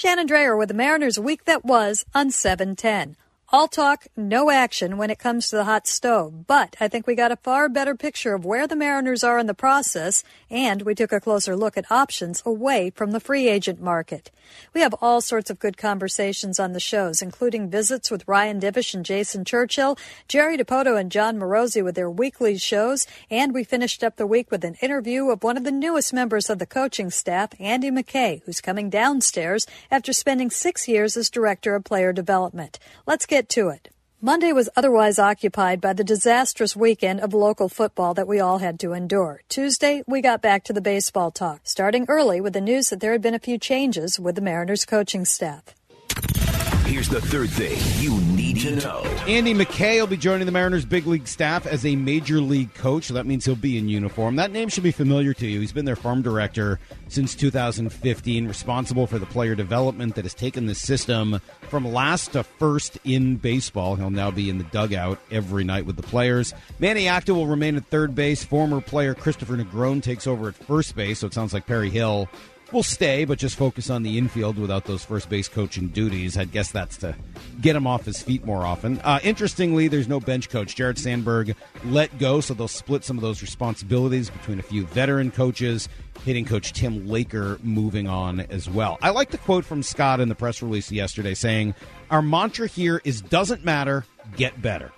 Shannon Drayer with the Mariners week that was on 710. All talk, no action when it comes to the hot stove, but I think we got a far better picture of where the Mariners are in the process, and we took a closer look at options away from the free agent market. We have all sorts of good conversations on the shows, including visits with Ryan Divish and Jason Churchill, Jerry Dipoto and Jon Morosi with their weekly shows, and we finished up the week with an interview of one of the newest members of the coaching staff, Andy McKay, who's coming downstairs after spending six years as Director of Player Development. Let's get get to it. Monday was otherwise occupied by the disastrous weekend of local football that we all had to endure. Tuesday, we got back to the baseball talk, starting early with the news that there had been a few changes with the Mariners coaching staff. Here's the third thing you need to know. Andy McKay will be joining the Mariners big league staff as a major league coach, that means he'll be in uniform. That name should be familiar to you. He's been their farm director since 2015, responsible for the player development that has taken the system from last to first in baseball. He'll now be in the dugout every night with the players. Manny Acta will remain at third base. Former player Kristopher Negron takes over at first base, so it sounds like Perry Hill will stay, but just focus on the infield without those first base coaching duties. I guess that's to get him off his feet more often. Uh, interestingly, there's no bench coach. Jared Sandberg let go, so they'll split some of those responsibilities between a few veteran coaches. Hitting coach Tim Laker moving on as well. I like the quote from Scott in the press release yesterday saying, Our mantra here is doesn't matter, get better.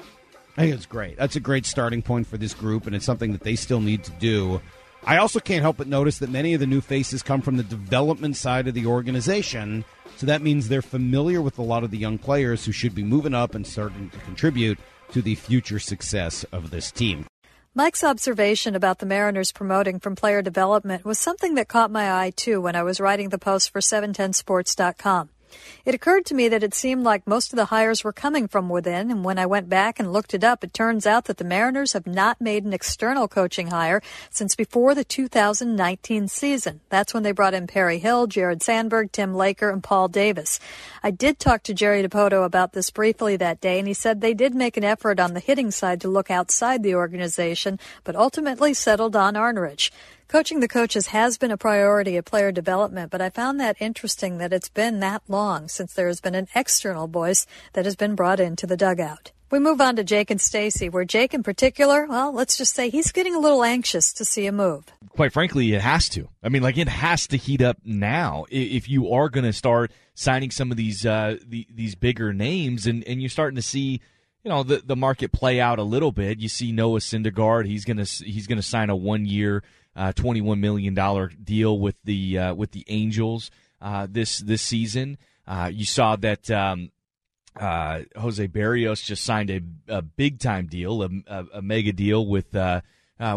I think it's great. That's a great starting point for this group, and it's something that they still need to do I also can't help but notice that many of the new faces come from the development side of the organization. So that means they're familiar with a lot of the young players who should be moving up and starting to contribute to the future success of this team. Mike's observation about the Mariners promoting from player development was something that caught my eye too when I was writing the post for 710sports.com. It occurred to me that it seemed like most of the hires were coming from within, and when I went back and looked it up, it turns out that the Mariners have not made an external coaching hire since before the 2019 season. That's when they brought in Perry Hill, Jared Sandberg, Tim Laker, and Paul Davis. I did talk to Jerry Dipoto about this briefly that day, and he said they did make an effort on the hitting side to look outside the organization, but ultimately settled on Arnerich. Coaching the coaches has been a priority of player development, but I found that interesting that it's been that long since there has been an external voice that has been brought into the dugout. We move on to Jake and Stacy, where Jake in particular, well, let's just say he's getting a little anxious to see a move. Quite frankly, it has to. I mean, like it has to heat up now if you are going to start signing some of these uh, the, these bigger names, and, and you're starting to see you know the the market play out a little bit. You see Noah Syndergaard, he's gonna he's gonna sign a one year uh, $21 million deal with the uh, with the Angels uh, this this season. Uh, you saw that um, uh, Jose Berrios just signed a, a big time deal, a, a, a, mega deal with uh,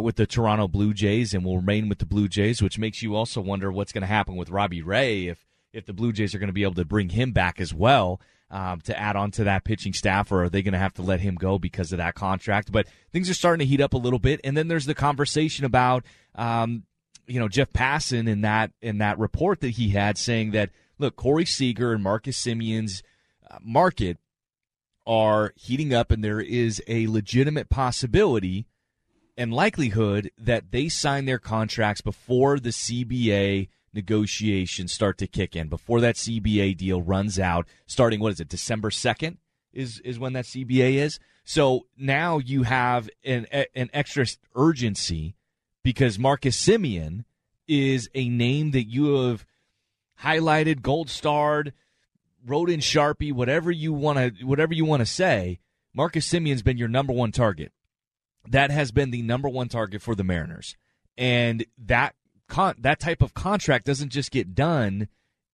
with the Toronto Blue Jays, and will remain with the Blue Jays, which makes you also wonder what's going to happen with Robbie Ray if if the Blue Jays are going to be able to bring him back as well um, to add on to that pitching staff, or are they going to have to let him go because of that contract? But things are starting to heat up a little bit, and then there's the conversation about, um, you know, Jeff Passan in that in that report that he had saying that look, Corey Seager and Marcus Semien's uh, market are heating up, and there is a legitimate possibility and likelihood that they sign their contracts before the CBA negotiations start to kick in before that CBA deal runs out. Starting what is it, December second is is when that CBA is. So now you have an an extra urgency because Marcus Semien is a name that you have highlighted, gold starred, wrote in Sharpie, whatever you want to whatever you want to say. Marcus Semien's been your number one target. That has been the number one target for the Mariners. And that con- that type of contract doesn't just get done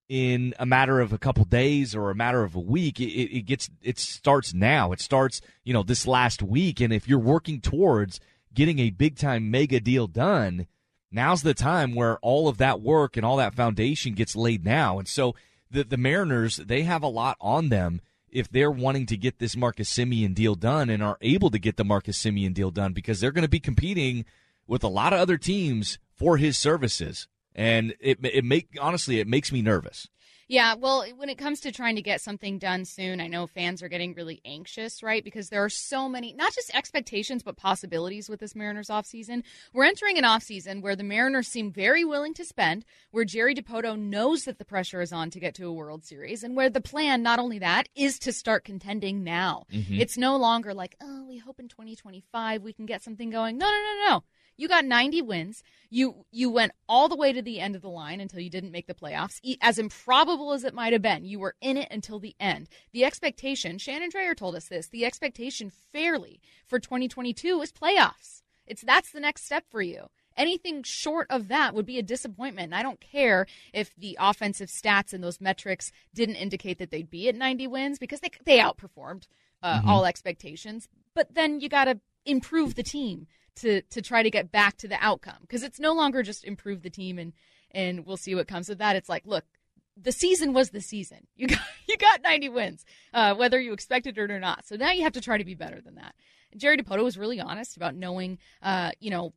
in a matter of a couple days or a matter of a week. It, it gets it starts now. It starts you know this last week, and if you're working towards getting a big time mega deal done, now's the time where all of that work and all that foundation gets laid now. And so the the Mariners they have a lot on them if they're wanting to get this Marcus Semien deal done and are able to get the Marcus Semien deal done because they're going to be competing with a lot of other teams for his services, and it it make honestly it makes me nervous. Yeah, well, when it comes to trying to get something done soon, I know fans are getting really anxious, right? Because there are so many, not just expectations, but possibilities with this Mariners offseason. We're entering an offseason where the Mariners seem very willing to spend, where Jerry Dipoto knows that the pressure is on to get to a World Series, and where the plan, not only that, is to start contending now. Mm-hmm. It's no longer like, oh, we hope in 2025 we can get something going. No, no, no, no. You got 90 wins. You you went all the way to the end of the line until you didn't make the playoffs. As improbable as it might have been, you were in it until the end. The expectation, Shannon Drayer told us this, the expectation fairly for 2022 is playoffs. It's that's the next step for you. Anything short of that would be a disappointment. And I don't care if the offensive stats and those metrics didn't indicate that they'd be at 90 wins because they they outperformed uh, mm-hmm. all expectations. But then you got to improve the team to to try to get back to the outcome because it's no longer just improve the team and and we'll see what comes of that. It's like, look, the season was the season. You got you got 90 wins, uh, whether you expected it or not. So now you have to try to be better than that. Jerry Dipoto was really honest about knowing, uh, you know,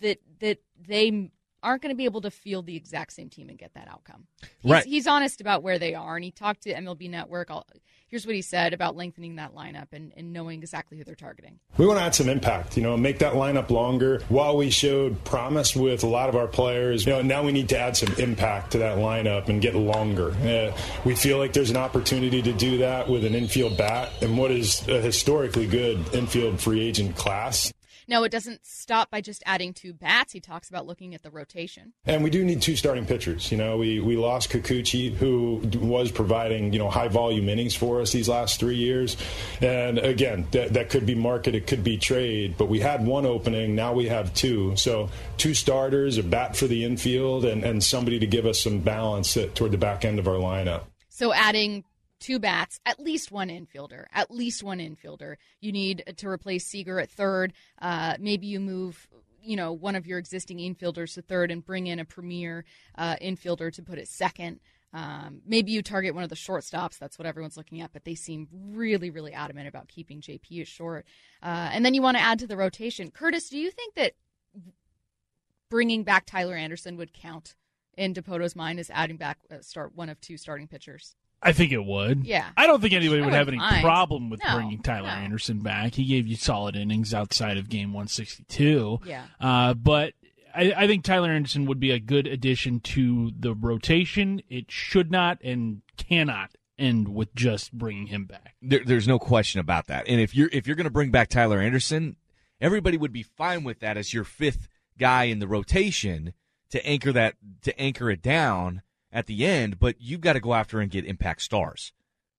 that that they aren't going to be able to field the exact same team and get that outcome. He's, right. He's honest about where they are, and he talked to MLB Network. I'll, here's what he said about lengthening that lineup and, and knowing exactly who they're targeting. We want to add some impact, you know, make that lineup longer. While we showed promise with a lot of our players, you know, now we need to add some impact to that lineup and get longer. Uh, we feel like there's an opportunity to do that with an infield bat and what is a historically good infield free agent class. No, it doesn't stop by just adding two bats. He talks about looking at the rotation. And we do need two starting pitchers. You know, we, we lost Kikuchi, who was providing, you know, high volume innings for us these last three years. And again, that, that could be market, it could be trade, but we had one opening, now we have two. So two starters, a bat for the infield, and, and somebody to give us some balance toward the back end of our lineup. So adding two bats, at least one infielder, at least one infielder. You need to replace Seager at third. Uh, maybe you move, you know, one of your existing infielders to third and bring in a premier uh, infielder to put it second. Um, maybe you target one of the shortstops. That's what everyone's looking at, but they seem really, really adamant about keeping JP as short. Uh, and then you want to add to the rotation. Curtis, do you think that bringing back Tyler Anderson would count in Dipoto's mind as adding back uh, start one of two starting pitchers? I think it would. Yeah. I don't think anybody would have any mind. problem with No, bringing Tyler no. Anderson back. He gave you solid innings outside of game 162. Yeah. Uh, but I, I think Tyler Anderson would be a good addition to the rotation. It should not and cannot end with just bringing him back. There, there's no question about that. And if you're if you're going to bring back Tyler Anderson, everybody would be fine with that as your fifth guy in the rotation to anchor that to anchor it down at the end. But you've got to go after and get impact stars,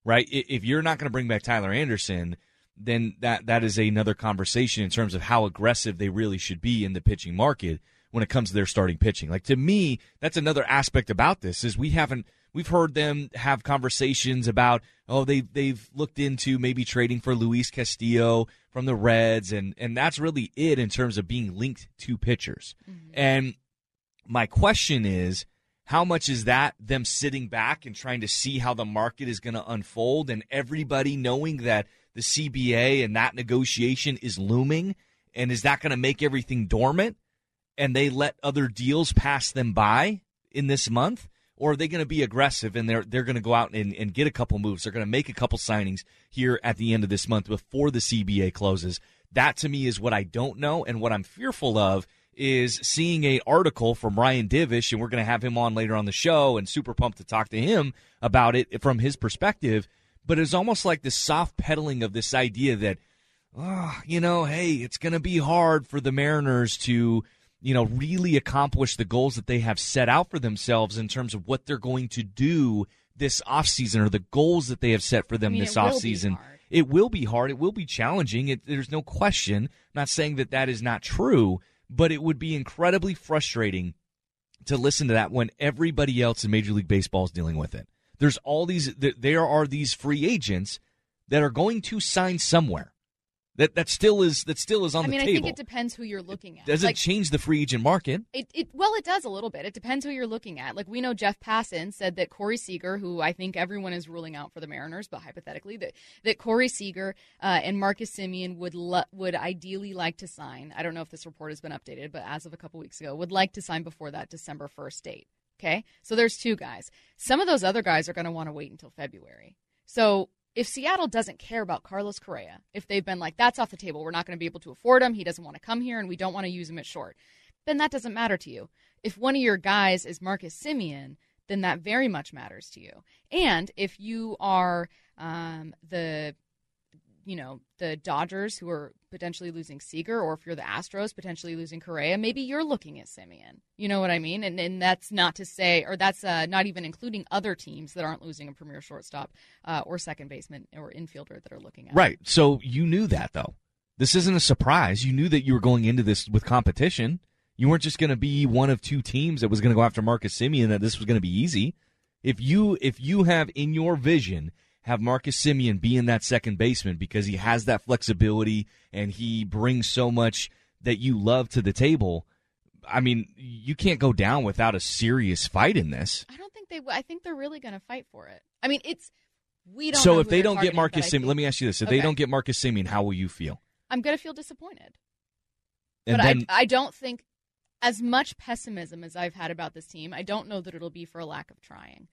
right? If you're not going to bring back Tyler Anderson, then that that is another conversation in terms of how aggressive they really should be in the pitching market when it comes to their starting pitching. Like to me, that's another aspect about this is we haven't we've heard them have conversations about oh they they've looked into maybe trading for Luis Castillo from the Reds and and that's really it in terms of being linked to pitchers. Mm-hmm. And my question is how much is that them sitting back and trying to see how the market is going to unfold and everybody knowing that the CBA and that negotiation is looming? And is that going to make everything dormant? And they let other deals pass them by in this month? Or are they going to be aggressive and they're they're going to go out and, and get a couple moves? They're going to make a couple signings here at the end of this month before the CBA closes. That to me is what I don't know and what I'm fearful of is seeing a article from Ryan Divish, and we're going to have him on later on the show, and super pumped to talk to him about it from his perspective. But it's almost like the soft peddling of this idea that, oh, you know, hey, it's going to be hard for the Mariners to, you know, really accomplish the goals that they have set out for themselves in terms of what they're going to do this offseason or the goals that they have set for them I mean, this offseason. It will be hard. It will be challenging. It, there's no question. I'm not saying that that is not true, but it would be incredibly frustrating to listen to that when everybody else in Major League Baseball is dealing with it. There's all these. There are these free agents that are going to sign somewhere. That that still is that still is on the table. I mean, the I think it depends who you're looking at. Doesn't Like, change the free agent market. It, it well, it does a little bit. It depends who you're looking at. Like we know Jeff Passan said that Corey Seager, who I think everyone is ruling out for the Mariners, but hypothetically that that Corey Seager uh, and Marcus Semien would lo- would ideally like to sign. I don't know if this report has been updated, but as of a couple weeks ago, would like to sign before that December first date. Okay, so there's two guys. Some of those other guys are going to want to wait until February. So if Seattle doesn't care about Carlos Correa, if they've been like, that's off the table, we're not going to be able to afford him, he doesn't want to come here, and we don't want to use him at short, then that doesn't matter to you. If one of your guys is Marcus Semien, then that very much matters to you. And if you are um, the you know the Dodgers who are potentially losing Seager, or if you're the Astros potentially losing Correa, maybe you're looking at Semien. You know what I mean? And and that's not to say, or that's uh, not even including other teams that aren't losing a premier shortstop uh, or second baseman or infielder that are looking at. Right. So you knew that though. This isn't a surprise. You knew that you were going into this with competition. You weren't just going to be one of two teams that was going to go after Marcus Semien. That this was going to be easy. If you if you have in your vision have Marcus Semien be in that second baseman because he has that flexibility and he brings so much that you love to the table. I mean, you can't go down without a serious fight in this. I don't think they. I think they're really going to fight for it. I mean, it's we don't. So if they don't get Marcus Semien, let me ask you this: if okay. they don't get Marcus Semien, how will you feel? I'm going to feel disappointed. And but then, I, I don't think as much pessimism as I've had about this team. I don't know that it'll be for a lack of trying.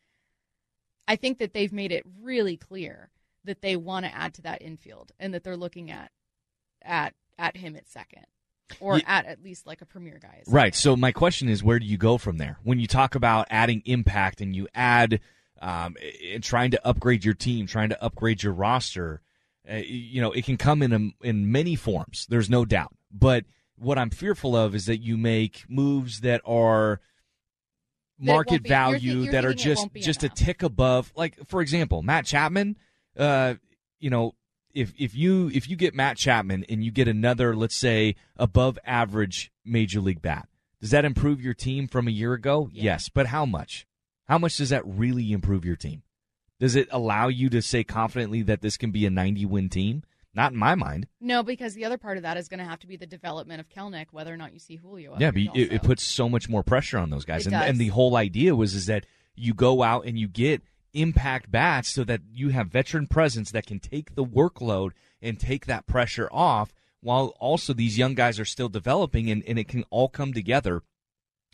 I think that they've made it really clear that they want to add to that infield and that they're looking at at at him at second or Yeah. at at least like a premier guy. Right. So my question is, where do you go from there? When you talk about adding impact and you add um, and trying to upgrade your team, trying to upgrade your roster, uh, you know, it can come in a, in many forms. There's no doubt. But what I'm fearful of is that you make moves that are market be- you're value you're that are just just enough. a tick above. Like for example, Matt Chapman. Uh, you know, if if you if you get Matt Chapman and you get another, let's say, above average major league bat, does that improve your team from a year ago? Yeah. Yes, but how much? How much does that really improve your team? Does it allow you to say confidently that this can be a 90 win team? Not in my mind. no, because the other part of that is going to have to be the development of Kelenic, whether or not you see Julio. Yeah, but it, it puts so much more pressure on those guys, and, and the whole idea was is that you go out and you get impact bats so that you have veteran presence that can take the workload and take that pressure off, while also these young guys are still developing, and, and it can all come together,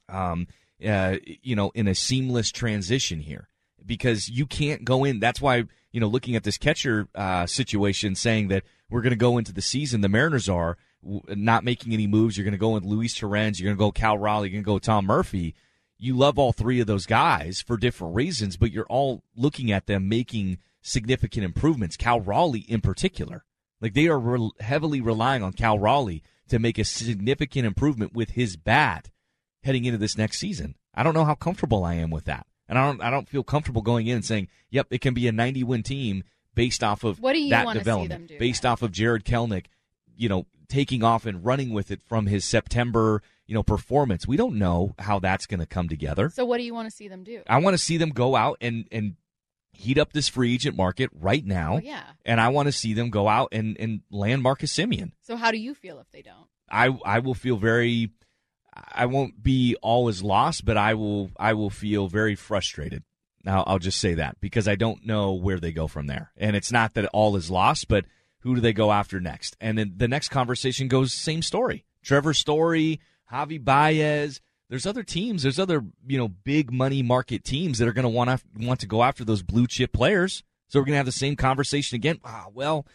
um, uh, you know, in a seamless transition here because you can't go in. That's why you know, looking at this catcher uh, situation, saying that we're going to go into the season, the Mariners are w- not making any moves. You're going to go with Luis Torrens. You're going to go Cal Raleigh. You're going to go Tom Murphy. You love all three of those guys for different reasons, but you're all looking at them making significant improvements. Cal Raleigh, in particular, like they are re- heavily relying on Cal Raleigh to make a significant improvement with his bat heading into this next season. I don't know how comfortable I am with that. And I don't I don't feel comfortable going in and saying, "Yep, it can be a 90 win team based off of What do you that development, them do based off of Jarred Kelenic, you know, taking off and running with it from his September, you know, performance. We don't know how that's going to come together. So what do you want to see them do? I want to see them go out and and heat up this free agent market right now. Oh, yeah. And I want to see them go out and and land Marcus Semien. So how do you feel if they don't? I I will feel very I won't be all is lost, but I will I will feel very frustrated. Now I'll just say that because I don't know where they go from there. And it's not that all is lost, but who do they go after next? And then the next conversation goes same story. Trevor Story, Javi Baez. There's other teams. There's other you know big money market teams that are going to want to want to go after those blue chip players. So we're going to have the same conversation again. Ah, well,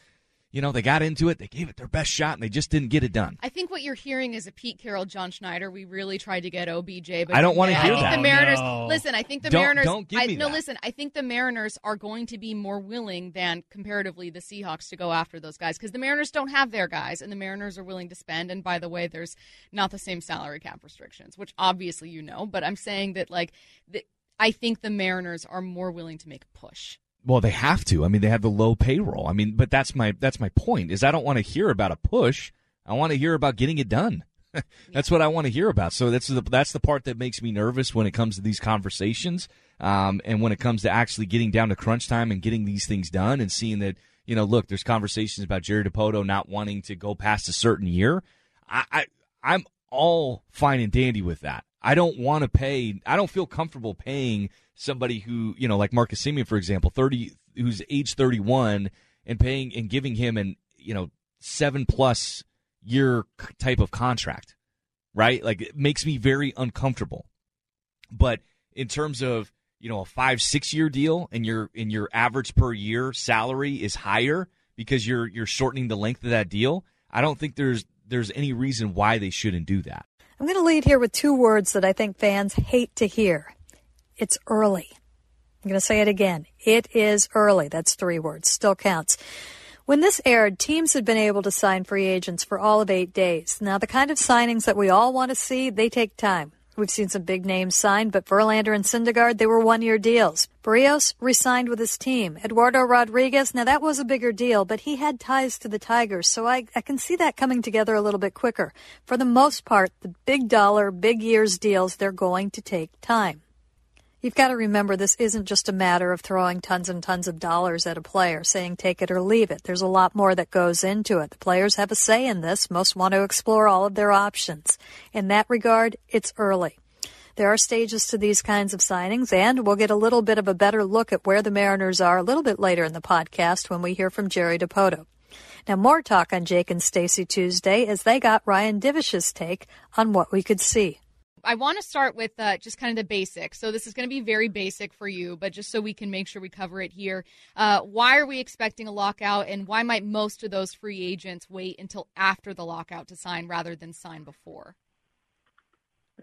you know they got into it. They gave it their best shot, and they just didn't get it done. I think what you're hearing is a Pete Carroll, John Schneider. We really tried to get OBJ, but I don't wanna I hear think that. The Mariners. No. Listen, I think the Don't- Mariners. don't give I, me no, that. listen. I think the Mariners are going to be more willing than comparatively the Seahawks to go after those guys because the Mariners don't have their guys, and the Mariners are willing to spend. And by the way, there's not the same salary cap restrictions, which obviously you know. But I'm saying that like, the, I think the Mariners are more willing to make a push. Well, they have to. I mean, they have the low payroll. I mean, but that's my that's my point. Is I don't want to hear about a push. I want to hear about getting it done. that's what I want to hear about. So that's the that's the part that makes me nervous when it comes to these conversations, um, and when it comes to actually getting down to crunch time and getting these things done and seeing that you know, look, there's conversations about Jerry Dipoto not wanting to go past a certain year. I, I I'm all fine and dandy with that. I don't want to pay. I don't feel comfortable paying somebody who you know, like Marcus Semien, for example, thirty, who's age thirty one, and paying and giving him an you know seven plus year type of contract, right? Like it makes me very uncomfortable. But in terms of you know a five six year deal and your and your average per year salary is higher because you're you're shortening the length of that deal. I don't think there's there's any reason why they shouldn't do that. I'm going to lead here with two words that I think fans hate to hear. It's early. I'm going to say it again. It is early. That's three words. Still counts. When this aired, teams had been able to sign free agents for all of eight days. Now, the kind of signings that we all want to see, they take time. We've seen some big names signed, but Verlander and Syndergaard, they were one-year deals. Berrios re-signed with his team. Eduardo Rodriguez, now that was a bigger deal, but he had ties to the Tigers, so I, I can see that coming together a little bit quicker. For the most part, the big dollar, big years deals, they're going to take time. You've got to remember this isn't just a matter of throwing tons and tons of dollars at a player, saying take it or leave it. There's a lot more that goes into it. The players have a say in this. Most want to explore all of their options. In that regard, it's early. There are stages to these kinds of signings, and we'll get a little bit of a better look at where the Mariners are a little bit later in the podcast when we hear from Jerry Dipoto. Now, more talk on Jake and Stacy Tuesday as they got Ryan Divish's take on what we could see. I want to start with uh, just kind of the basics. So this is going to be very basic for you, but just so we can make sure we cover it here. Uh, why are we expecting a lockout, and why might most of those free agents wait until after the lockout to sign rather than sign before?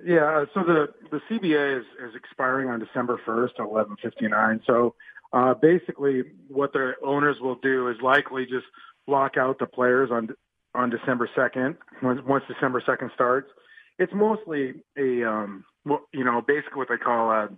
Yeah, so the the CBA is, is expiring on December 1st at 11:59. So uh, basically, what the owners will do is likely just lock out the players on on December 2nd. Once, once December 2nd starts, it's mostly a um, you know basically what they call a,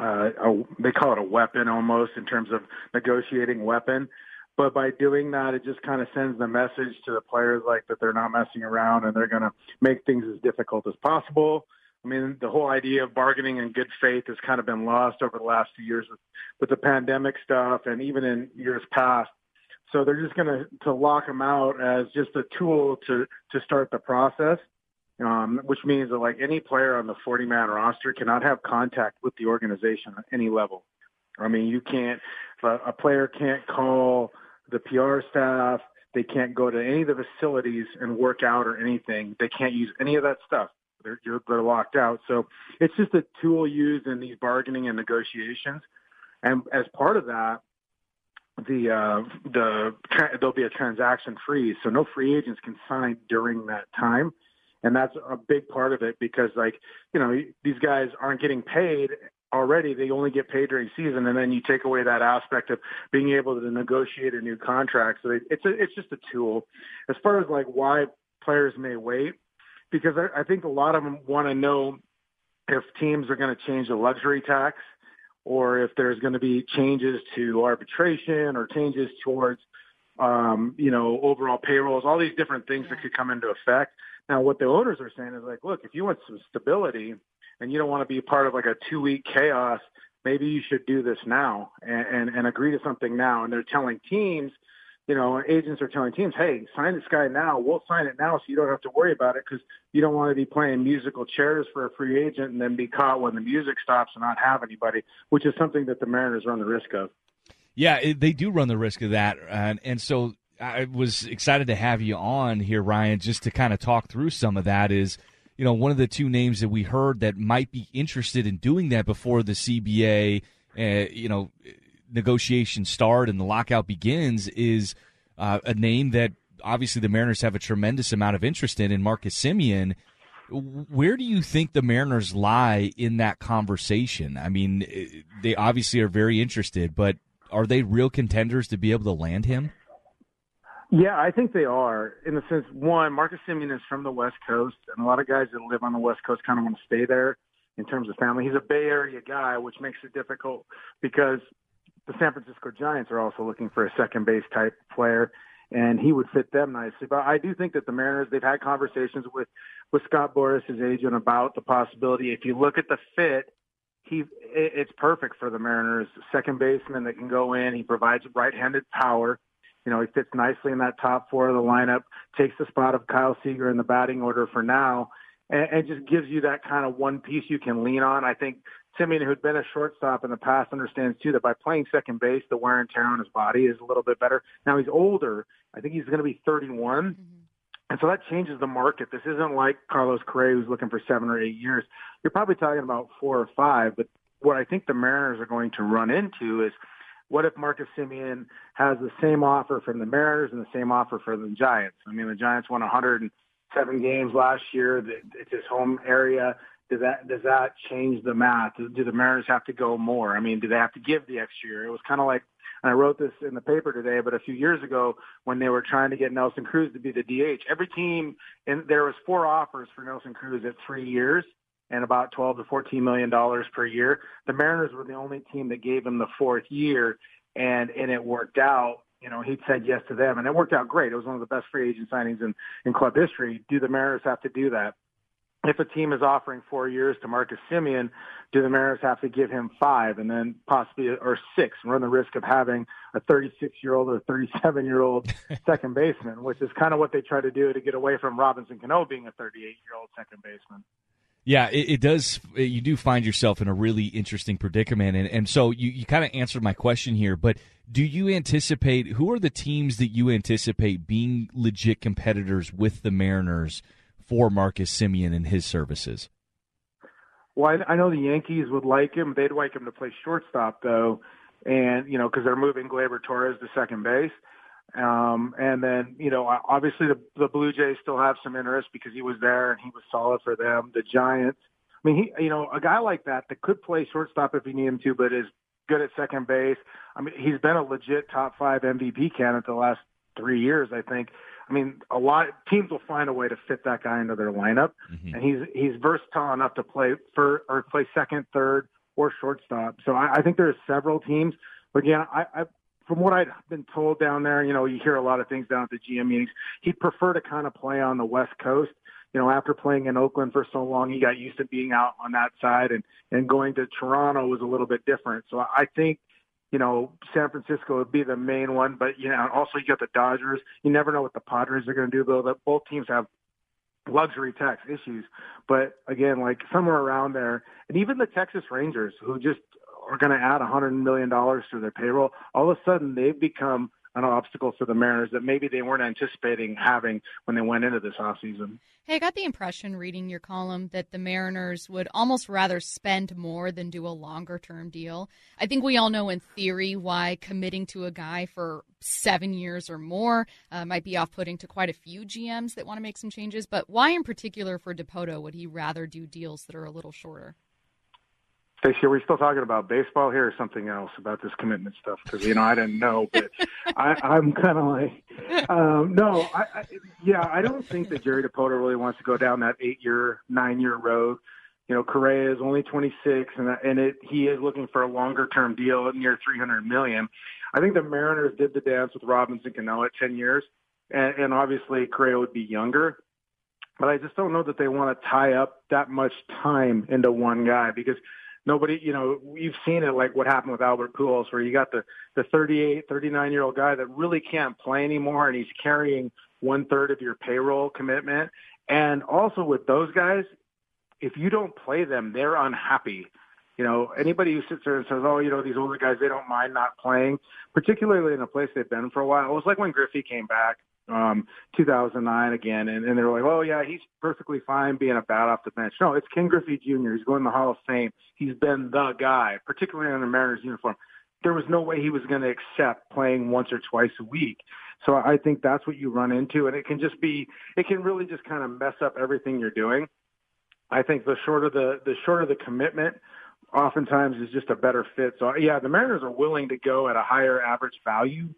uh, a they call it a weapon almost in terms of negotiating weapon. But by doing that, it just kind of sends the message to the players like that they're not messing around and they're going to make things as difficult as possible. I mean, the whole idea of bargaining in good faith has kind of been lost over the last few years with, with the pandemic stuff and even in years past. So they're just going to to lock them out as just a tool to to start the process um, which means that like any player on the 40 man roster cannot have contact with the organization at any level. I mean, you can't, a player can't call the PR staff. They can't go to any of the facilities and work out or anything. They can't use any of that stuff. They're, they're locked out. So it's just a tool used in these bargaining and negotiations. And as part of that, the uh, the there'll be a transaction freeze, so no free agents can sign during that time and that's a big part of it because like you know these guys aren't getting paid already. They only get paid during season. And then you take away that aspect of being able to negotiate a new contract. So it's a, it's just a tool. As far as like why players may wait because I, I think a lot of them want to know if teams are going to change the luxury tax or if there's going to be changes to arbitration or changes towards um, you know overall payrolls all these different things that could come into effect now, what the owners are saying is like, look, if you want some stability and you don't want to be part of like a two week chaos, maybe you should do this now and, and, and agree to something now. And they're telling teams, you know, agents are telling teams, hey, sign this guy now. We'll sign it now so you don't have to worry about it because you don't want to be playing musical chairs for a free agent and then be caught when the music stops and not have anybody, which is something that the Mariners run the risk of. Yeah, they do run the risk of that. And, and so I was excited to have you on here, Ryan, just to kind of talk through some of that. Is you know one of the two names that we heard that might be interested in doing that before the CBA, uh, you know, negotiations start and the lockout begins is uh, a name that obviously the Mariners have a tremendous amount of interest in, in Marcus Semien. Where do you think the Mariners lie in that conversation? I mean, eh, they obviously are very interested, but are they real contenders to be able to land him? Yeah, I think they are. In the sense, one, Marcus Semien is from the West Coast, and a lot of guys that live on the West Coast kind of want to stay there in terms of family. He's a Bay Area guy, which makes it difficult because the San Francisco Giants are also looking for a second base type player, and he would fit them nicely. But I do think that the Mariners, they've had conversations with with Scott Boras, his agent, about the possibility. If you look at the fit, he it's perfect for the Mariners. Second baseman that can go in. He provides right-handed power you know, he fits nicely in that top four of the lineup, takes the spot of Kyle Seager in the batting order for now, and, and just gives you that kind of one piece you can lean on. I think Semien, who'd been a shortstop in the past, understands too that by playing second base, the wear and tear on his body is a little bit better. Now he's older. I think he's going to be 31. Mm-hmm. And so that changes the market. This isn't like Carlos Correa who's looking for seven or eight years. You're probably talking about four or five. But what I think the Mariners are going to run into is what if Marcus Semien has the same offer from the Mariners and the same offer for the Giants? I mean, the Giants won 107 games last year. It's his home area. Does that does that change the math? Do the Mariners have to go more? I mean, do they have to give the extra year? It was kind of like and I wrote this in the paper today, but a few years ago when they were trying to get Nelson Cruz to be the DH, every team and there was four offers for Nelson Cruz at three years and about 12 to 14 million dollars per year. The Mariners were the only team that gave him the fourth year and and it worked out. You know, he said yes to them and it worked out great. It was one of the best free agent signings in in club history. Do the Mariners have to do that? if a team is offering four years to Marcus Semien, do the Mariners have to give him five and then possibly or six and run the risk of having a 36 year old or 37 year old second baseman, which is kind of what they try to do to get away from Robinson Cano being a 38 year old second baseman. Yeah, it, it, does. Uh, you do find yourself in a really interesting predicament, and and so you, you kind of answered my question here. But do you anticipate who are the teams that you anticipate being legit competitors with the Mariners? for Marcus Semien and his services? Well, I, I know the Yankees would like him. They'd like him to play shortstop, though, and you know because they're moving Gleyber Torres to second base. Um, and then, you know, obviously the, the Blue Jays still have some interest because he was there and he was solid for them. The Giants, I mean, he, you know, a guy like that that could play shortstop if you need him to, but is good at second base. I mean, he's been a legit top five MVP candidate the last three years, I think. I mean, a lot of teams will find a way to fit that guy into their lineup, mm-hmm. and he's he's versatile enough to play for or play second, third, or shortstop. So I, I think are several teams. But again, I, I from what I've been told down there, you know, you hear a lot of things down at the GM meetings. He'd prefer to kind of play on the West Coast. You know, after playing in Oakland for so long, he got used to being out on that side, and and going to Toronto was a little bit different. So I think you know, San Francisco would be the main one, but you know, also you got the Dodgers. You never know what the Padres are going to do, though. That both teams have luxury tax issues, but again, like somewhere around there, and even the Texas Rangers, who just are going to add hundred million dollars to their payroll, all of a sudden they've become an obstacle for the Mariners that maybe they weren't anticipating having when they went into this offseason. Hey, I got the impression reading your column that the Mariners would almost rather spend more than do a longer term deal. I think we all know in theory why committing to a guy for seven years or more uh, might be off putting to quite a few GMs that want to make some changes, but why in particular for Dipoto would he rather do deals that are a little shorter? Stacey, are we still talking about baseball here or something else about this commitment stuff? Because you know I didn't know, but I, I'm kind of like, um, no, I, I, yeah, I don't think that Jerry Dipoto really wants to go down that eight-year, nine-year road. You know, Correa is only 26, and and it, he is looking for a longer-term deal near 300 million. I think the Mariners did the dance with Robinson Cano at 10 years, and, and obviously Correa would be younger. But I just don't know that they want to tie up that much time into one guy because nobody, you know, we've seen it like what happened with Albert Pujols, where you got the the 38, 39 year old guy that really can't play anymore, and he's carrying one third of your payroll commitment. And also with those guys, if you don't play them, they're unhappy. You know, anybody who sits there and says, "Oh, you know, these older guys, they don't mind not playing," particularly in a place they've been for a while. It was like when Griffey came back um, 2009 again, and, and they were like, "Oh yeah, he's perfectly fine being a bat off the bench." No, it's Ken Griffey Jr. He's going to the Hall of Fame. He's been the guy, particularly in a Mariners uniform. There was no way he was going to accept playing once or twice a week. So I think that's what you run into, and it can just be, it can really just kind of mess up everything you're doing. I think the shorter the the shorter the commitment, oftentimes is just a better fit. So yeah, the Mariners are willing to go at a higher average value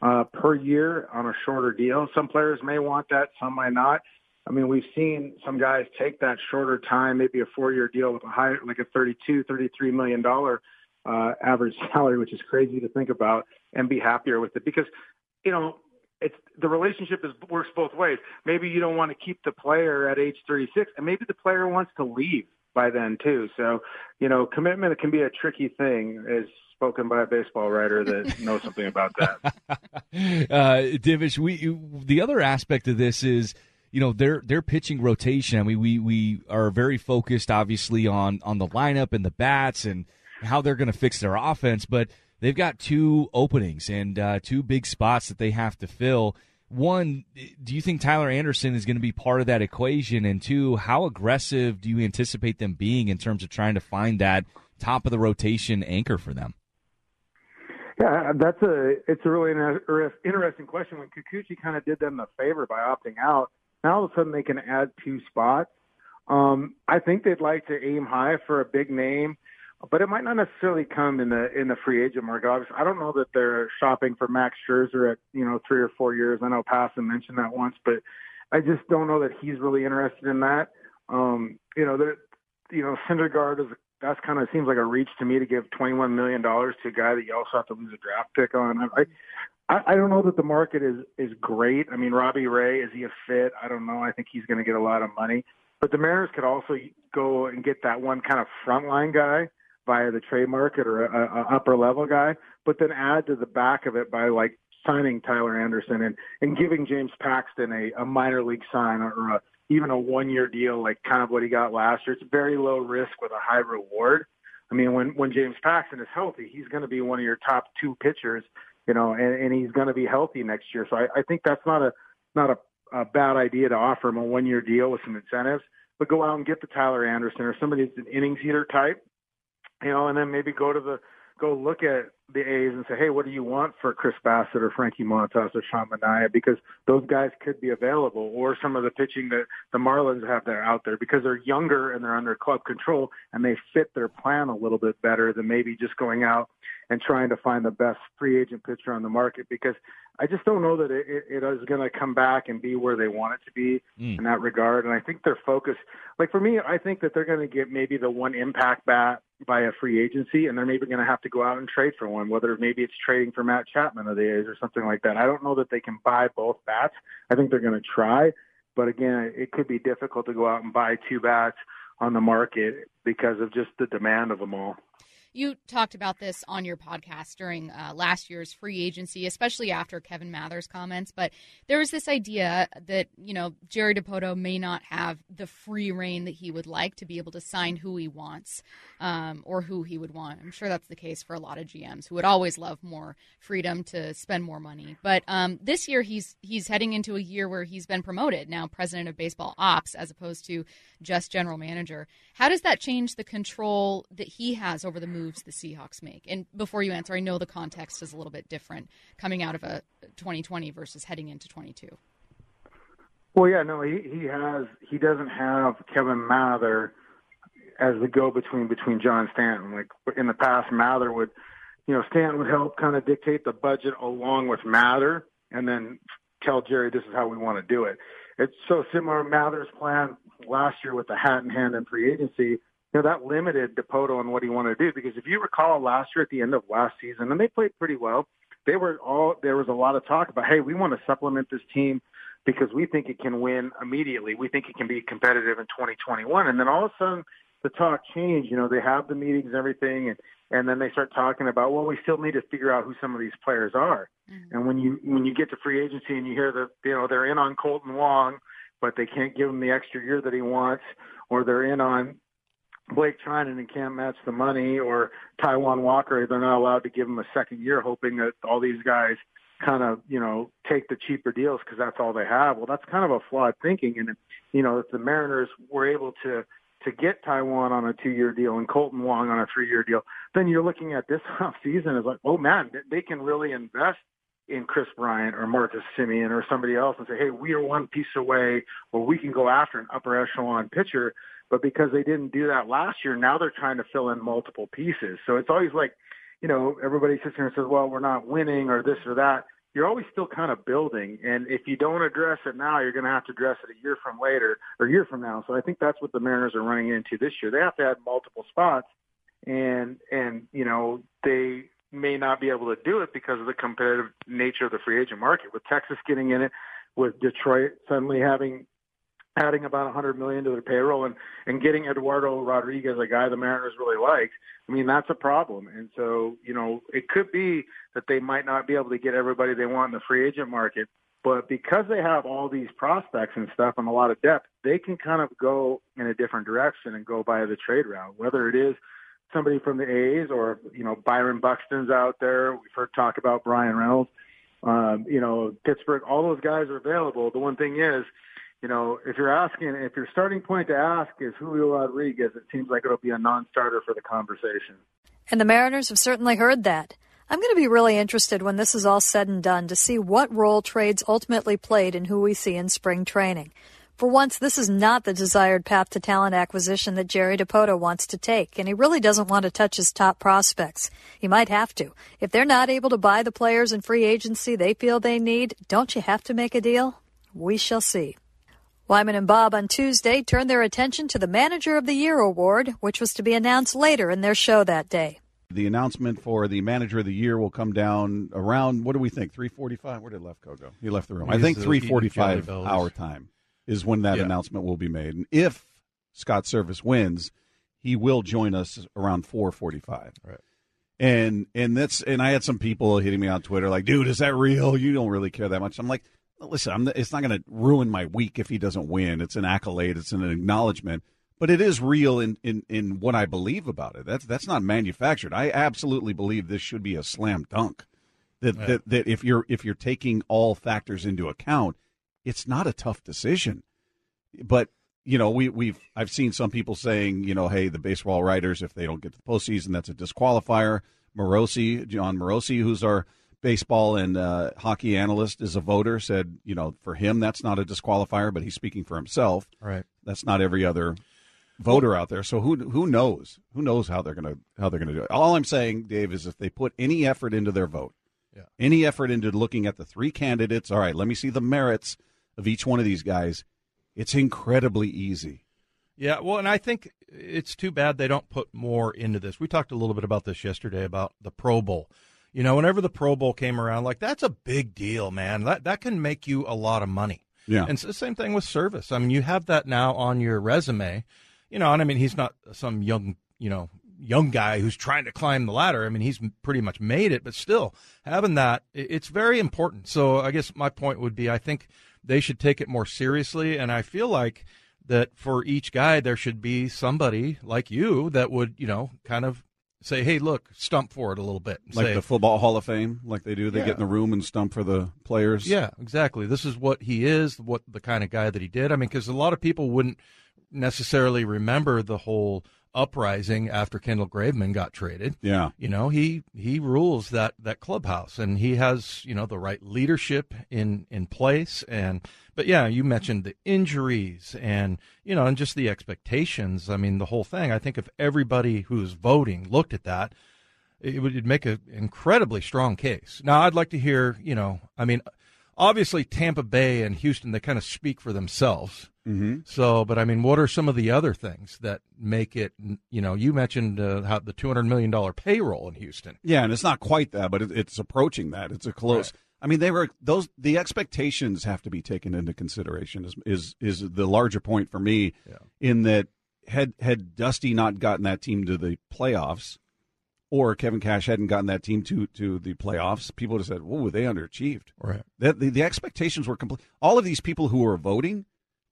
uh, per year on a shorter deal. Some players may want that, some might not. I mean, we've seen some guys take that shorter time, maybe a four-year deal with a higher, like a 32, 33 million dollar uh, average salary, which is crazy to think about, and be happier with it because, you know, it's the relationship is works both ways. Maybe you don't want to keep the player at age 36, and maybe the player wants to leave by then too. So, you know, commitment can be a tricky thing, as spoken by a baseball writer that knows something about that. uh, Divish, we the other aspect of this is you know their their pitching rotation. I mean, we we are very focused, obviously, on on the lineup and the bats and how they're going to fix their offense, but they've got two openings and uh, two big spots that they have to fill one, do you think Tyler Anderson is going to be part of that equation? And two, how aggressive do you anticipate them being in terms of trying to find that top of the rotation anchor for them? Yeah, that's a it's a really interesting question. When Kikuchi kind of did them a favor by opting out, now all of a sudden they can add two spots. Um, I think they'd like to aim high for a big name, but it might not necessarily come in the in the free agent market. Obviously, I don't know that they're shopping for Max Scherzer at you know three or four years. I know Passan mentioned that once, but I just don't know that he's really interested in that. Um, you know, that you know Syndergaard is that's kind of seems like a reach to me to give twenty one million dollars to a guy that you also have to lose a draft pick on. I, I I don't know that the market is is great. I mean, Robbie Ray is he a fit? I don't know. I think he's going to get a lot of money. But the Mariners could also go and get that one kind of frontline guy via the trade market or a, a upper level guy, but then add to the back of it by like signing Tyler Anderson and and giving James Paxton a, a minor league sign or a, even a one year deal like kind of what he got last year. It's very low risk with a high reward. I mean, when when James Paxton is healthy, he's going to be one of your top two pitchers, you know, and, and he's going to be healthy next year. So I, I think that's not a not a a bad idea to offer him a one year deal with some incentives, but go out and get the Tyler Anderson or somebody that's an innings eater type, you know, and then maybe go to the go look at the A's and say, hey, what do you want for Chris Bassitt or Frankie Montas or Sean Manaea? Because those guys could be available, or some of the pitching that the Marlins have there out there because they're younger and they're under club control and they fit their plan a little bit better than maybe just going out and trying to find the best free agent pitcher on the market. Because I just don't know that it, it, it is going to come back and be where they want it to be mm. in that regard. And I think their focus, like for me, I think that they're going to get maybe the one impact bat by a free agency, and they're maybe going to have to go out and trade for one. Whether maybe it's trading for Matt Chapman of the A's or something like that. I don't know that they can buy both bats. I think they're going to try, but again, it could be difficult to go out and buy two bats on the market because of just the demand of them all. You talked about this on your podcast during uh, last year's free agency, especially after Kevin Mather's comments. But there was this idea that, you know, Jerry Dipoto may not have the free reign that he would like to be able to sign who he wants um, or who he would want. I'm sure that's the case for a lot of GMs who would always love more freedom to spend more money. But um, this year, he's he's heading into a year where he's been promoted now, president of baseball ops, as opposed to just general manager. How does that change the control that he has over the move? Moves the Seahawks make? And before you answer, I know the context is a little bit different coming out of a 2020 versus heading into 22. Well, yeah, no, he he has he doesn't have Kevin Mather as the go between between John Stanton. Like in the past, Mather would, you know, Stanton would help kind of dictate the budget along with Mather, and then tell Jerry this is how we want to do it. It's so similar. Mather's plan last year with the hat in hand and free agency you know, that limited Dipoto on what he wanted to do. Because if you recall last year at the end of last season, and they played pretty well, they were all there was a lot of talk about, hey, we want to supplement this team because we think it can win immediately. We think it can be competitive in 2021. And then all of a sudden, the talk changed. You know, they have the meetings and everything, and and then they start talking about, well, we still need to figure out who some of these players are. Mm-hmm. And when you when you get to free agency and you hear that you know they're in on Kolten Wong, but they can't give him the extra year that he wants, or they're in on Blake Treinen and can't match the money, or Taijuan Walker, they're not allowed to give him a second year, hoping that all these guys kind of, you know, take the cheaper deals because that's all they have. Well, that's kind of a flawed thinking. And, you know, if the Mariners were able to, to get Taijuan on a two-year deal and Kolten Wong on a three-year deal, then you're looking at this off season as like, oh man, they can really invest in Kris Bryant or Marcus Semien or somebody else and say, hey, we are one piece away, or we can go after an upper echelon pitcher but because they didn't do that last year, now they're trying to fill in multiple pieces. So it's always like, you know, everybody sits here and says, well, we're not winning or this or that. You're always still kind of building. And if you don't address it now, you're going to have to address it a year from later or a year from now. So I think that's what the Mariners are running into this year. They have to add multiple spots and, and, you know, they may not be able to do it because of the competitive nature of the free agent market with Texas getting in it, with Detroit suddenly having adding about 100 million to their payroll and and getting Eduardo Rodriguez, a guy the Mariners really like. I mean, that's a problem. And so, you know, it could be that they might not be able to get everybody they want in the free agent market, but because they have all these prospects and stuff and a lot of depth, they can kind of go in a different direction and go by the trade route, whether it is somebody from the A's or, you know, Byron Buxton's out there. We've heard talk about Bryan Reynolds um, you know, Pittsburgh, all those guys are available. The one thing is, you know, if you're asking, if your starting point to ask is Julio Rodriguez, it seems like it'll be a non-starter for the conversation. And the Mariners have certainly heard that. I'm going to be really interested when this is all said and done to see what role trades ultimately played in who we see in spring training. For once, this is not the desired path to talent acquisition that Jerry Dipoto wants to take, and he really doesn't want to touch his top prospects. He might have to. If they're not able to buy the players in free agency they feel they need, don't you have to make a deal? We shall see. Wyman and Bob on Tuesday turned their attention to the Manager of the Year award, which was to be announced later in their show that day. The announcement for the manager of the year will come down around what do we think? Three forty-five. Where did Lefko go? He left the room. I think three forty-five our time is when that yeah. announcement will be made. And if Scott Servais wins, he will join us around four forty-five. Right. And and that's and I had some people hitting me on Twitter like, dude, is that real? You don't really care that much. I'm like, listen, I'm, it's not going to ruin my week if he doesn't win. It's an accolade. It's an acknowledgement but it is real in, in, in what I believe about it. That's that's not manufactured. I absolutely believe this should be a slam dunk. That, yeah. that that if you're if you're taking all factors into account, it's not a tough decision. But you know, we we've I've seen some people saying, you know, hey, the baseball writers, if they don't get to the postseason, that's a disqualifier. Morosi, Jon Morosi, who's our baseball and uh, hockey analyst, is a voter, said, you know, for him that's not a disqualifier, but he's speaking for himself. Right. That's not every other voter out there. So who who knows? Who knows how they're gonna how they're gonna do it? All I'm saying, Dave, is if they put any effort into their vote, yeah. any effort into looking at the three candidates. All right, let me see the merits of each one of these guys. It's incredibly easy. Yeah, well, and I think it's too bad they don't put more into this. We talked a little bit about this yesterday about the Pro Bowl. You know, whenever the Pro Bowl came around, like that's a big deal, man. That that can make you a lot of money. Yeah. And it's the same thing with Servais. I mean, you have that now on your resume you know, and I mean, he's not some young, you know, young guy who's trying to climb the ladder. I mean, he's pretty much made it, but still having that, it's very important. So I guess my point would be, I think they should take it more seriously, and I feel like that for each guy there should be somebody like you that would, you know, kind of say, "Hey, look, stump for it a little bit." Like say, the football Hall of Fame, like they do. They yeah. get in the room and stump for the players. Yeah, exactly. This is what he is, what the kind of guy that he did. I mean, because a lot of people wouldn't necessarily remember the whole uprising after Kendall Graveman got traded. Yeah. You know, he he rules that that clubhouse and he has, you know, the right leadership in in place and but yeah, you mentioned the injuries and you know, and just the expectations. I mean, the whole thing. I think if everybody who's voting looked at that, it would make an incredibly strong case. Now, I'd like to hear, you know, I mean, obviously Tampa Bay and Houston they kind of speak for themselves. Mm-hmm. So, but I mean, what are some of the other things that make it? You know, you mentioned uh, how the two hundred million dollar payroll in Houston. Yeah, and it's not quite that, but it, it's approaching that. It's a close. Right. I mean, they were those. The expectations have to be taken into consideration. Is is is the larger point for me? Yeah. In that, had had Dusty not gotten that team to the playoffs, or Kevin Cash hadn't gotten that team to to the playoffs, people would have said, "Whoa, they underachieved." Right. The, the, the expectations were complete. All of these people who were voting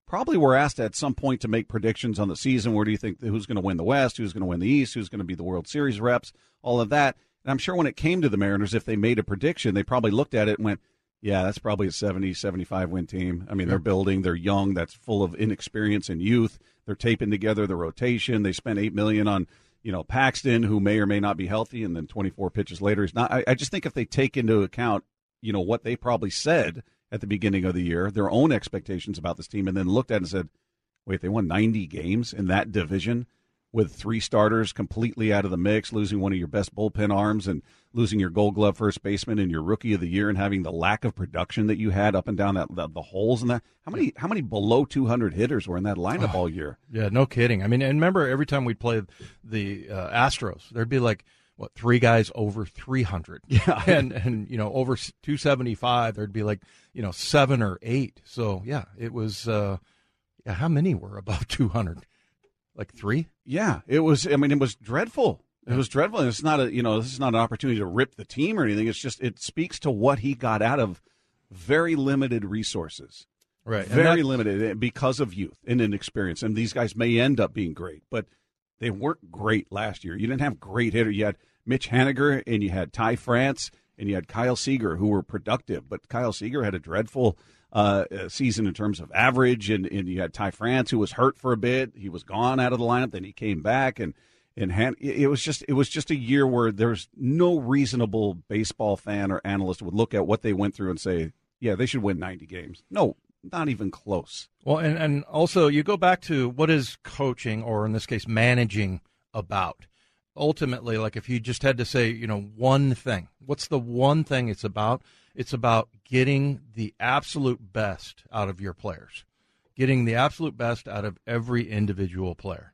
probably were asked at some point to make predictions on the season. Where do you think who's going to win the West? Who's going to win the East? Who's going to be the World Series reps? All of that. And I'm sure when it came to the Mariners, if they made a prediction, they probably looked at it and went, yeah, that's probably a 70, 75 win team. I mean, they're building, they're young, that's full of inexperience and youth. They're taping together the rotation. They spent eight million on, you know, Paxton, who may or may not be healthy, and then 24 pitches later he's not. I, I just think if they take into account, you know, what they probably said at the beginning of the year, their own expectations about this team, and then looked at and said, wait, they won 90 games in that division with three starters completely out of the mix, losing one of your best bullpen arms and losing your gold glove first baseman and your rookie of the year and having the lack of production that you had up and down that the, the holes in that. How many how many below 200 hitters were in that lineup oh, all year? Yeah, no kidding. I mean, and remember every time we'd play the uh, Astros, there'd be like – what three guys over 300 yeah and and you know over 275 there'd be like you know seven or eight so yeah it was uh yeah, how many were above 200 like three? Yeah it was i mean it was dreadful. It was dreadful and it's not a you know this is not an opportunity to rip the team or anything. It's just it speaks to what he got out of very limited resources. Right very limited eh, because of youth and inexperience and these guys may end up being great but they weren't great last year. You didn't have great hitter. You had Mitch Haniger and you had Ty France and you had Kyle Seager who were productive, but Kyle Seager had a dreadful uh, season in terms of average, and, and you had Ty France who was hurt for a bit. He was gone out of the lineup, then he came back, and and it was just it was just a year where there's no reasonable baseball fan or analyst would look at what they went through and say, yeah, they should win 90 games. No, not even close. Well, and and also you go back to what is coaching, or in this case, managing about ultimately, like if you just had to say, you know, one thing, what's the one thing it's about? It's about getting the absolute best out of your players, getting the absolute best out of every individual player.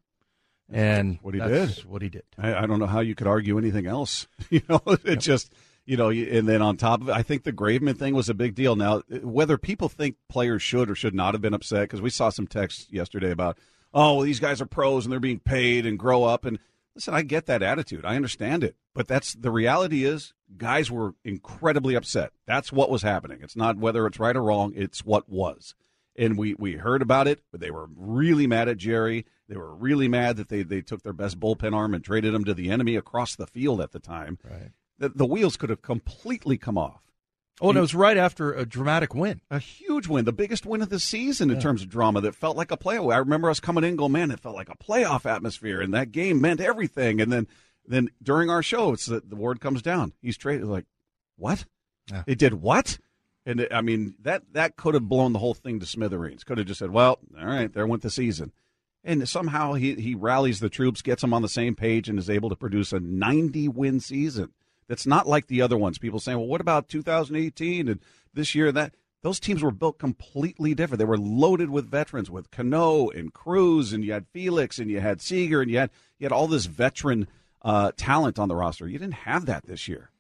And what he did, what he did. I, I, don't know how you could argue anything else. you know, it yep. just, you know, and then on top of it, I think the Graveman thing was a big deal. Now, whether people think players should or should not have been upset, because we saw some texts yesterday about, oh, well, these guys are pros and they're being paid and grow up. And Listen, I get that attitude. I understand it. But that's the reality is guys were incredibly upset. That's what was happening. It's not whether it's right or wrong, it's what was. And we, we heard about it, but they were really mad at Jerry. They were really mad that they, they took their best bullpen arm and traded him to the enemy across the field at the time. Right. The, the wheels could have completely come off. Oh, and it was right after a dramatic win. A huge win, the biggest win of the season in yeah. terms of drama that felt like a playoff. I remember us coming in going, man, it felt like a playoff atmosphere, and that game meant everything. And then, then during our show, it's the, the word comes down. He's traded. Like, what? Yeah. It did what? And it, I mean, that that could have blown the whole thing to smithereens. Could have just said, well, all right, there went the season. And somehow he, he rallies the troops, gets them on the same page, and is able to produce a 90 win season that's not like the other ones. People saying, well, what about 2018 and this year and that? Those teams were built completely different. They were loaded with veterans, with Cano and Cruz, and you had Felix, and you had Seager, and you had you had all this veteran uh, talent on the roster. You didn't have that this year.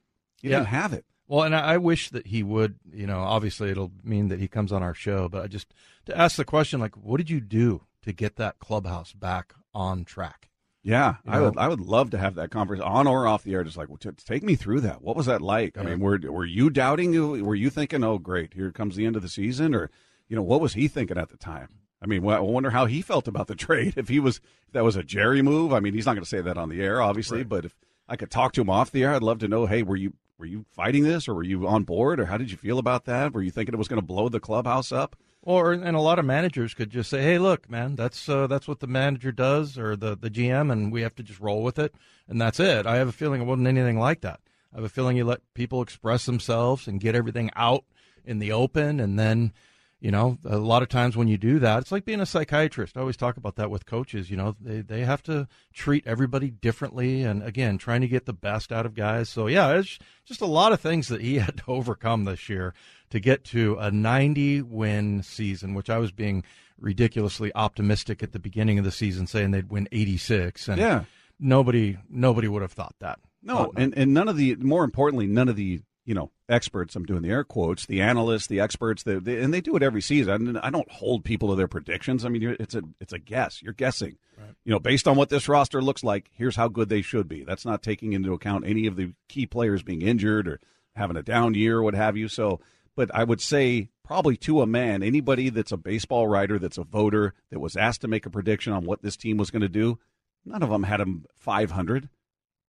You yeah. didn't have it. Well, and I wish that he would. You know, obviously it'll mean that he comes on our show, but I just to ask the question, like, what did you do to get that clubhouse back on track? Yeah, you know? I would. I would love to have that conversation on or off the air. Just like, well, t- take me through that. What was that like? Yeah. I mean, were were you doubting? Were you thinking, oh, great, here comes the end of the season, or you know, what was he thinking at the time? I mean, I wonder how he felt about the trade. If he was, if that was a Jerry move. I mean, he's not going to say that on the air, obviously. Right. But if I could talk to him off the air, I'd love to know. Hey, were you were you fighting this, or were you on board, or how did you feel about that? Were you thinking it was going to blow the clubhouse up? Or and a lot of managers could just say, "Hey, look, man, that's uh, that's what the manager does, or the the GM, and we have to just roll with it, and that's it." I have a feeling it wasn't anything like that. I have a feeling you let people express themselves and get everything out in the open, and then, you know, a lot of times when you do that, it's like being a psychiatrist. I always talk about that with coaches. You know, they they have to treat everybody differently, and again, trying to get the best out of guys. So yeah, it's just a lot of things that he had to overcome this year to get to a 90 win season, which I was being ridiculously optimistic at the beginning of the season, saying they'd win 86. And yeah. nobody nobody would have thought that. No, and, and none of the more importantly, none of the you know experts. I'm doing the air quotes, the analysts, the experts, the, the, and they do it every season. I don't hold people to their predictions. I mean, it's a it's a guess. You're guessing. Right. You know, based on what this roster looks like, here's how good they should be. That's not taking into account any of the key players being injured or having a down year or what have you. So but I would say probably to a man, anybody that's a baseball writer, that's a voter, that was asked to make a prediction on what this team was going to do, none of them had them 500.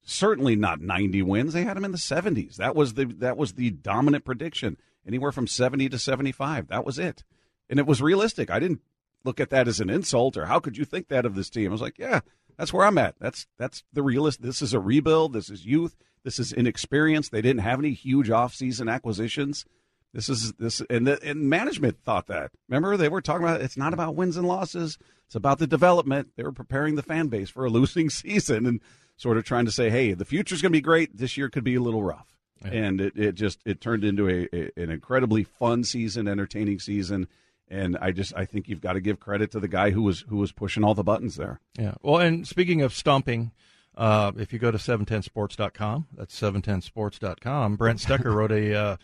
Certainly not 90 wins. They had them in the 70s. That was the that was the dominant prediction. Anywhere from 70 to 75. That was it. And it was realistic. I didn't look at that as an insult or how could you think that of this team? I was like, yeah, that's where I'm at. That's that's the realist. This is a rebuild. This is youth. This is inexperience. They didn't have any huge offseason acquisitions. This is this, and the, and management thought that. Remember, they were talking about it's not about wins and losses; it's about the development. They were preparing the fan base for a losing season and sort of trying to say, "Hey, the future's going to be great. This year could be a little rough." Yeah. And it, it just it turned into a, a an incredibly fun season, entertaining season and I just I think you've got to give credit to the guy who was who was pushing all the buttons there. Yeah. Well, and speaking of stumping, uh, if you go to 710sports.com, that's 710sports.com. Brent Stecker wrote a uh,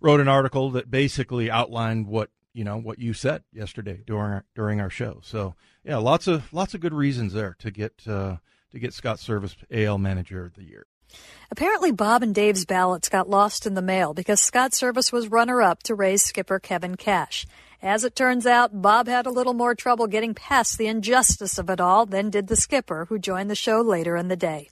wrote an article that basically outlined what you know what you said yesterday during our, during our show. So yeah, lots of lots of good reasons there to get uh, to get Scott Servais AL Manager of the Year. Apparently, Bob and Dave's ballots got lost in the mail because Scott Servais was runner up to Rays skipper Kevin Cash. As it turns out, Bob had a little more trouble getting past the injustice of it all than did the skipper, who joined the show later in the day.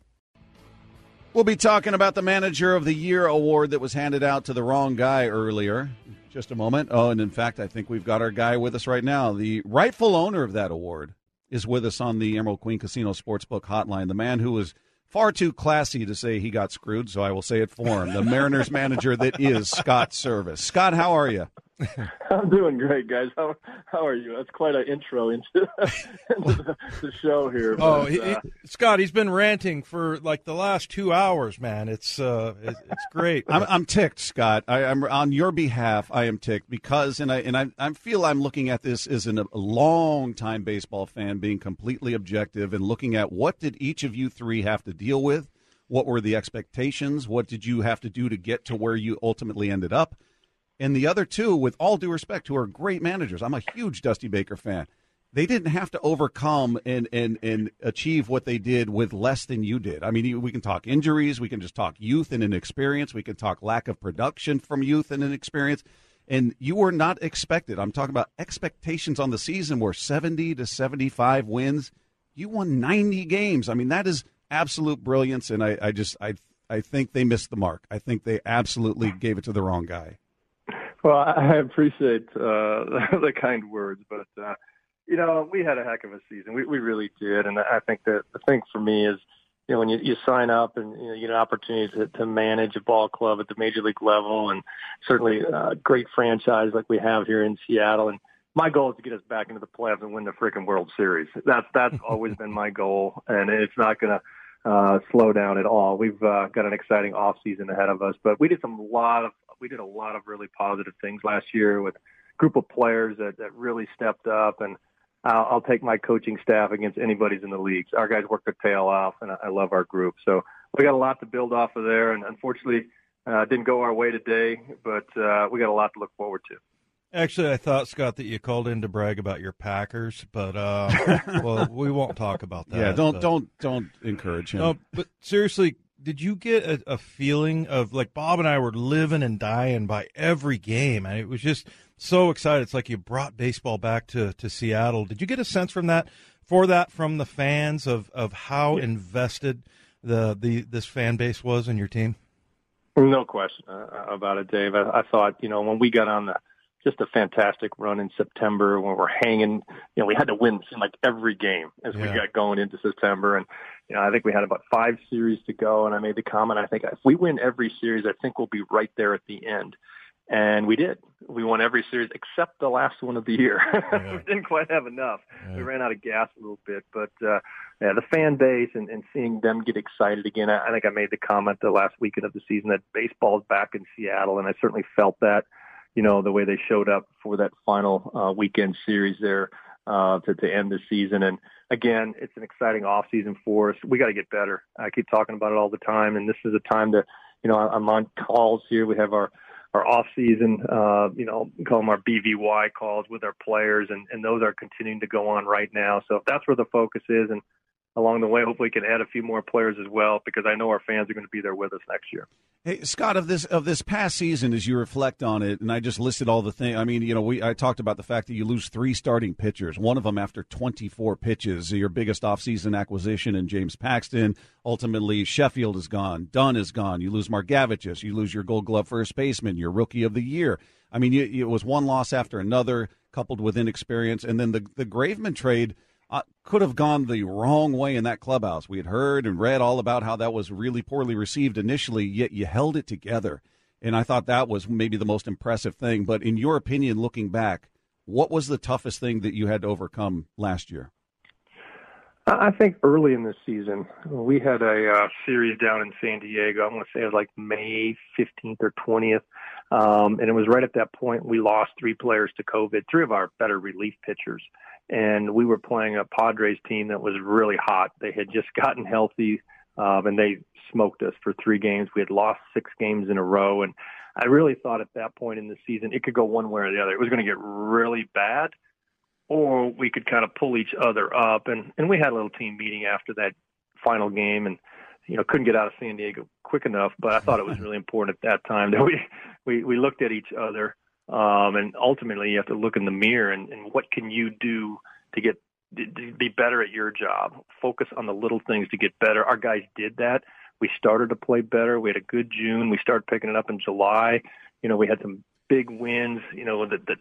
We'll be talking about the Manager of the Year award that was handed out to the wrong guy earlier. Just a moment. Oh, and in fact, I think we've got our guy with us right now. The rightful owner of that award is with us on the Emerald Queen Casino Sportsbook hotline. The man who was far too classy to say he got screwed, so I will say it for him. The Mariners manager that is Scott Servais. Scott, how are you? I'm doing great, guys. How how are you? That's quite an intro into, into the, the, show here. Oh, but, oh, he, uh, Scott, he's been ranting for like the last two hours, man. It's uh, it's, it's great. I'm, I'm ticked, Scott. I, am on your behalf. I am ticked because, and I and I, I feel I'm looking at this as an, a long time baseball fan, being completely objective and looking at what did each of you three have to deal with. What were the expectations? What did you have to do to get to where you ultimately ended up? And the other two, with all due respect, who are great managers, I'm a huge Dusty Baker fan. They didn't have to overcome and, and, and achieve what they did with less than you did. I mean, we can talk injuries, we can just talk youth and inexperience, we can talk lack of production from youth and inexperience. And you were not expected. I'm talking about expectations on the season were 70 to 75 wins. You won 90 games. I mean, that is absolute brilliance. And I, I just, I, I think they missed the mark. I think they absolutely gave it to the wrong guy. Well, I appreciate uh, the kind words, but uh, you know, we had a heck of a season. We we really did, and I think that the thing for me is, you know, when you, you sign up and you, know, you get an opportunity to, to manage a ball club at the major league level, and certainly a uh, great franchise like we have here in Seattle, and my goal is to get us back into the playoffs and win the freaking World Series. That's that's always been my goal, and it's not going to uh, slow down at all. We've uh, got an exciting off season ahead of us, but we did some lot of we did a lot of really positive things last year with a group of players that, that really stepped up and I'll, I'll take my coaching staff against anybody's in the leagues. Our guys work their tail off and I, I love our group. So we got a lot to build off of there and unfortunately uh, didn't go our way today, but uh, we got a lot to look forward to. Actually, I thought Scott that you called in to brag about your Packers, but uh, well, we won't talk about that. Yeah, don't but. don't don't encourage him. No, but seriously, did you get a, a, feeling of like Bob and I were living and dying by every game, and it was just so excited. It's like you brought baseball back to to Seattle. Did you get a sense from that for that from the fans of of how invested the the this fan base was in your team? No question uh, about it, Dave. I, I thought you know when we got on the just a fantastic run in September when we're hanging. You know, we had to win like every game as yeah. we got going into September, and you know, I think we had about five series to go. And I made the comment, I think if we win every series, I think we'll be right there at the end. And we did. We won every series except the last one of the year. Yeah. we didn't quite have enough. Yeah. We ran out of gas a little bit, but uh, yeah, the fan base and, and seeing them get excited again. I, I think I made the comment the last weekend of the season that baseball is back in Seattle, and I certainly felt that you know, the way they showed up for that final uh, weekend series there uh, to, to end the season. And again, it's an exciting off season for us. We got to get better. I keep talking about it all the time, and this is a time to, you know, I'm on calls here. We have our our off season, uh, you know, call them our BVY calls with our players, and, and those are continuing to go on right now. So if that's where the focus is, and along the way. Hopefully, we can add a few more players as well because I know our fans are going to be there with us next year. Hey, Scott, of this of this past season, as you reflect on it, and I just listed all the things. I mean, you know, we I talked about the fact that you lose three starting pitchers, one of them after 24 pitches. Your biggest offseason acquisition in James Paxton. Ultimately, Sheffield is gone. Dunn is gone. You lose Margevicius. You lose your Gold Glove first baseman. Your Rookie of the Year. I mean, you, it was one loss after another, coupled with inexperience, and then the the Graveman trade uh, could have gone the wrong way in that clubhouse. We had heard and read all about how that was really poorly received initially, yet you held it together. And I thought that was maybe the most impressive thing. But in your opinion, looking back, what was the toughest thing that you had to overcome last year? I think early in the season, we had a uh, series down in San Diego. I want to say it was like May 15th or 20th. Um, and it was right at that point we lost three players to COVID, three of our better relief pitchers and we were playing a Padres team that was really hot. They had just gotten healthy, um, and they smoked us for three games. We had lost six games in a row, and I really thought at that point in the season it could go one way or the other. It was going to get really bad, or we could kind of pull each other up. And and we had a little team meeting after that final game, and you know couldn't get out of San Diego quick enough. But I thought it was really important at that time that we we we looked at each other um, and ultimately, you have to look in the mirror and, and what can you do to get to be better at your job. Focus on the little things to get better. Our guys did that. We started to play better. We had a good June. We started picking it up in July. You know, we had some big wins. You know, the the,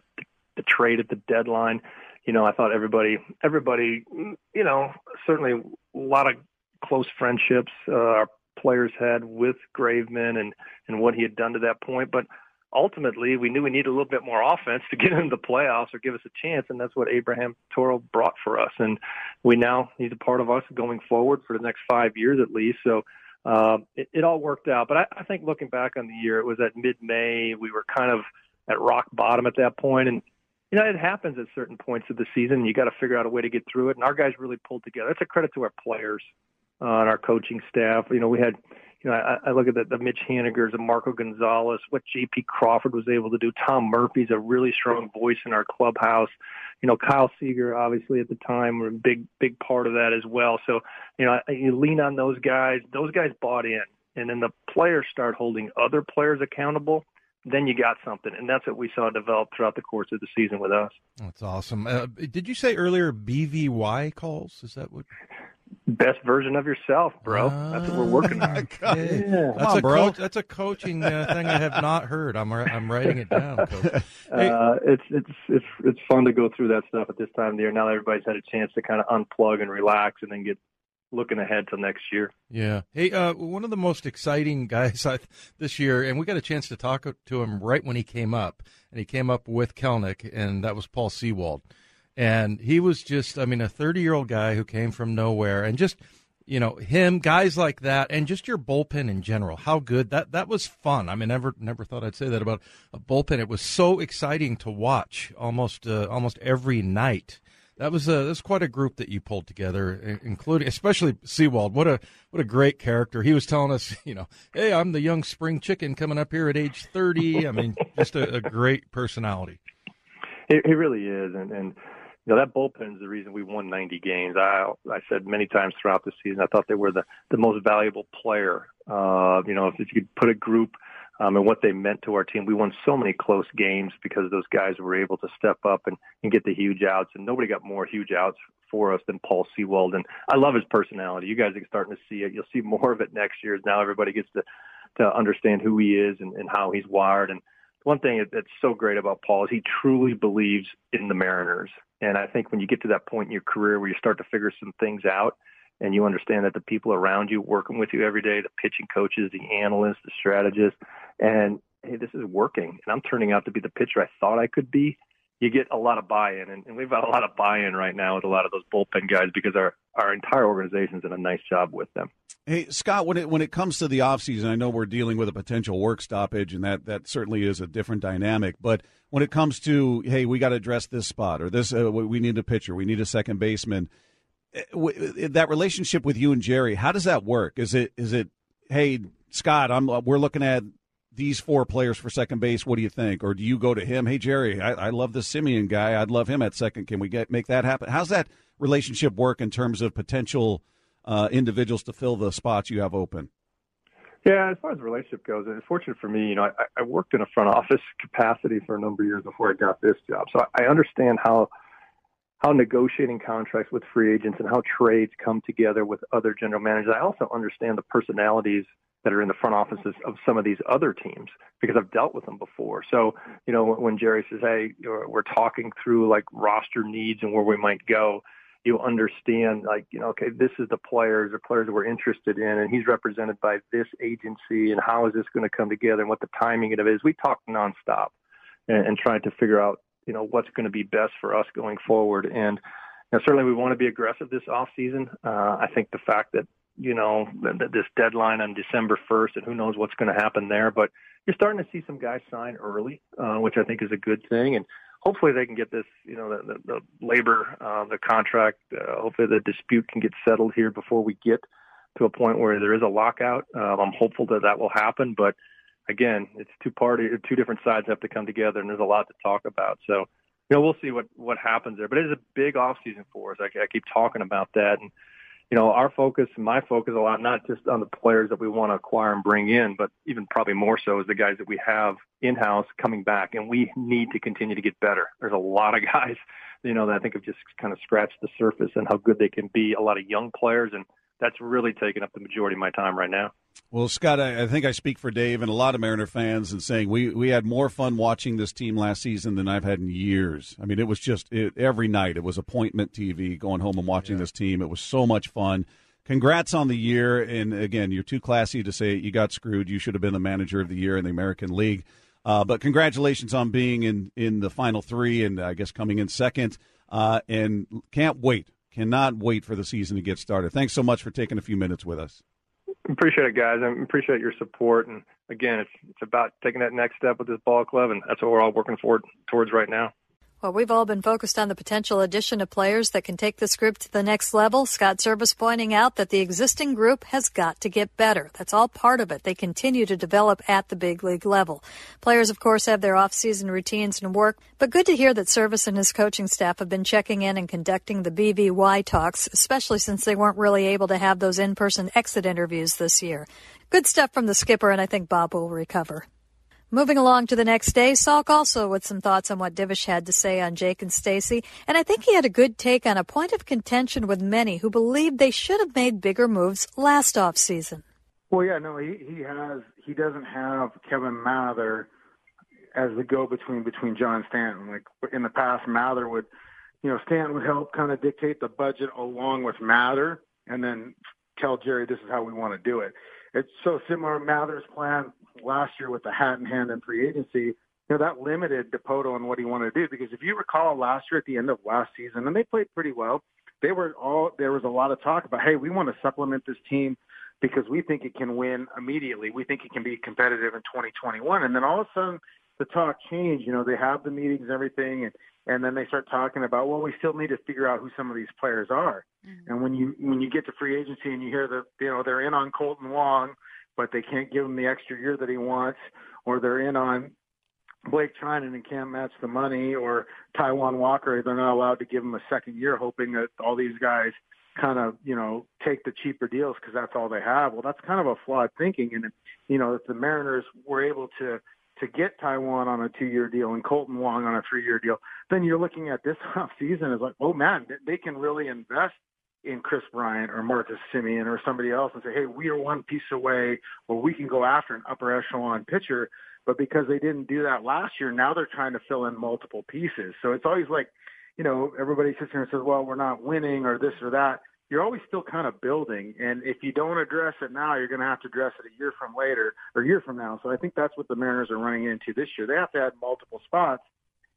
the trade at the deadline. You know, I thought everybody, everybody, you know, certainly a lot of close friendships uh, our players had with Graveman and and what he had done to that point, but ultimately we knew we needed a little bit more offense to get into the playoffs or give us a chance, and that's what Abraham Toro brought for us. And we now he's a part of us going forward for the next five years at least. So uh, it, it all worked out. But I, I think looking back on the year, it was at mid-May. We were kind of at rock bottom at that point, and you know it happens at certain points of the season. You got to figure out a way to get through it, and our guys really pulled together. It's a credit to our players uh, and our coaching staff. You know, we had you know, I, I look at the, the Mitch Hanigers and Marco Gonzalez, what J.P. Crawford was able to do. Tom Murphy's a really strong voice in our clubhouse. You know, Kyle Seager, obviously at the time, were a big, big part of that as well. So, you know, I, you lean on those guys. Those guys bought in, and then the players start holding other players accountable. Then you got something, and that's what we saw develop throughout the course of the season with us. That's awesome. Uh, did you say earlier BVY calls? Is that what? Best version of yourself, bro. That's what we're working on. Okay. Yeah. That's on, a bro. Coach, that's a coaching uh, thing I have not heard. I'm I'm writing it down. Hey. Uh, it's it's it's it's fun to go through that stuff at this time of the year. Now that everybody's had a chance to kind of unplug and relax, and then get looking ahead to next year. Yeah. Hey, uh, one of the most exciting guys I, this year, and we got a chance to talk to him right when he came up, and he came up with Kelenic, and that was Paul Sewald. And he was just, I mean, a 30 year old guy who came from nowhere and just, you know, him, guys like that, and just your bullpen in general. How good that that was fun. I mean, never never thought I'd say that about a bullpen. It was so exciting to watch almost uh, almost every night. That was a that's quite a group that you pulled together, including especially Sewald. What a what a great character. He was telling us, you know, hey, I'm the young spring chicken coming up here at age 30. I mean, just a, a great personality. He really is, and and you know that bullpen is the reason we won 90 games. I I said many times throughout the season I thought they were the the most valuable player. Uh, you know, if, if you could put a group um, and what they meant to our team, we won so many close games because those guys were able to step up and and get the huge outs. And nobody got more huge outs for us than Paul Sewald. And I love his personality. You guys are starting to see it. You'll see more of it next year. Now everybody gets to to understand who he is and, and how he's wired and one thing that's so great about Paul is he truly believes in the Mariners. And I think when you get to that point in your career where you start to figure some things out and you understand that the people around you working with you every day, the pitching coaches, the analysts, the strategists, and hey, this is working and I'm turning out to be the pitcher I thought I could be you get a lot of buy-in, and, and we've got a lot of buy-in right now with a lot of those bullpen guys because our our entire organization's done a nice job with them. Hey Scott, when it when it comes to the offseason, I know we're dealing with a potential work stoppage, and that that certainly is a different dynamic. But when it comes to hey, we got to address this spot or this, uh, we need a pitcher, we need a second baseman. Eh, eh, that relationship with you and Jerry, how does that work? Is it is it hey Scott, I'm we're looking at these four players for second base. What do you think? Or do you go to him? Hey, Jerry, I, I love the Semien guy. I'd love him at second. Can we get make that happen? How's that relationship work in terms of potential uh, individuals to fill the spots you have open? Yeah, as far as the relationship goes, it's fortunate for me. You know, I, I worked in a front office capacity for a number of years before I got this job, so I understand how how negotiating contracts with free agents and how trades come together with other general managers. I also understand the personalities that are in the front offices of some of these other teams because I've dealt with them before. So, you know, when Jerry says, "Hey, we're talking through like roster needs and where we might go," you understand like, you know, okay, this is the players or players we're interested in, and he's represented by this agency, and how is this going to come together, and what the timing of it is. We talk nonstop and, and trying to figure out, you know, what's going to be best for us going forward. And certainly we want to be aggressive this off season. Uh, I think the fact that you know, this deadline on December 1st, and who knows what's going to happen there. But you're starting to see some guys sign early, uh, which I think is a good thing. And hopefully they can get this, you know, the, the, the labor, uh, the contract, uh, hopefully the dispute can get settled here before we get to a point where there is a lockout. Um, I'm hopeful that that will happen. But again, it's two party, two different sides have to come together, and there's a lot to talk about. So, you know, we'll see what what happens there. But it is a big off season for us. I, I keep talking about that, and you know, our focus, my focus a lot, not just on the players that we want to acquire and bring in, but even probably more so is the guys that we have in-house coming back. And we need to continue to get better. There's a lot of guys, you know, that I think have just kind of scratched the surface and how good they can be. A lot of young players. And that's really taken up the majority of my time right now. Well, Scott, I, I think I speak for Dave and a lot of Mariner fans in saying we, we had more fun watching this team last season than I've had in years. I mean, it was just it, every night. It was appointment TV, going home and watching yeah. this team. It was so much fun. Congrats on the year. And again, you're too classy to say you got screwed. You should have been the manager of the year in the American League. Uh, but congratulations on being in, in the final three and I guess coming in second. Uh, and can't wait, cannot wait for the season to get started. Thanks so much for taking a few minutes with us. Appreciate it, guys. I appreciate your support. And again, it's it's about taking that next step with this ball club, and that's what we're all working forward towards right now. Well, we've all been focused on the potential addition of players that can take this group to the next level. Scott Servais pointing out that the existing group has got to get better. That's all part of it. They continue to develop at the big league level. Players, of course, have their off-season routines and work, but good to hear that Servais and his coaching staff have been checking in and conducting the BVY talks, especially since they weren't really able to have those in-person exit interviews this year. Good stuff from the skipper, and I think Bob will recover. Moving along to the next day, Salk also with some thoughts on what Divish had to say on Jake and Stacy, and I think he had a good take on a point of contention with many who believed they should have made bigger moves last off season. Well, yeah, no, he he has he doesn't have Kevin Mather as the go between between John Stanton. Like in the past, Mather would, you know, Stanton would help kind of dictate the budget along with Mather, and then tell Jerry this is how we want to do it. It's so similar. Mather's plan last year with the hat in hand and free agency, you know, that limited Dipoto on what he wanted to do. Because if you recall last year at the end of last season, and they played pretty well, they were all there was a lot of talk about, hey, we want to supplement this team because we think it can win immediately. We think it can be competitive in 2021. And then all of a sudden the talk changed. You know, they have the meetings and everything and and then they start talking about, well, we still need to figure out who some of these players are. Mm-hmm. And when you when you get to free agency and you hear that you know they're in on Kolten Wong, but they can't give him the extra year that he wants, or they're in on Blake Treinen and can't match the money, or Taijuan Walker, they're not allowed to give him a second year, hoping that all these guys kind of you know take the cheaper deals because that's all they have. Well, that's kind of a flawed thinking, and you know if the Mariners were able to to get Taijuan on a two-year deal and Kolten Wong on a three-year deal, then you're looking at this off season as like, oh man, they can really invest in Kris Bryant or Marcus Semien or somebody else and say, hey, we are one piece away, or we can go after an upper echelon pitcher. But because they didn't do that last year, now they're trying to fill in multiple pieces. So it's always like, you know, everybody sits here and says, well, we're not winning or this or that. You're always still kind of building. And if you don't address it now, you're going to have to address it a year from later or a year from now. So I think that's what the Mariners are running into this year. They have to add multiple spots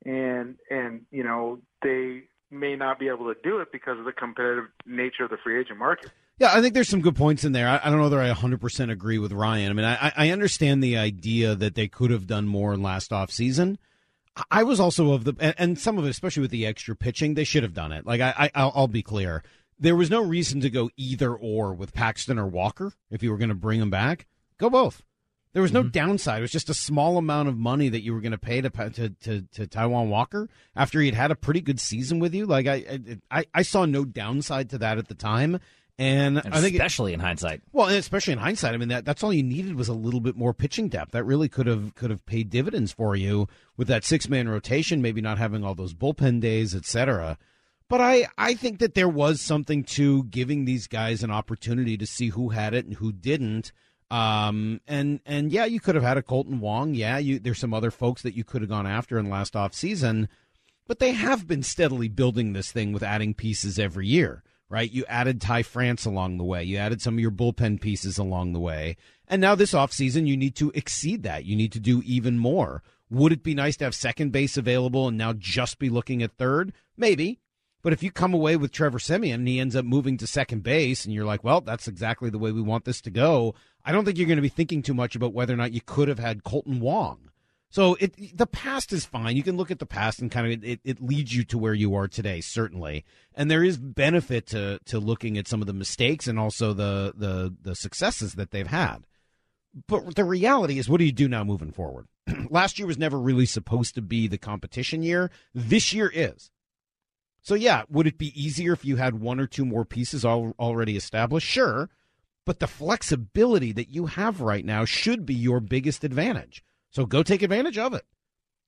and and you know they may not be able to do it because of the competitive nature of the free agent market. Yeah, I think there's some good points in there. I, I don't know whether I 100% agree with Ryan. I mean, I, I understand the idea that they could have done more last offseason. I was also of the, and, and some of it, especially with the extra pitching, they should have done it. Like, I, I, I'll, I'll be clear. There was no reason to go either or with Paxton or Walker if you were going to bring them back. Go both. There was no mm-hmm. downside. It was just a small amount of money that you were going to pay to to to, to Taijuan Walker after he had had a pretty good season with you. Like I, I, I saw no downside to that at the time, and, and I think especially it, in hindsight. Well, especially in hindsight, I mean that that's all you needed was a little bit more pitching depth. That really could have could have paid dividends for you with that six man rotation, maybe not having all those bullpen days, etc. But I, I think that there was something to giving these guys an opportunity to see who had it and who didn't um, and and yeah, you could have had a Kolten Wong. Yeah, you there's some other folks that you could have gone after in last off season, but they have been steadily building this thing with adding pieces every year, right? You added Ty France along the way. You added some of your bullpen pieces along the way. And now this off season, you need to exceed that. You need to do even more. Would it be nice to have second base available and now just be looking at third? Maybe. But if you come away with Trevor Semien and he ends up moving to second base and you're like, well, that's exactly the way we want this to go, I don't think you're going to be thinking too much about whether or not you could have had Kolten Wong. So it the past is fine. You can look at the past and kind of it, it leads you to where you are today, certainly. And there is benefit to to looking at some of the mistakes and also the the the successes that they've had. But the reality is, what do you do now moving forward? Last year was never really supposed to be the competition year. This year is. So yeah, would it be easier if you had one or two more pieces already established? Sure. But the flexibility that you have right now should be your biggest advantage. So go take advantage of it.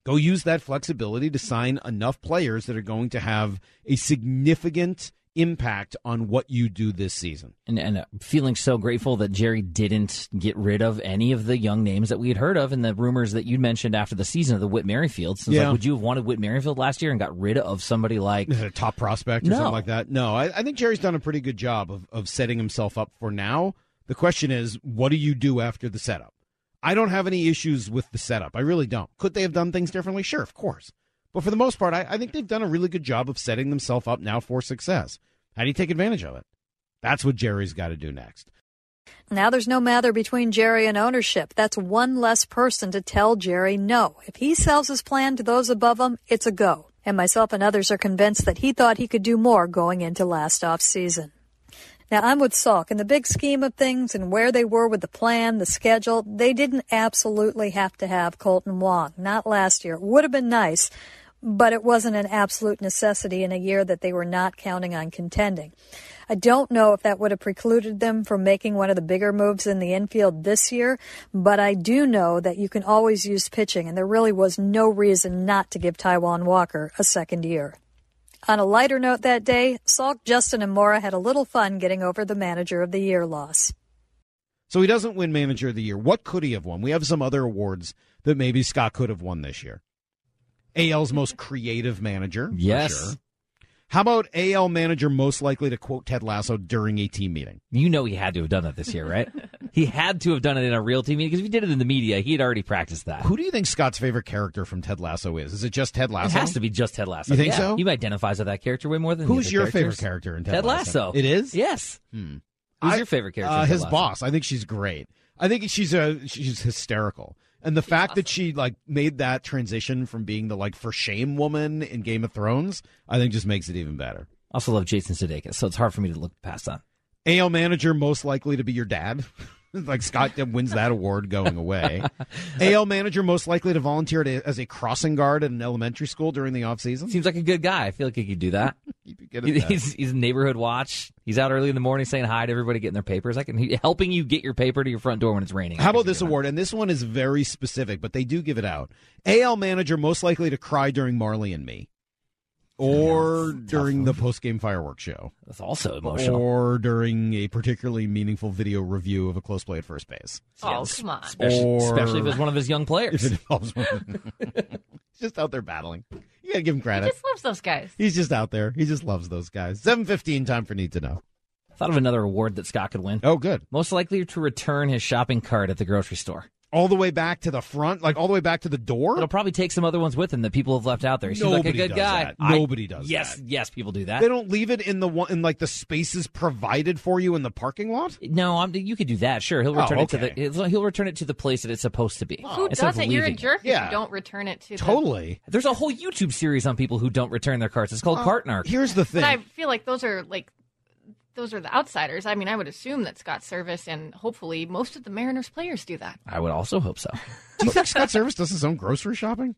Go use that flexibility to sign enough players that are going to have a significant impact on what you do this season. And, and uh, feeling so grateful that Jerry didn't get rid of any of the young names that we had heard of and the rumors that you mentioned after the season of the Whit Merrifield. So Yeah. like, would you have wanted Whit Merrifield last year and got rid of somebody like a top prospect or No. something like that. No, I, I think Jerry's done a pretty good job of, of setting himself up for now. The question is, what do you do after the setup? I don't have any issues with the setup. I really don't. Could they have done things differently? Sure, of course. But for the most part, I, I think they've done a really good job of setting themselves up now for success. How do you take advantage of it? That's what Jerry's got to do next. Now there's no Mather between Jerry and ownership. That's one less person to tell Jerry no. If he sells his plan to those above him, it's a go. And myself and others are convinced that he thought he could do more going into last off season. Now I'm with Salk. In the big scheme of things and where they were with the plan, the schedule, they didn't absolutely have to have Kolten Wong. Not last year. It would have been nice, but it wasn't an absolute necessity in a year that they were not counting on contending. I don't know if that would have precluded them from making one of the bigger moves in the infield this year, but I do know that you can always use pitching, and there really was no reason not to give Taijuan Walker a second year. On a lighter note that day, Salk, Justin, and Mora had a little fun getting over the Manager of the Year loss. So he doesn't win Manager of the Year. What could he have won? We have some other awards that maybe Scott could have won this year. AL's most creative manager. for Yes. sure. How about AL manager most likely to quote Ted Lasso during a team meeting? You know he had to have done that this year, right? he had to have done it in a real team meeting because if he did it in the media, he had already practiced that. Who do you think Scott's favorite character from Ted Lasso is? Is it just Ted Lasso? It has to be just Ted Lasso. You think Yeah, so? He identifies with that character way more than the Who's other your characters. favorite character in Ted, Ted Lasso? Lasso. It is. Yes. Hmm. Who's I- your favorite character? Uh, in Ted his Lasso? boss. I think she's great. I think she's a she's hysterical. And the fact that she like made that transition from being the like for shame woman in Game of Thrones, I think just makes it even better. Also love Jason Sudeikis, so it's hard for me to look past that. AL manager most likely to be your dad. like Scott wins that award going away. AL manager most likely to volunteer to, as a crossing guard at an elementary school during the off season. Seems like a good guy. I feel like he could do that. good at that. he's, he's neighborhood watch. He's out early in the morning saying hi to everybody getting their papers. I can he, helping you get your paper to your front door when it's raining. How about this award? And this one is very specific, but they do give it out. AL manager most likely to cry during Marley and Me. Or during the post game fireworks show. That's also emotional. Or during a particularly meaningful video review of a close play at first base. Oh, come on. Especially, Or- especially if it's one of his young players. If it involves one. He's just out there battling. You gotta give him credit. He credit. just loves those guys. He's just out there. He just loves those guys. Seven fifteen. Time for need to know. Thought of another award that Scott could win. Oh, good. Most likely to return his shopping cart at the grocery store. All the way back to the front, like all the way back to the door. It'll probably take some other ones with him that people have left out there. He seems like a Nobody good does guy. that. I- Nobody does Yes, that. yes, people do that. They don't leave it in the one in like the spaces provided for you in the parking lot. No, I'm, you could do that. Sure, he'll Oh, return it to the he'll he'll return it to the place that it's supposed to be. Who Instead of doesn't? You're a leaving it. jerk if Yeah. you don't return it to the- Totally. There's a whole YouTube series on people who don't return their carts. It's called uh, Cart Narc. Here's the thing. But I feel like those are like those are the outsiders. I mean, I would assume that Scott Servais and hopefully most of the Mariners players do that. I would also hope so. Do you think Scott Servais does his own grocery shopping?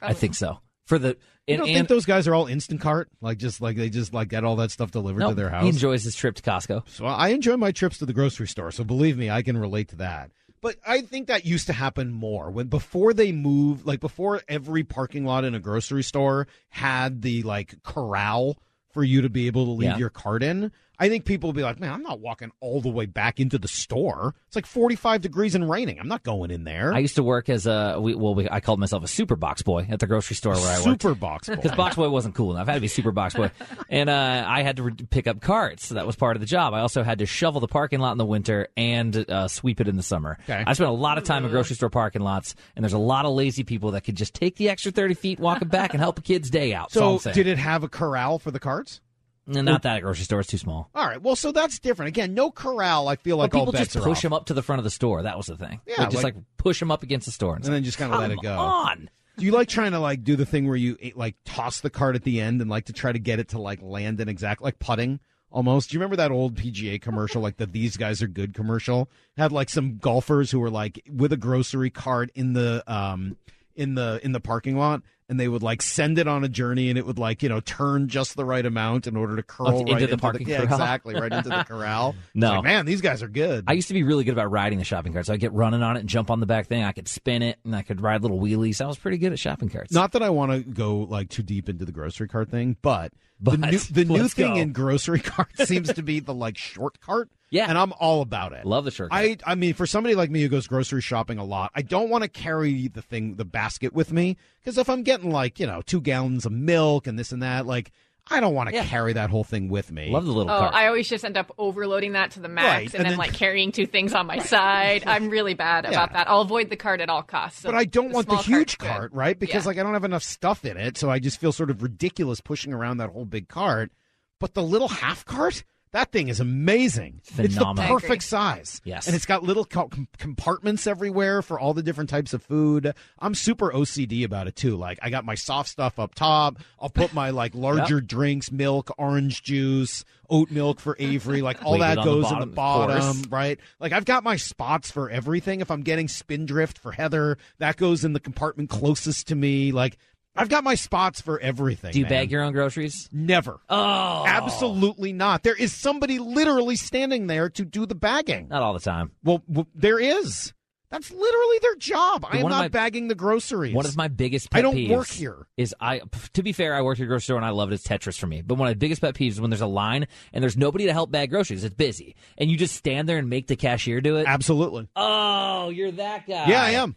I think so. For the You don't and think those guys are all instant cart Like just like they just like get all that stuff delivered no, to their house. he enjoys his trip to Costco. So I enjoy my trips to the grocery store. So believe me, I can relate to that. But I think that used to happen more when before they moved, like before every parking lot in a grocery store had the like corral for you to be able to leave Yeah. your card in. I think people will be like, man, I'm not walking all the way back into the store. It's like 45 degrees and raining. I'm not going in there. I used to work as a we, well, we, I called myself a super box boy at the grocery store where I worked. Super box boy. because box boy wasn't cool enough. I had to be super box boy, and uh, I had to re- pick up carts. So that was part of the job. I also had to shovel the parking lot in the winter and uh, sweep it in the summer. Okay. I spent a lot of time in grocery store parking lots, and there's a lot of lazy people that could just take the extra thirty feet, walk it back, and help a kid's day out. So did it have a corral for the carts? No, not that grocery store; it's too small. All right. Well, so that's different. Again, no corral. I feel like but all people bets just push them up to the front of the store. That was the thing. Yeah, just like- like, push them up against the store, and then just kind of let it go. on. Do you like trying to like do the thing where you like toss the cart at the end and like to try to get it to like land in exact like putting almost? Do you remember that old PGA commercial, like the "These guys are good" commercial? Had like some golfers who were like with a grocery cart in the um in the in the parking lot, and they would like send it on a journey and it would like you know turn just the right amount in order to curl Up into right the parking yeah, corral? exactly right into the corral. No. like, man, these guys are good. I used to be really good about riding the shopping cart. So I'd get running on it and jump on the back thing. I could spin it and I could ride little wheelies. I was pretty good at shopping carts. Not that I want to go like too deep into the grocery cart thing, but, the new, the new thing go. in grocery carts seems to be the like short cart. Yeah. and I'm all about it. Love the short cart. I I mean, for somebody like me who goes grocery shopping a lot, I don't want to carry the thing, the basket with me, because if I'm getting like you know two gallons of milk and this and that, like I don't want to carry that whole thing with me. Love the little Oh, I always just end up overloading that to the max Right, and, and then, then- like carrying two things on my side. I'm really bad Yeah. about that. I'll avoid the cart at all costs. So but I don't want the huge cart's cart, right? Because Yeah. like I don't have enough stuff in it, so I just feel sort of ridiculous pushing around that whole big cart. But the little half cart, that thing is amazing. It's the Phenomenal. I agree. perfect size. Yes. and it's got little co- compartments everywhere for all the different types of food. I'm super OCD about it too. Like I got my soft stuff up top. I'll put my like larger drinks, milk, orange juice, oat milk for Avery. Like all that on the goes bottom, in the bottom right? Like I've got my spots for everything. If I'm getting spindrift for Heather, that goes in the compartment closest to me. Like I've got my spots for everything. Do you man. bag your own groceries? Never. Oh, Absolutely not. There is somebody literally standing there to do the bagging. Not all the time. Well, w- there is. That's literally their job. I am not my- bagging the groceries. One of my biggest pet I don't peeves work here. Is I to be fair, I worked at a grocery store and I love it. It's Tetris for me. But one of the biggest pet peeves is when there's a line and there's nobody to help bag groceries. It's busy, and you just stand there and make the cashier do it. Absolutely. Oh, you're that guy. Yeah, I am.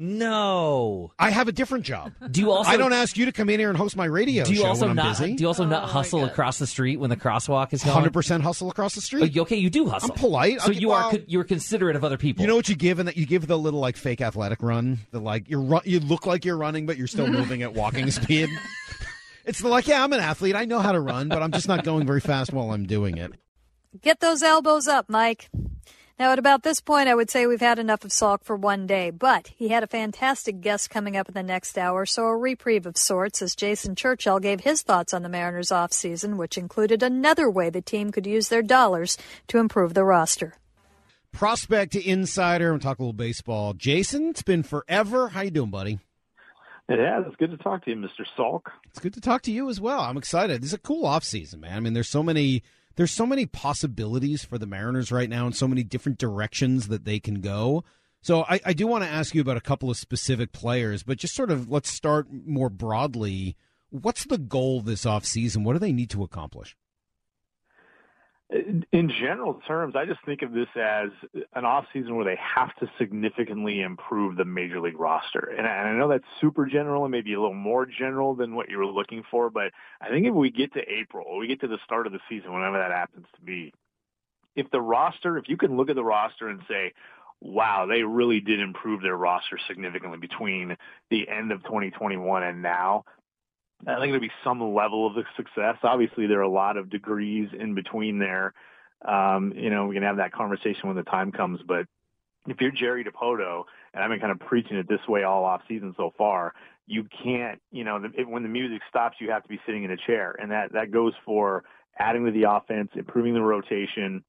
No. I have a different job. Do you also? I don't ask you to come in here and host my radio Do you show also when I'm not? busy. Do you also not oh hustle across the street when the crosswalk is going? Hundred percent hustle across the Oh, street. you- okay, you do hustle. I'm polite. So I'll- you are well- con- you're considerate of other people. You know what you give, and that you give the little like fake athletic run. The like you're run, you look like you're running, but you're still moving at walking speed. It's the like, yeah, I'm an athlete. I know how to run, but I'm just not going very fast while I'm doing it. Get those elbows up, Mike. Now, at about this point, I would say we've had enough of Salk for one day, but he had a fantastic guest coming up in the next hour, so a reprieve of sorts as Jason Churchill gave his thoughts on the Mariners offseason, which included another way the team could use their dollars to improve the roster. Prospect to insider and talk a little baseball. Jason, it's been forever. How you doing, buddy? It has. It's good to talk to you, Mr. Salk. It's good to talk to you as well. I'm excited. This is a cool off season, man. I mean, there's so many there's so many possibilities for the Mariners right now and so many different directions that they can go. So I, I do want to ask you about a couple of specific players, but just sort of let's start more broadly. What's the goal this offseason? What do they need to accomplish? In general terms, I just think of this as an off season where they have to significantly improve the major league roster. And I know that's super general and maybe a little more general than what you were looking for, but I think if we get to April, or we get to the start of the season, whenever that happens to be, if the roster, if you can look at the roster and say, wow, they really did improve their roster significantly between the end of 2021 and now, I think there'll be some level of success. Obviously, there are a lot of degrees in between there. Um, you know, we can have that conversation when the time comes. But if you're Jerry Dipoto, and I've been kind of preaching it this way all off season so far, you can't, you know, the, it, when the music stops, you have to be sitting in a chair, and that that goes for adding to the offense, improving the rotation,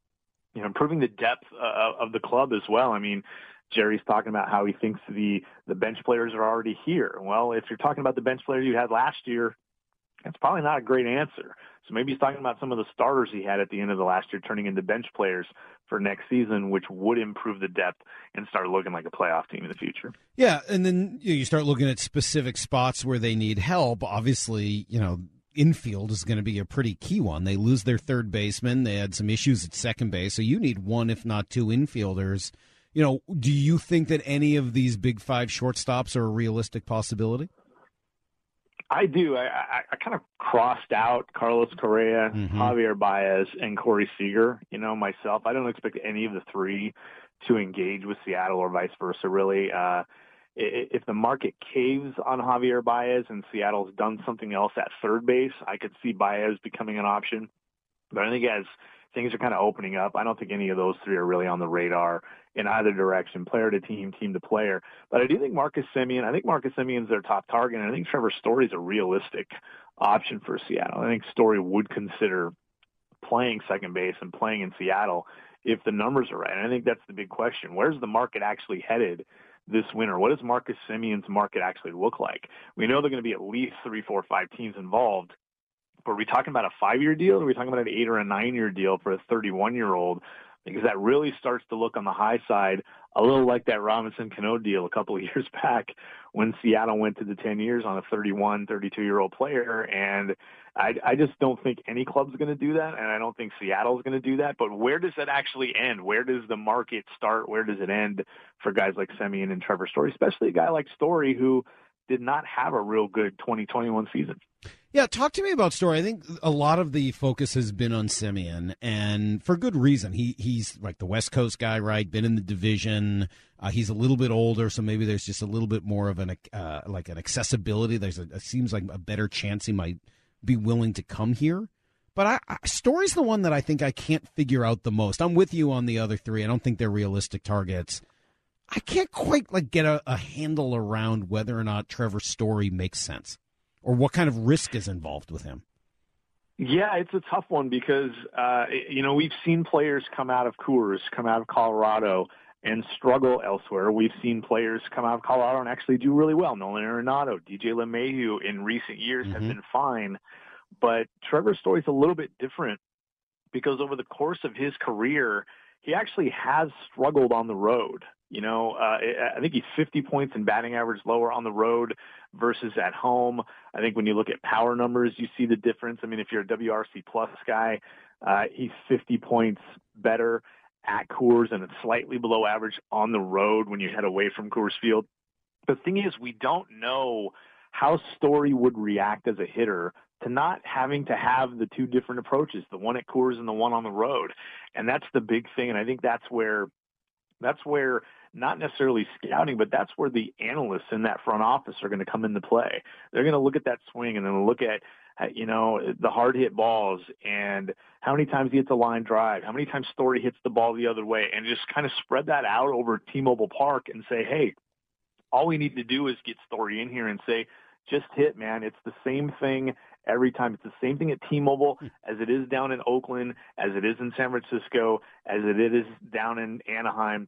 you know, improving the depth uh, of the club as well. I mean, Jerry's talking about how he thinks the the bench players are already here. Well, if you're talking about the bench players you had last year, that's probably not a great answer. So maybe he's talking about some of the starters he had at the end of the last year turning into bench players for next season, which would improve the depth and start looking like a playoff team in the future. Yeah, and then you, know, you start looking at specific spots where they need help. Obviously, you know, infield is going to be a pretty key one. They lose their third baseman. They had some issues at second base, so you need one, if not two, infielders. You know, do you think that any of these big five shortstops are a realistic possibility? I do. I, I, I kind of crossed out Carlos Correa, Mhm. Javier Baez, and Corey Seager. You know, myself, I don't expect any of the three to engage with Seattle or vice versa. Really, uh, if the market caves on Javier Baez and Seattle's done something else at third base, I could see Baez becoming an option. But I think as things are kind of opening up, I don't think any of those three are really on the radar in either direction, player to team, team to player. But I do think Marcus Semien, I think Marcus Semien's their top target, and I think Trevor Story's a realistic option for Seattle. I think Story would consider playing second base and playing in Seattle if the numbers are right. And I think that's the big question. Where's the market actually headed this winter? What does Marcus Semien's market actually look like? We know they're going to be at least three, four, five teams involved. But are we talking about a five-year deal? Or are we talking about an eight or a nine-year deal for a 31-year-old? Because that really starts to look on the high side a little like that Robinson Cano deal a couple of years back when Seattle went to the 10 years on a 31, 32 year old player. And I, I just don't think any club's going to do that. And I don't think Seattle's going to do that. But where does that actually end? Where does the market start? Where does it end for guys like Semien and Trevor Story, especially a guy like Story who did not have a real good 2021 season? Yeah, talk to me about Story. I think a lot of the focus has been on Semien, and for good reason. He he's like the West Coast guy, right? Been in the division. Uh, he's a little bit older, so maybe there's just a little bit more of an uh, like an accessibility. There's a it seems like a better chance he might be willing to come here. But I, I, Story's the one that I think I can't figure out the most. I'm with you on the other three. I don't think they're realistic targets. I can't quite like get a, a handle around whether or not Trevor Story makes sense or what kind of risk is involved with him? Yeah, it's a tough one because uh, you know we've seen players come out of Coors, come out of Colorado, and struggle elsewhere. We've seen players come out of Colorado and actually do really well. Nolan Arenado, DJ LeMahieu in recent years mm-hmm. have been fine, but Trevor's story is a little bit different because over the course of his career, he actually has struggled on the road. You know, uh, I think he's 50 points in batting average lower on the road versus at home. I think when you look at power numbers, you see the difference. I mean, if you're a WRC plus guy, uh, he's 50 points better at Coors and it's slightly below average on the road when you head away from Coors Field. The thing is, we don't know how Story would react as a hitter to not having to have the two different approaches, the one at Coors and the one on the road. And that's the big thing. And I think that's where that's where not necessarily scouting, but that's where the analysts in that front office are going to come into play. They're going to look at that swing and then look at, uh, you know, the hard hit balls and how many times he hits a line drive, how many times Story hits the ball the other way, and just kind of spread that out over T-Mobile Park and say, hey, all we need to do is get Story in here and say, just hit, man. It's the same thing every time. It's the same thing at T-Mobile hmm. as it is down in Oakland, as it is in San Francisco, as it is down in Anaheim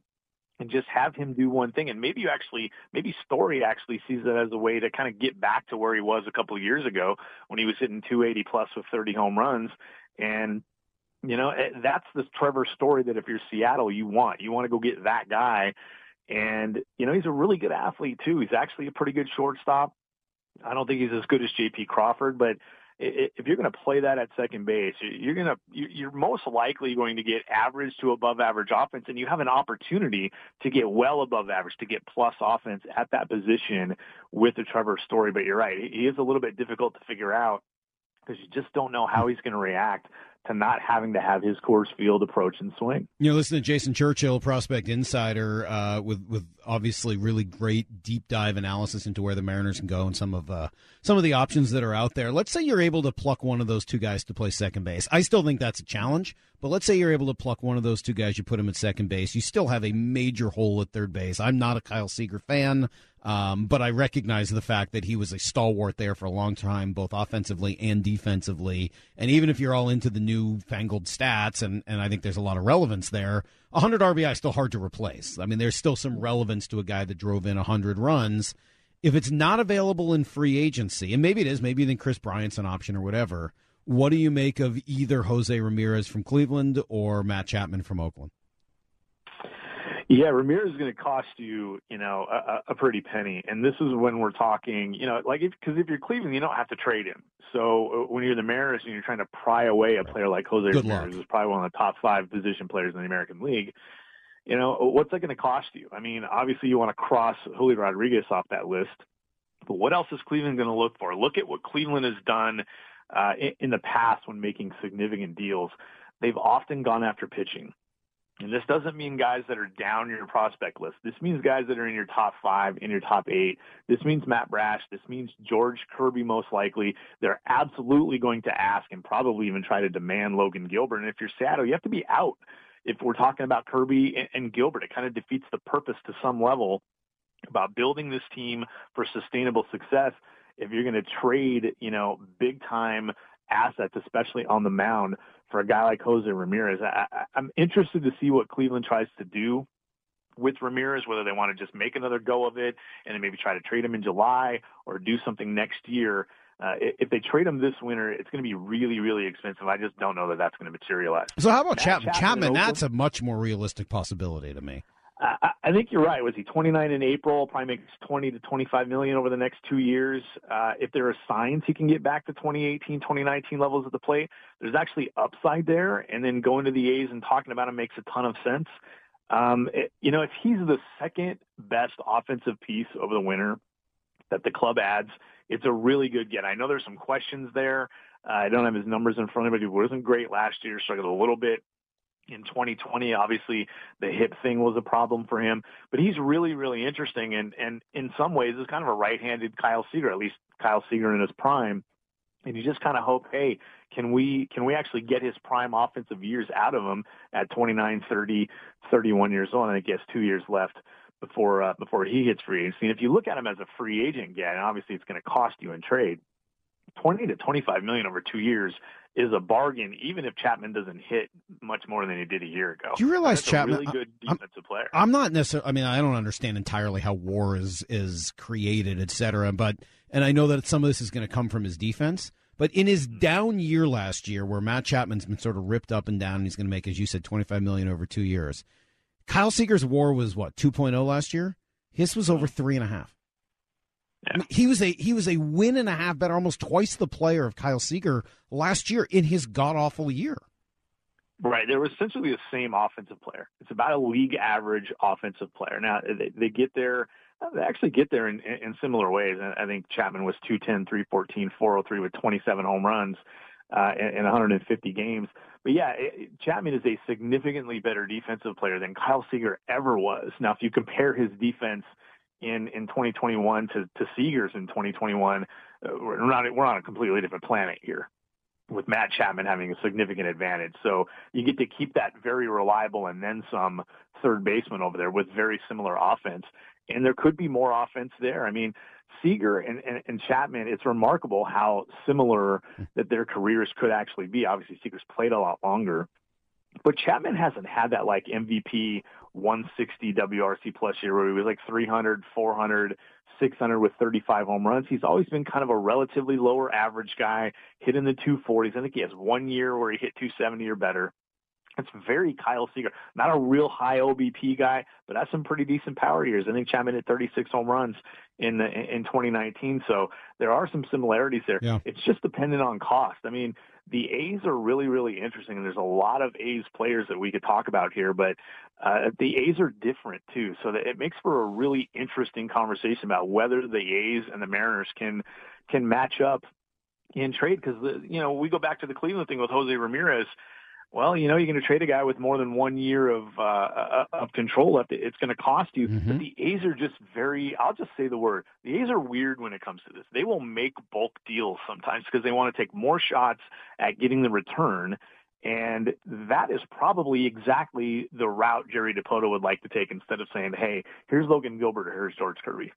and just have him do one thing. And maybe you actually, maybe Story actually sees it as a way to kind of get back to where he was a couple of years ago when he was hitting 280 plus with 30 home runs. And, you know, eh, that's the Trevor Story that if you're Seattle, you want. You want to go get that guy. And, you know, he's a really good athlete too. He's actually a pretty good shortstop. I don't think he's as good as JP Crawford, but if you're going to play that at second base, you're going to you're most likely going to get average to above average offense, and you have an opportunity to get well above average, to get plus offense at that position with the Trevor Story. But you're right, he is a little bit difficult to figure out because you just don't know how he's going to react to not having to have his Coors Field approach and swing. You know, listen to Jason Churchill, Prospect Insider, uh, with with obviously really great deep dive analysis into where the Mariners can go and some of uh, some of the options that are out there. Let's say you're able to pluck one of those two guys to play second base. I still think that's a challenge, but let's say you're able to pluck one of those two guys, you put him at second base. You still have a major hole at third base. I'm not a Kyle Seager fan. Um, but I recognize the fact that he was a stalwart there for a long time, both offensively and defensively. And even if you're all into the new fangled stats, and, and I think there's a lot of relevance there, 100 RBI is still hard to replace. I mean, there's still some relevance to a guy that drove in 100 runs. If it's not available in free agency, and maybe it is, maybe you Kris Bryant's an option or whatever, what do you make of either Jose Ramirez from Cleveland or Matt Chapman from Oakland? Yeah, Ramirez is going to cost you, you know, a, a pretty penny. And this is when we're talking, you know, like if because if you're Cleveland, you don't have to trade him. So uh, when you're the Mariners and you're trying to pry away a player like Jose Good Ramirez, who's probably one of the top five position players in the American League, you know, what's that going to cost you? I mean, obviously you want to cross Julio Rodriguez off that list, but what else is Cleveland going to look for? Look at what Cleveland has done uh, in, in the past when making significant deals. They've often gone after pitching. And this doesn't mean guys that are down your prospect list. This means guys that are in your top five, in your top eight. This means Matt Brash. This means George Kirby most likely. They're absolutely going to ask and probably even try to demand Logan Gilbert. And if you're Seattle, you have to be out. If we're talking about Kirby and, and Gilbert, it kind of defeats the purpose to some level about building this team for sustainable success. If you're going to trade, you know, big time assets, especially on the mound, for a guy like Jose Ramirez. I, am interested to see what Cleveland tries to do with Ramirez, whether they want to just make another go of it and then maybe try to trade him in July or do something next year. Uh, if they trade him this winter, it's going to be really, really expensive. I just don't know that that's going to materialize. So how about Chapman? Chapman, Chapman, that's a much more realistic possibility to me. I, think you're right. Was he 29 in April? Probably makes 20 to 25 million over the next two years. Uh, if there are signs he can get back to 2018, 2019 levels at the plate, there's actually upside there. And then going to the A's and talking about him makes a ton of sense. Um, it, you know, if he's the second best offensive piece over the winter that the club adds, it's a really good get. I know there's some questions there. Uh, I don't have his numbers in front of me, but he wasn't great last year, struggled a little bit in 2020. Obviously, the hip thing was a problem for him, but he's really, really interesting. And, and in some ways, is kind of a right-handed Kyle Seager, at least Kyle Seager in his prime. And you just kind of hope, hey, can we can we actually get his prime offensive years out of him at 29, 30, 31 years old? And I guess two years left before uh, before he hits free agency. And if you look at him as a free agent, yeah, and obviously it's going to cost you in trade. 20 to 25 million over two years is a bargain, even if Chapman doesn't hit much more than he did a year ago. Do you realize That's Chapman? A really good defensive I'm, player. I'm not necessarily. I mean, I don't understand entirely how WAR is is created, et cetera. But and I know that some of this is going to come from his defense. But in his Mm-hmm. down year last year, where Matt Chapman's been sort of ripped up and down, and he's going to make, as you said, 25 million over two years. Kyle Seager's WAR was what 2.0 last year. His was over three and a half. He was a he was a win and a half better, almost twice the player of Kyle Seager last year in his god awful year. Right. They're essentially the same offensive player. It's about a league average offensive player. Now, they, they get there, they actually get there in, in similar ways. I think Chapman was 210, 314, 403 with 27 home runs uh, in, in 150 games. But yeah, it, Chapman is a significantly better defensive player than Kyle Seager ever was. Now, if you compare his defense in, in 2021 to, to Seager's in 2021, uh, we're not, we're on a completely different planet here with Matt Chapman having a significant advantage. So you get to keep that very reliable and then some third baseman over there with very similar offense. And there could be more offense there. I mean, Seager and, and, and Chapman, it's remarkable how similar that their careers could actually be. Obviously, Seager's played a lot longer. But Chapman hasn't had that like MVP 160 WRC plus year where he was like 300, 400, 600 with 35 home runs. He's always been kind of a relatively lower average guy, hitting the 240s. I think he has one year where he hit 270 or better. It's very Kyle Seager. Not a real high OBP guy, but has some pretty decent power years. I think Chapman hit 36 home runs in the, in 2019. So there are some similarities there. Yeah. It's just dependent on cost. I mean, the A's are really, really interesting, and there's a lot of A's players that we could talk about here, but uh, the A's are different too. So that it makes for a really interesting conversation about whether the A's and the Mariners can can match up in trade because you know we go back to the Cleveland thing with Jose Ramirez. Well, you know, you're going to trade a guy with more than one year of uh, of control left. It's going to cost you. Mm-hmm. But the A's are just very. I'll just say the word. The A's are weird when it comes to this. They will make bulk deals sometimes because they want to take more shots at getting the return. And that is probably exactly the route Jerry Dipoto would like to take instead of saying, "Hey, here's Logan Gilbert or here's George Kirby."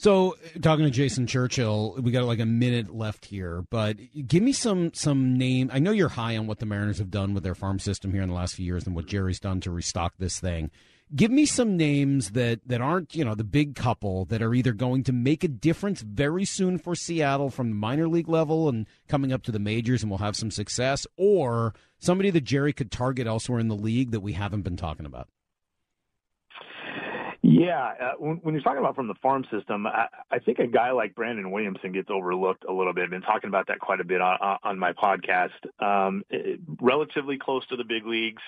So, talking to Jason Churchill, we got like a minute left here, but give me some some name. I know you're high on what the Mariners have done with their farm system here in the last few years and what Jerry's done to restock this thing. Give me some names that that aren't you know the big couple that are either going to make a difference very soon for Seattle from the minor league level and coming up to the majors and will have some success, or somebody that Jerry could target elsewhere in the league that we haven't been talking about. Yeah, uh, when, when you're talking about from the farm system, I, I think a guy like Brandon Williamson gets overlooked a little bit. I've been talking about that quite a bit on, on my podcast. Um, it, relatively close to the big leagues.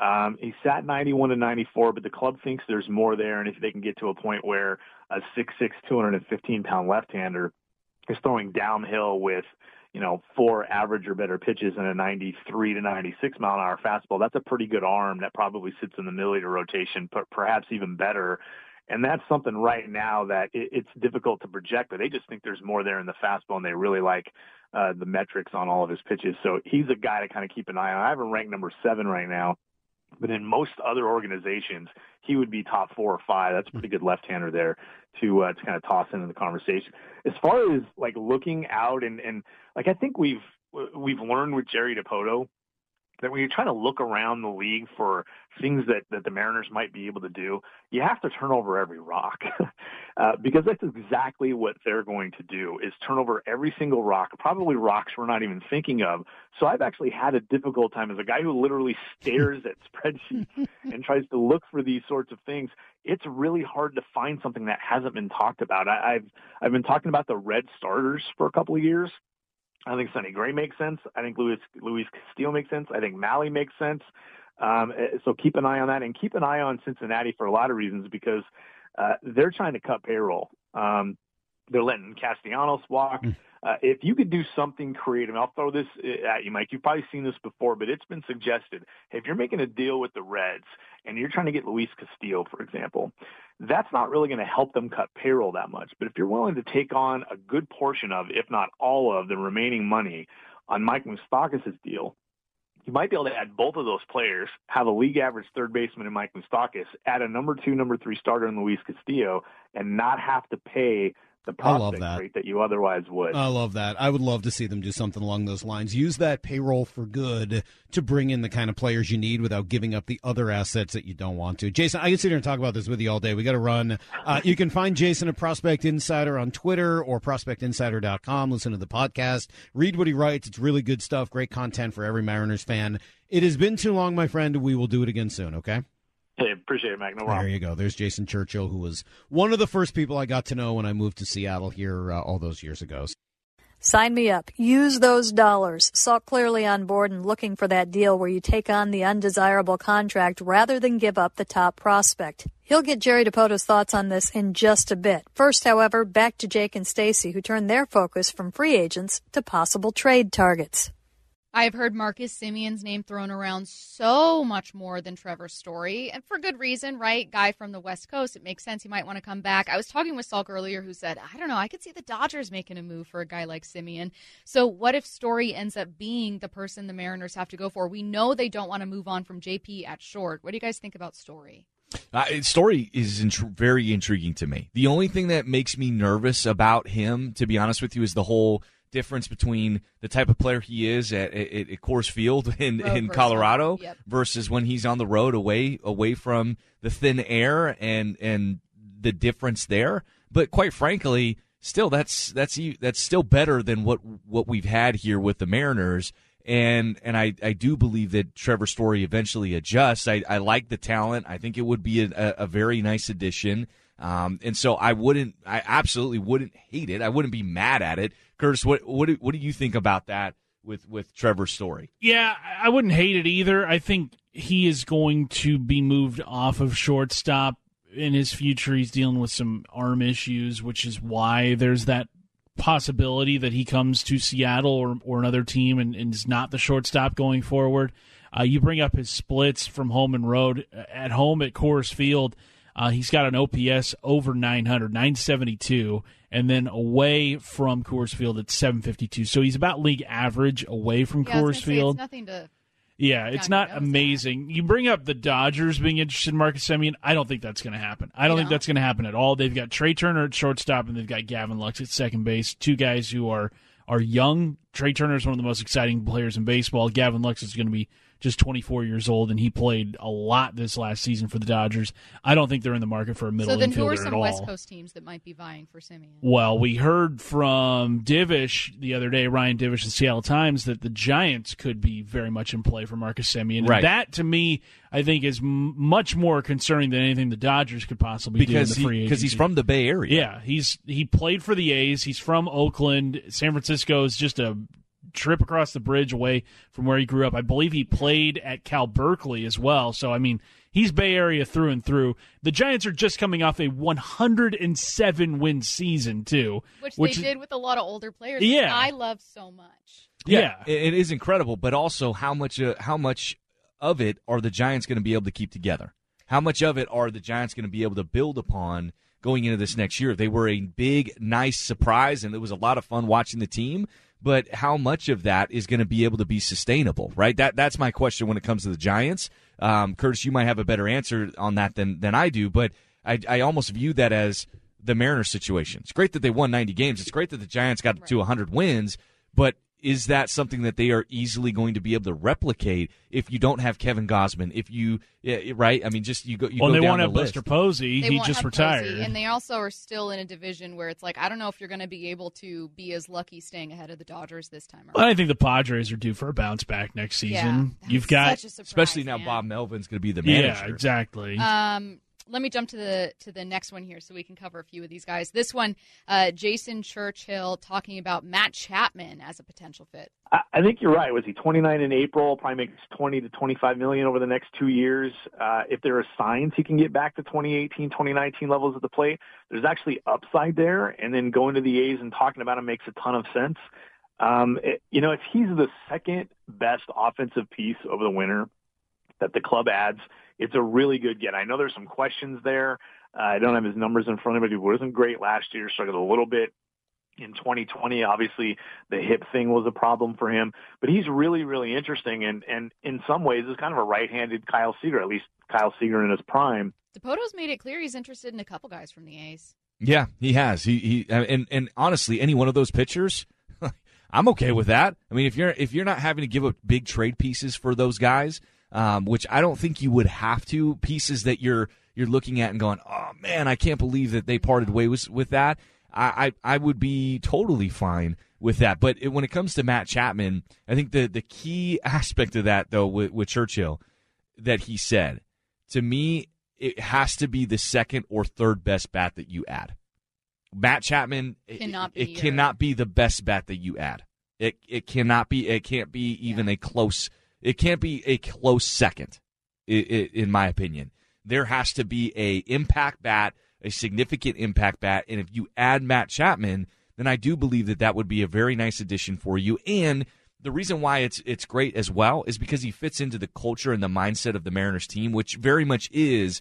Um, he sat 91 to 94, but the club thinks there's more there, and if they can get to a point where a 6'6", 215 pound left-hander is throwing downhill with you know, four average or better pitches and a 93 to 96 mile an hour fastball, that's a pretty good arm that probably sits in the milliliter rotation, but perhaps even better. And that's something right now that it, it's difficult to project, but they just think there's more there in the fastball and they really like uh, the metrics on all of his pitches. So he's a guy to kind of keep an eye on. I have him ranked number seven right now. But in most other organizations, he would be top four or five. That's a pretty good left-hander there to uh, to kind of toss into the conversation. As far as like looking out and and like I think we've we've learned with Jerry Dipoto that when you're trying to look around the league for things that, that the Mariners might be able to do, you have to turn over every rock uh, because that's exactly what they're going to do is turn over every single rock, probably rocks we're not even thinking of. So I've actually had a difficult time as a guy who literally stares at spreadsheets and tries to look for these sorts of things. It's really hard to find something that hasn't been talked about. I, I've I've been talking about the red starters for a couple of years. I think Sonny Gray makes sense. I think Luis Luis Castillo makes sense. I think Mahle makes sense. Um, so keep an eye on that, and keep an eye on Cincinnati for a lot of reasons because uh, they're trying to cut payroll. Um, they're letting Castellanos walk. Mm. Uh, if you could do something creative, I'll throw this uh, at you, Mike. You've probably seen this before, but it's been suggested. If you're making a deal with the Reds and you're trying to get Luis Castillo, for example, that's not really going to help them cut payroll that much. But if you're willing to take on a good portion of, if not all of, the remaining money on Mike Moustakas' deal, you might be able to add both of those players, have a league average third baseman in Mike Moustakas, add a number two, number three starter in Luis Castillo, and not have to pay the prospect that. rate that you otherwise would. I love that. I would love to see them do something along those lines. Use that payroll for good to bring in the kind of players you need without giving up the other assets that you don't want to. Jason, I can sit here and talk about this with you all day. We got to run. Uh, you can find Jason at Prospect Insider on Twitter or prospectinsider.com. Listen to the podcast. Read what he writes. It's really good stuff. Great content for every Mariners fan. It has been too long, my friend. We will do it again soon, okay? Hey, appreciate it, Mac. No problem. There you go. There's Jason Churchill, who was one of the first people I got to know when I moved to Seattle here uh, all those years ago. Sign me up. Use those dollars. Salk clearly on board and looking for that deal where you take on the undesirable contract rather than give up the top prospect. He'll get Jerry Dipoto's thoughts on this in just a bit. First, however, back to Jake and Stacy, who turned their focus from free agents to possible trade targets. I've heard Marcus Semien's name thrown around so much more than Trevor Story, and for good reason, right? Guy from the West Coast, it makes sense he might want to come back. I was talking with Salk earlier, who said, I don't know, I could see the Dodgers making a move for a guy like Semien. So, what if Story ends up being the person the Mariners have to go for? We know they don't want to move on from JP at short. What do you guys think about Story? Uh, story is very intriguing to me. The only thing that makes me nervous about him, to be honest with you, is the whole difference between the type of player he is at, at, at Coors Field in, in Colorado yep. versus when he's on the road away away from the thin air and and the difference there. But quite frankly, still that's that's that's still better than what what we've had here with the Mariners. And and I, I do believe that Trevor Story eventually adjusts. I, I like the talent. I think it would be a, a very nice addition. Um, and so I wouldn't, I absolutely wouldn't hate it. I wouldn't be mad at it. Curtis, what what do, what do you think about that with with Trevor's story? Yeah, I wouldn't hate it either. I think he is going to be moved off of shortstop in his future. He's dealing with some arm issues, which is why there's that possibility that he comes to Seattle or, or another team and, and is not the shortstop going forward. Uh, you bring up his splits from home and road. At home at Coors Field, uh, he's got an OPS over 900, 972, and then away from Coors Field at 752. So he's about league average away from yeah, Coors Field. Say, nothing to. Yeah, it's not amazing. That. You bring up the Dodgers being interested in Marcus Semien. I don't think that's going to happen. I don't you think know? that's going to happen at all. They've got Trea Turner at shortstop and they've got Gavin Lux at second base. Two guys who are are young. Trea Turner is one of the most exciting players in baseball. Gavin Lux is going to be just 24 years old, and he played a lot this last season for the Dodgers. I don't think they're in the market for a middle infielder at all. so then who are some West Coast teams that might be vying for Semien? Well, we heard from Divish the other day, Ryan Divish, the Seattle Times, that the Giants could be very much in play for Marcus Semien. Right. that, to me, I think is m- much more concerning than anything the Dodgers could possibly because do in the free Because he's from the Bay Area. Yeah, he's he played for the A's. He's from Oakland. San Francisco is just a trip across the bridge away from where he grew up. I believe he played at Cal Berkeley as well. So, I mean, he's Bay Area through and through. The Giants are just coming off a 107 win season, too. Which, which they did with a lot of older players. Yeah. I love so much. Yeah, yeah. it is incredible, but also how much uh, how much of it are the Giants going to be able to keep together? How much of it are the Giants going to be able to build upon going into this next year? They were a big, nice surprise, and it was a lot of fun watching the team but how much of that is going to be able to be sustainable, right? That that's my question when it comes to the Giants. Um, Curtis, you might have a better answer on that than than I do, but I, I almost view that as the Mariners situation. It's great that they won 90 games. It's great that the Giants got right. to 100 wins, but is that something that they are easily going to be able to replicate if you don't have Kevin Gausman? If you yeah, right, I mean, just you go. You well, go they down won't the have list. Buster Posey. They he just retired. Posey, and they also are still in a division where it's like I don't know if you're going to be able to be as lucky staying ahead of the Dodgers this time around. Well, I think the Padres are due for a bounce back next season. Yeah, You've got such a surprise, especially now man. Bob Melvin's going to be the manager. yeah, exactly. Um, let me jump to the to the next one here so we can cover a few of these guys. This one, uh, Jason Churchill talking about Matt Chapman as a potential fit. I I think you're right. Was he 29 in April? Probably makes 20 to 25 million over the next two years. Uh, if there are signs he can get back to 2018, 2019 levels at the plate, there's actually upside there. And then going to the A's and talking about him makes a ton of sense. Um, it, you know, if he's the second best offensive piece over the winter that the club adds, it's a really good get. I know there's some questions there. Uh, I don't have his numbers in front of me. He wasn't great last year. Struggled a little bit in 2020. Obviously, the hip thing was a problem for him, but he's really, really interesting. And, and in some ways, is kind of a right-handed Kyle Seager, at least Kyle Seager in his prime. Dipoto's made it clear he's interested in a couple guys from the A's. Yeah, he has. He he and and honestly, any one of those pitchers, I'm okay with that. I mean, if you're if you're not having to give up big trade pieces for those guys, um, which I don't think you would have to, pieces that you're you're looking at and going, oh man, I can't believe that they parted ways with that. I I, I would be totally fine with that. But it, when it comes to Matt Chapman, I think the the key aspect of that though with, with Churchill that he said to me it has to be the second or third best bat that you add. Matt Chapman it- Cannot be it, cannot be the best bat that you add. It it cannot be it can't be even a close it can't be a close second in my opinion. There has to be a impact bat, a significant impact bat and if you add Matt Chapman, then I do believe that that would be a very nice addition for you and the reason why it's it's great as well is because he fits into the culture and the mindset of the Mariners team, which very much is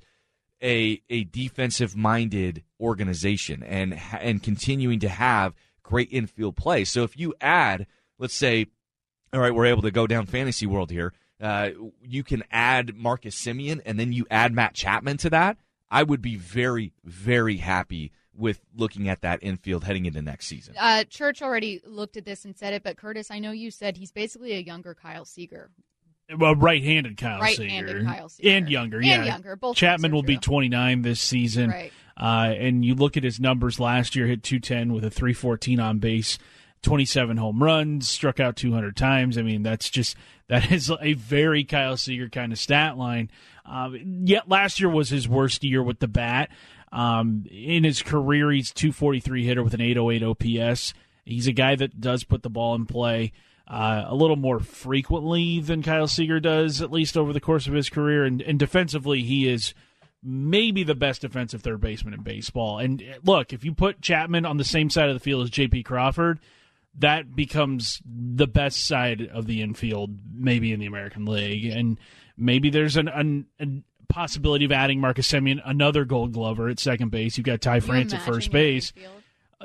a a defensive minded organization and and continuing to have great infield play. So if you add, let's say, all right, we're able to go down fantasy world here. Uh, you can add Marcus Semien and then you add Matt Chapman to that. I would be very very happy with looking at that infield heading into next season. Uh, Church already looked at this and said it, but Curtis, I know you said he's basically a younger Kyle Seager. well, right-handed Kyle Right-handed Seager. Kyle Seager. and younger, And yeah, younger. Both Chapman things are will be 29 this season, Right. uh, and you look at his numbers last year: hit 210 with a 314 on base, 27 home runs, struck out 200 times. I mean, that's just that is a very Kyle Seager kind of stat line. Um, yet last year was his worst year with the bat. Um, in his career, he's 243 hitter with an 808 OPS. He's a guy that does put the ball in play uh, a little more frequently than Kyle Seager does, at least over the course of his career. And, and defensively, he is maybe the best defensive third baseman in baseball. And look, if you put Chapman on the same side of the field as J.P. Crawford, that becomes the best side of the infield, maybe in the American League. And maybe there's an, an, an possibility of adding Marcus Semien, another Gold Glover at second base. You've got Ty France at first base.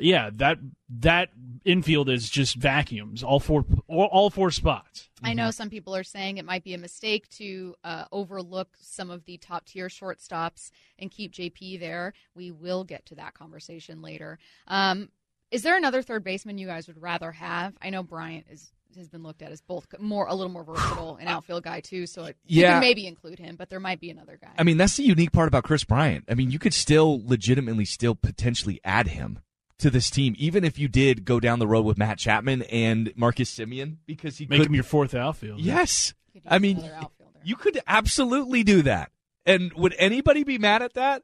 Yeah, that that infield is just vacuums. All four all, all four spots. I know some people are saying it might be a mistake to uh, overlook some of the top tier shortstops and keep JP there. We will get to that conversation later. Um, is there another third baseman you guys would rather have? I know Bryant is has been looked at as both more a little more versatile, and outfield guy too. So it, you Yeah. can maybe include him, but there might be another guy. I mean, that's the unique part about Kris Bryant. I mean, you could still legitimately still potentially add him to this team, even if you did go down the road with Matt Chapman and Marcus Semien, because he Make could him your fourth outfield. Yes, I mean, you could absolutely do that. And would anybody be mad at that?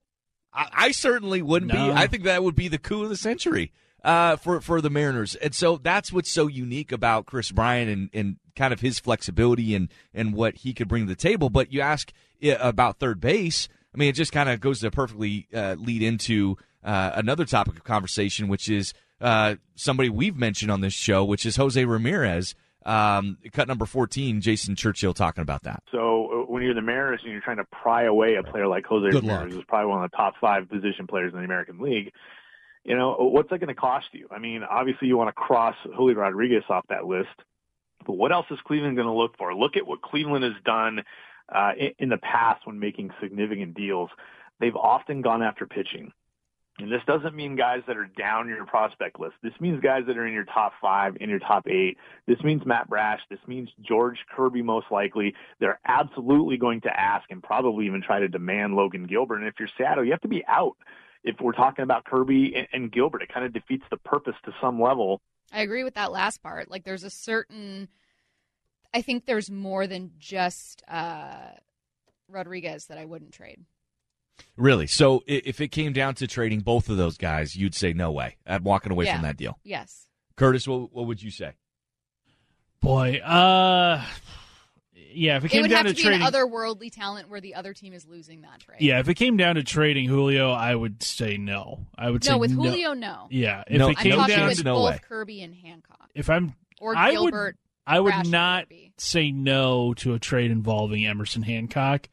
I, I certainly wouldn't No. be. I think that would be the coup of the century uh, for for the Mariners. And so that's what's so unique about Kris Bryant and, and kind of his flexibility and and what he could bring to the table. But you ask about third base. I mean, it just kind of goes to perfectly uh, lead into uh, another topic of conversation, which is uh, somebody we've mentioned on this show, which is Jose Ramirez. Um, cut number fourteen, Jason Churchill talking about that. So uh, when you're the Mariners and you're trying to pry away a player like Jose Good Ramirez, luck. who's probably one of the top five position players in the American League, you know what's that going to cost you? I mean, obviously you want to cross Julio Rodriguez off that list, but what else is Cleveland going to look for? Look at what Cleveland has done uh, in, the past when making significant deals. They've often gone after pitching. And this doesn't mean guys that are down your prospect list. This means guys that are in your top five, in your top eight. This means Matt Brash. This means George Kirby most likely. They're absolutely going to ask and probably even try to demand Logan Gilbert. And if you're Seattle, you have to be out. If we're talking about Kirby and, and Gilbert, it kind of defeats the purpose to some level. I agree with that last part. Like there's a certain I think there's more than just uh Rodriguez that I wouldn't trade. Really? So if it came down to trading both of those guys, you'd say no way. I'm walking away Yeah. from that deal. Yes. Curtis, what, what would you say? Boy, uh, yeah, if it It, came would down have to to be trading, an otherworldly talent where the other team is losing that trade. yeah, if it came down to trading Julio, I would say no. I would say No, with Julio, no. Yeah, if No, it I'm came down to no both way. Kirby and Hancock. if I'm Or I Gilbert. would I would not Kirby. say no to a trade involving Emerson Hancock.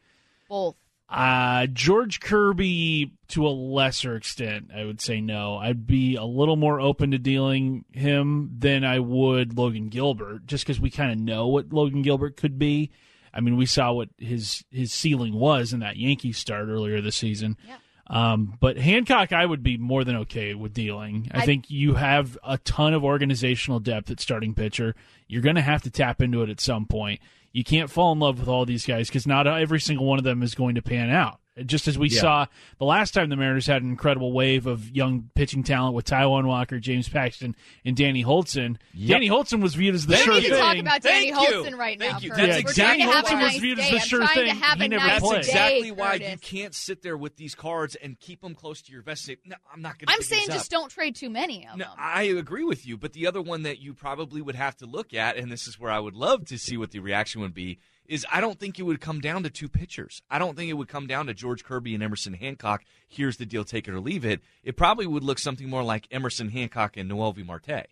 Both. Uh, George Kirby, to a lesser extent, I would say no. I'd be a little more open to dealing him than I would Logan Gilbert, just because we kind of know what Logan Gilbert could be. I mean, we saw what his his ceiling was in that Yankee start earlier this season. Yeah. Um, but Hancock, I would be more than okay with dealing. I, I- think you have a ton of organizational depth at starting pitcher. You're going to have to tap into it at some point. You can't fall in love with all these guys because not every single one of them is going to pan out. Just as we Yeah. saw the last time the Mariners had an incredible wave of young pitching talent with Taijuan Walker, James Paxton, and Danny Hultzen. Yep. Danny Hultzen was viewed as the We sure don't thing. to talk about Danny Thank you. Right Thank now. you. Curtis. That's exactly trying to Hultzen a was nice viewed as the I'm sure thing. He never nice played. That's exactly why you can't sit there with these cards and keep them close to your vest. Say, no, I'm not going I'm saying just don't trade too many of No, them. I agree with you, but the other one that you probably would have to look at, and this is where I would love to see what the reaction would be, is I don't think it would come down to two pitchers. I don't think it would come down to George Kirby and Emerson Hancock. Here's the deal, take it or leave it. It probably would look something more like Emerson Hancock and Noelvi Marte.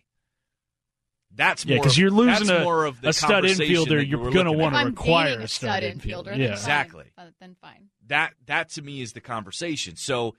That's Yeah, because you're losing a, more of the a stud infielder. you You're going to want to I'm require a a stud, stud infielder. infielder. then Yeah. fine. Exactly. Uh, Then fine. that that to me is the conversation. So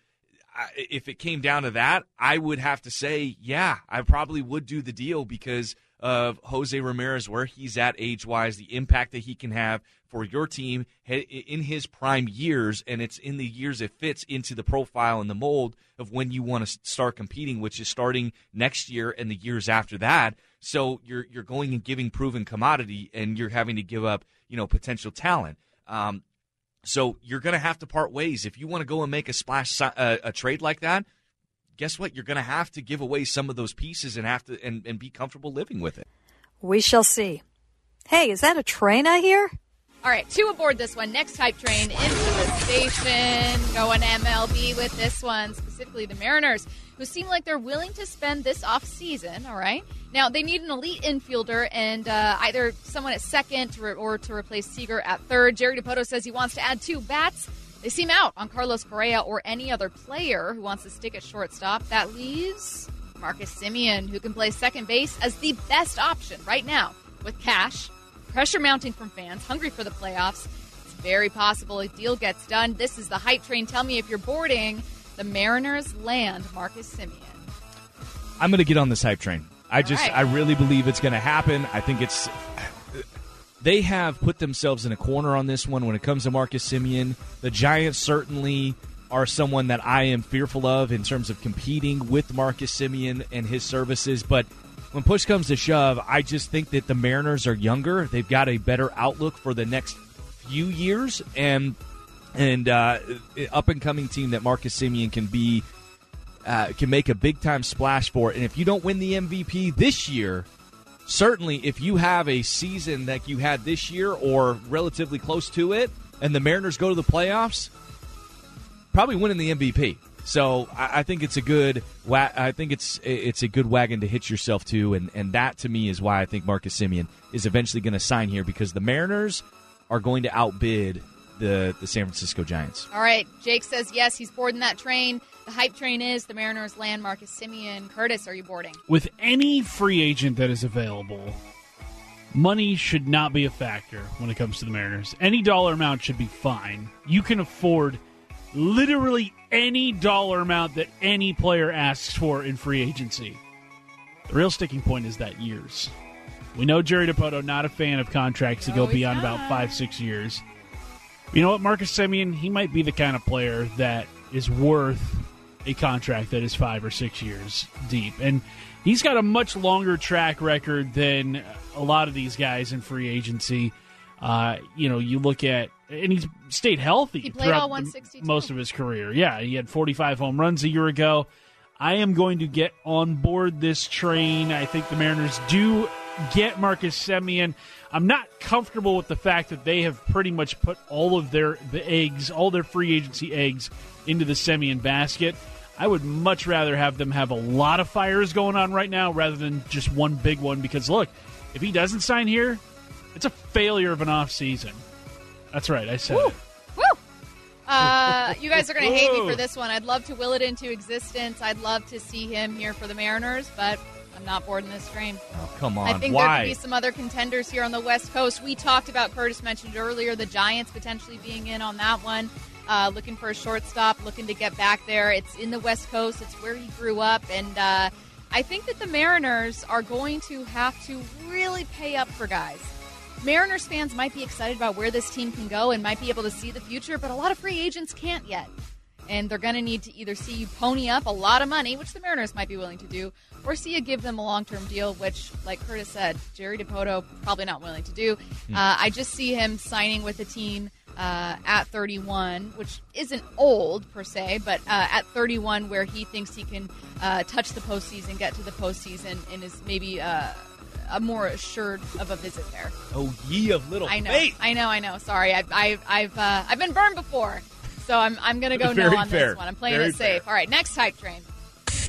I, if it came down to that, I would have to say, yeah, I probably would do the deal because of Jose Ramirez, where he's at age wise, the impact that he can have for your team in his prime years, and it's in the years it fits into the profile and the mold of when you want to start competing, which is starting next year and the years after that. So you're you're going and giving proven commodity, and you're having to give up, you know, potential talent. Um, so you're going to have to part ways if you want to go and make a splash uh, a trade like that. Guess what? You're going to have to give away some of those pieces and have to and, and be comfortable living with it. We shall see. Hey, is that a train I hear? All right, two aboard this one. Next type train into the station. Going MLB with this one, specifically the Mariners, who seem like they're willing to spend this off season. All right. Now they need an elite infielder and uh, either someone at second to re- or to replace Seager at third. Jerry Dipoto says he wants to add two bats. They seem out on Carlos Correa or any other player who wants to stick at shortstop. That leaves Marcus Semien, who can play second base as the best option right now with cash pressure mounting from fans hungry for the playoffs. It's very possible a deal gets done. This is the hype train. Tell me if you're boarding. The Mariners land Marcus Semien. I'm going to get on this hype train. I just, right. I really believe it's going to happen. I think it's. They have put themselves in a corner on this one when it comes to Marcus Semien. The Giants certainly are someone that I am fearful of in terms of competing with Marcus Semien and his services. But when push comes to shove, I just think that the Mariners are younger. They've got a better outlook for the next few years, and and uh, up and coming team that Marcus Semien can be uh, can make a big time splash for. And if you don't win the MVP this year, certainly if you have a season that you had this year or relatively close to it, and the Mariners go to the playoffs, probably winning the MVP. So I, think it's a good. I think it's it's a good wagon to hitch yourself to, and and that to me is why I think Marcus Semien is eventually going to sign here because the Mariners are going to outbid the the San Francisco Giants. All right, Jake says yes, he's boarding that train. The hype train is the Mariners landmark is Semien. Curtis, are you boarding? With any free agent that is available, money should not be a factor when it comes to the Mariners. Any dollar amount should be fine. You can afford literally any dollar amount that any player asks for in free agency. The real sticking point is that years. We know Jerry Dipoto not a fan of contracts that No, go he's beyond about five, six years. You know what, Marcus Semien, he might be the kind of player that is worth a contract that is five or six years deep. And he's got a much longer track record than a lot of these guys in free agency. Uh, you know, you look at, and he's stayed healthy He played throughout the- most of his career. Yeah, he had 45 home runs a year ago. I am going to get on board this train. I think the Mariners do get Marcus Semien. I'm not comfortable with the fact that they have pretty much put all of their the eggs, all their free agency eggs, into the Semien basket. I would much rather have them have a lot of fires going on right now rather than just one big one. Because look, if he doesn't sign here, it's a failure of an off season. That's right, I said it. Uh, you guys are going to hate me for this one. I'd love to will it into existence. I'd love to see him here for the Mariners, but I'm not boarding this train. Oh, come on. I think there Why? could be some other contenders here on the West Coast. We talked about Curtis mentioned earlier the Giants potentially being in on that one. Uh, looking for a shortstop, looking to get back there. It's in the West Coast. It's where he grew up, and uh, I think that the Mariners are going to have to really pay up for guys. Mariners fans might be excited about where this team can go and might be able to see the future, but a lot of free agents can't yet. And they're going to need to either see you pony up a lot of money, which the Mariners might be willing to do, or see you give them a long term deal, which, like Curtis said, Jerry Dipoto probably not willing to do. Hmm. Uh, I just see him signing with a team uh, at 31, which isn't old per se, but uh, at 31, where he thinks he can uh, touch the postseason, get to the postseason, and is maybe uh, a more assured of a visit there. Oh, ye of little I know, faith. I know, I know. Sorry, I've, I've, I've, uh, I've been burned before, so I'm, I'm gonna go Very no on fair. this one. I'm playing Very it safe. All right, next hype train.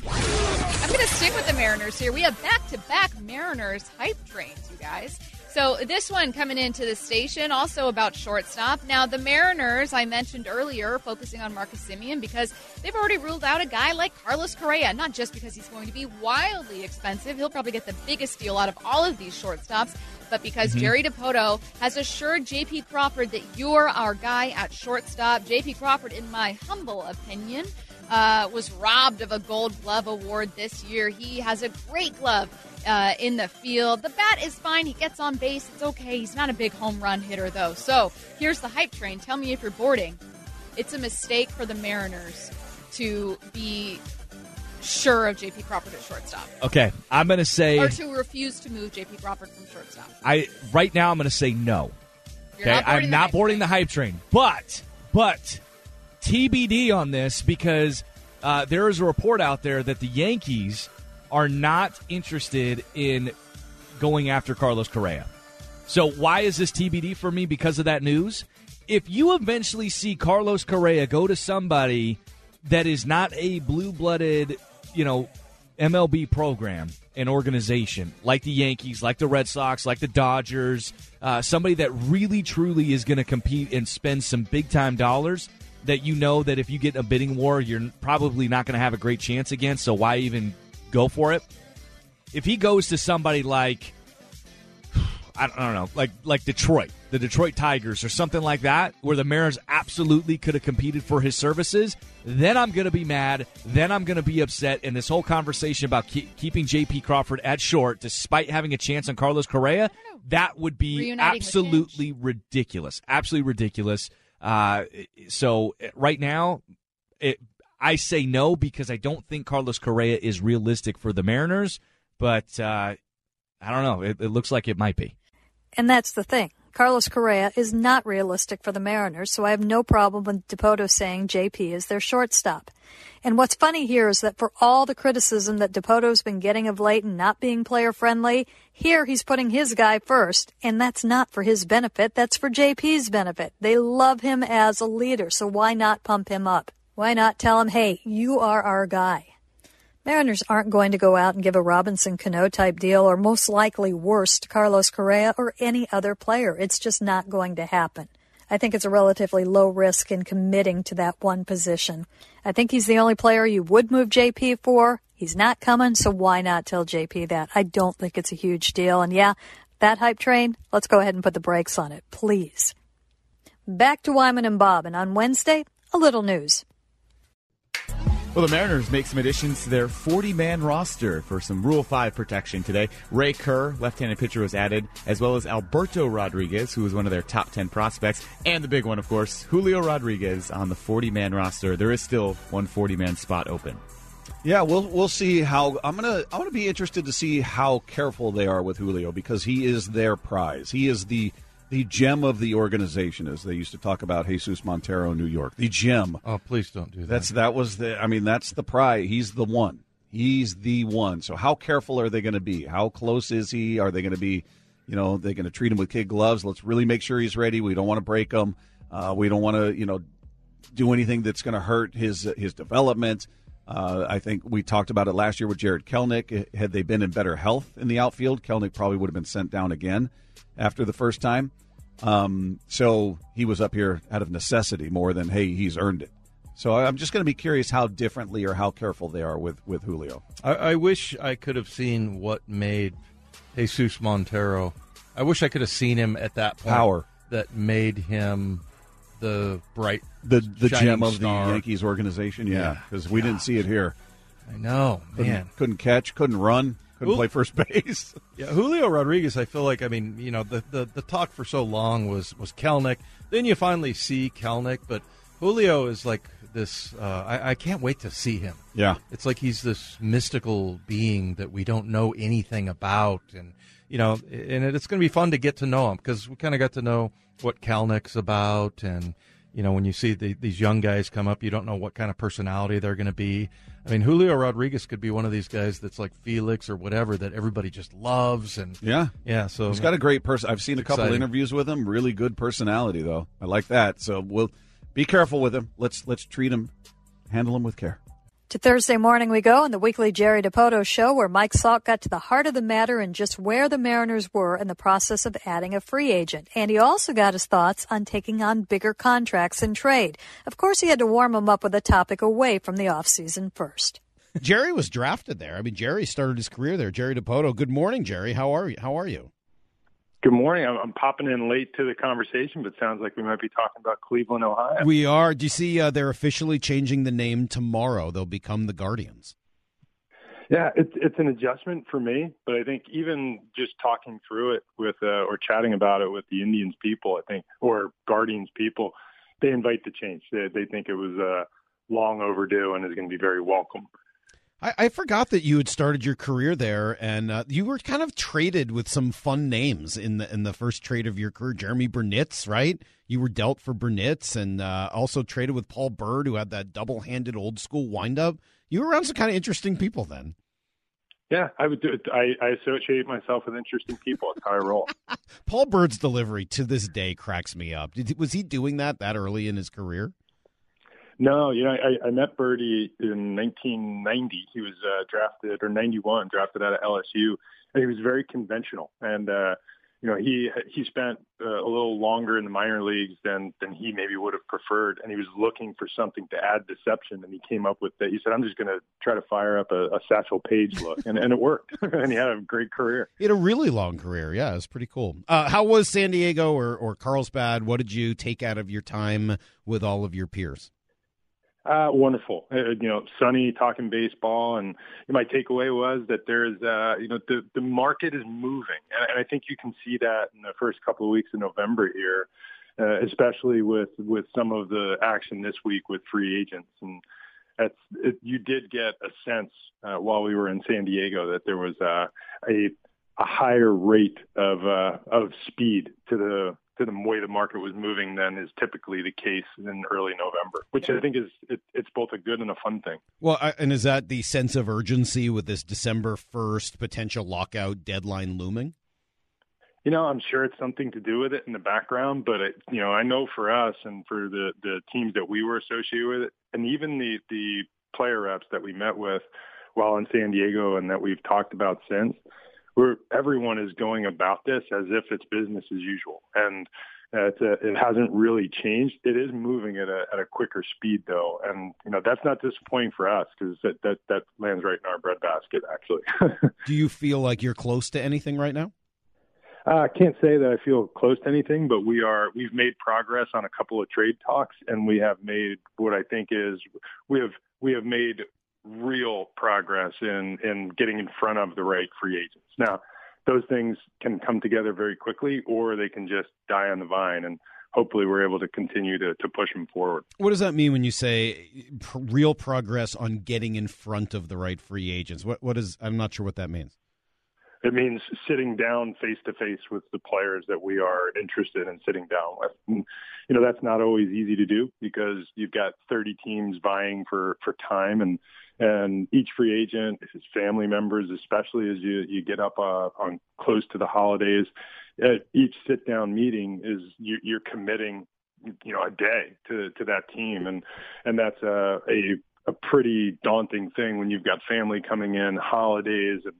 I'm gonna stick with the Mariners here. We have back-to-back Mariners hype trains, you guys. So this one coming into the station, also about shortstop. Now the Mariners, I mentioned earlier, focusing on Marcus Semien because they've already ruled out a guy like Carlos Correa. Not just because he's going to be wildly expensive, he'll probably get the biggest deal out of all of these shortstops, but because Mhm. Jerry Dipoto has assured J.P. Crawford that you're our guy at shortstop. J.P. Crawford, in my humble opinion, uh, was robbed of a Gold Glove award this year. He has a great glove uh, in the field. The bat is fine. He gets on base. It's okay. He's not a big home run hitter, though. So here's the hype train. Tell me if you're boarding. It's a mistake for the Mariners to be sure of J.P. Crawford at shortstop. Okay, I'm going to say Or to refuse to move J.P. Crawford from shortstop. I right now I'm going to say no. You're Okay, not I'm not boarding the hype train, but but TBD on this because uh, there is a report out there that the Yankees are not interested in going after Carlos Correa. So why is this TBD for me? Because of that news. If you eventually see Carlos Correa go to somebody that is not a blue-blooded, you know, MLB program and organization like the Yankees, like the Red Sox, like the Dodgers, uh, somebody that really truly is going to compete and spend some big time dollars that you know that if you get a bidding war, you're probably not going to have a great chance against. So why even go for it? If he goes to somebody like I don't, I don't know, like like Detroit, the Detroit Tigers, or something like that, where the Mariners absolutely could have competed for his services, then I'm going to be mad. Then I'm going to be upset. And this whole conversation about keep, keeping J.P. Crawford at short, despite having a chance on Carlos Correa, that would be Reuniting absolutely ridiculous. Absolutely ridiculous. Uh, so right now, it, I say no because I don't think Carlos Correa is realistic for the Mariners. But uh, I don't know. It, it looks like it might be. And that's the thing. Carlos Correa is not realistic for the Mariners, so I have no problem with Dipoto saying JP is their shortstop. And what's funny here is that for all the criticism that Dipoto's been getting of late and not being player friendly, here he's putting his guy first, and that's not for his benefit, that's for JP's benefit. They love him as a leader, so why not pump him up? Why not tell him, hey, you are our guy? Mariners aren't going to go out and give a Robinson Cano type deal or most likely worse to Carlos Correa or any other player. It's just not going to happen. I think it's a relatively low risk in committing to that one position. I think he's the only player you would move JP for. He's not coming, so why not tell JP that? I don't think it's a huge deal. And yeah, that hype train, let's go ahead and put the brakes on it, please. Back to Wyman and Bob, and on Wednesday, a little news. Well, the Mariners make some additions to their 40 man roster for some Rule 5 protection today. Ray Kerr, left handed pitcher, was added, as well as Alberto Rodriguez, who was one of their top 10 prospects, and the big one, of course, Julio Rodriguez on the 40 man roster. There is still one 40 man spot open. Yeah, we'll we'll see how I'm gonna I'm gonna be interested to see how careful they are with Julio because he is their prize. He is the the gem of the organization, as they used to talk about Jesus Montero, New York. The gem. Oh, please don't do that. That's that was the. I mean, that's the prize. He's the one. He's the one. So how careful are they going to be? How close is he? Are they going to be? You know, they're going to treat him with kid gloves. Let's really make sure he's ready. We don't want to break him. Uh, we don't want to, you know, do anything that's going to hurt his his development. Uh, I think we talked about it last year with Jarred Kelenic. Had they been in better health in the outfield, Kelenic probably would have been sent down again after the first time. Um, so he was up here out of necessity more than hey, he's earned it. So I'm just going to be curious how differently or how careful they are with with Julio. I, I wish I could have seen what made Jesus Montero. I wish I could have seen him at that point Power. that made him the bright, the the gem of star. the Yankees organization. Yeah, because we didn't see it here. I know, Couldn't- man. couldn't catch, couldn't run, couldn't Jul- play first base. Yeah, Julio Rodriguez. I feel like I mean, you know, the, the the talk for so long was was Kelenic. Then you finally see Kelenic, but Julio is like this. Uh, I, I can't wait to see him. Yeah. it's like he's this mystical being that we don't know anything about, and you know, and it, it's going to be fun to get to know him because we kind of got to know what Kelenic's about, and you know, when you see the, these young guys come up, you don't know what kind of personality they're going to be. I mean, Julio Rodriguez could be one of these guys that's like Felix or whatever that everybody just loves, and Yeah, yeah. So he's got a great person. I've seen a couple exciting. interviews with him. Really good personality, though. I like that. So we'll be careful with him. Let's let's treat him, handle him with care. To Thursday morning we go on the weekly Jerry Dipoto show where Mike Salk got to the heart of the matter and just where the Mariners were in the process of adding a free agent. And he also got his thoughts on taking on bigger contracts in trade. Of course, he had to warm him up with a topic away from the offseason first. Jerry was drafted there. I mean, Jerry started his career there. Jerry Dipoto. Good morning, Jerry. How are you? How are you? Good morning. I'm, I'm popping in late to the conversation, but sounds like we might be talking about Cleveland, Ohio. We are. Do you see? Uh, they're officially changing the name tomorrow. They'll become the Guardians. Yeah, it's it's an adjustment for me, but I think even just talking through it with uh, or chatting about it with the Indians people, I think, or Guardians people, they invite the change. They they think it was uh, long overdue and is going to be very welcome. I, I forgot that you had started your career there, and uh, you were kind of traded with some fun names in the in the first trade of your career. Jeromy Burnitz, right? You were dealt for Bernitz, and uh, also traded with Paul Byrd, who had that double handed old school windup. You were around some kind of interesting people then. Yeah, I would do it. I, I associate myself with interesting people. That's how I roll. Paul Byrd's delivery to this day cracks me up. Did, was he doing that that early in his career? No, you know, I, I met Birdie in 1990. He was uh, drafted, or 91, drafted out of LSU, and he was very conventional. And uh, you know, he he spent uh, a little longer in the minor leagues than than he maybe would have preferred, and he was looking for something to add deception. And he came up with that. He said, "I'm just going to try to fire up a, a Satchel Paige look," and and it worked. and he had a great career. He had a really long career. Yeah, it was pretty cool. Uh, how was San Diego or, or Carlsbad? What did you take out of your time with all of your peers? Uh, wonderful. Uh, you know, sunny talking baseball, and my takeaway was that there's, uh, you know, the the market is moving, and, and I think you can see that in the first couple of weeks of November here, uh, especially with with some of the action this week with free agents, and that's it, you did get a sense uh, while we were in San Diego that there was uh, a a higher rate of uh, of speed to the to the way the market was moving then is typically the case in early November, which I think is it, it's both a good and a fun thing. Well, I- and is that the sense of urgency with this December 1st potential lockout deadline looming? You know, I'm sure it's something to do with it in the background, but it, you know, I know for us and for the the teams that we were associated with and even the the player reps that we met with while in San Diego and that we've talked about since, where everyone is going about this as if it's business as usual, and uh, it's a, it hasn't really changed. It is moving at a at a quicker speed though, and you know that's not disappointing for us because that that that lands right in our breadbasket actually. Do you feel like you're close to anything right now? Uh, I can't say that I feel close to anything, but we are. We've made progress on a couple of trade talks, and we have made what I think is we have we have made real progress in in getting in front of the right free agents. Now, those things can come together very quickly, or they can just die on the vine, and hopefully, we're able to continue to to push them forward. What does that mean when you say real progress on getting in front of the right free agents? What what is? I'm not sure what that means. It means sitting down face to face with the players that we are interested in sitting down with. And, you know, that's not always easy to do because you've got 30 teams vying for for time and and each free agent, his family members, especially as you you get up uh, on close to the holidays, at each sit down meeting is you, you're committing, you know, a day to to that team, and and that's a a a pretty daunting thing when you've got family coming in, holidays, and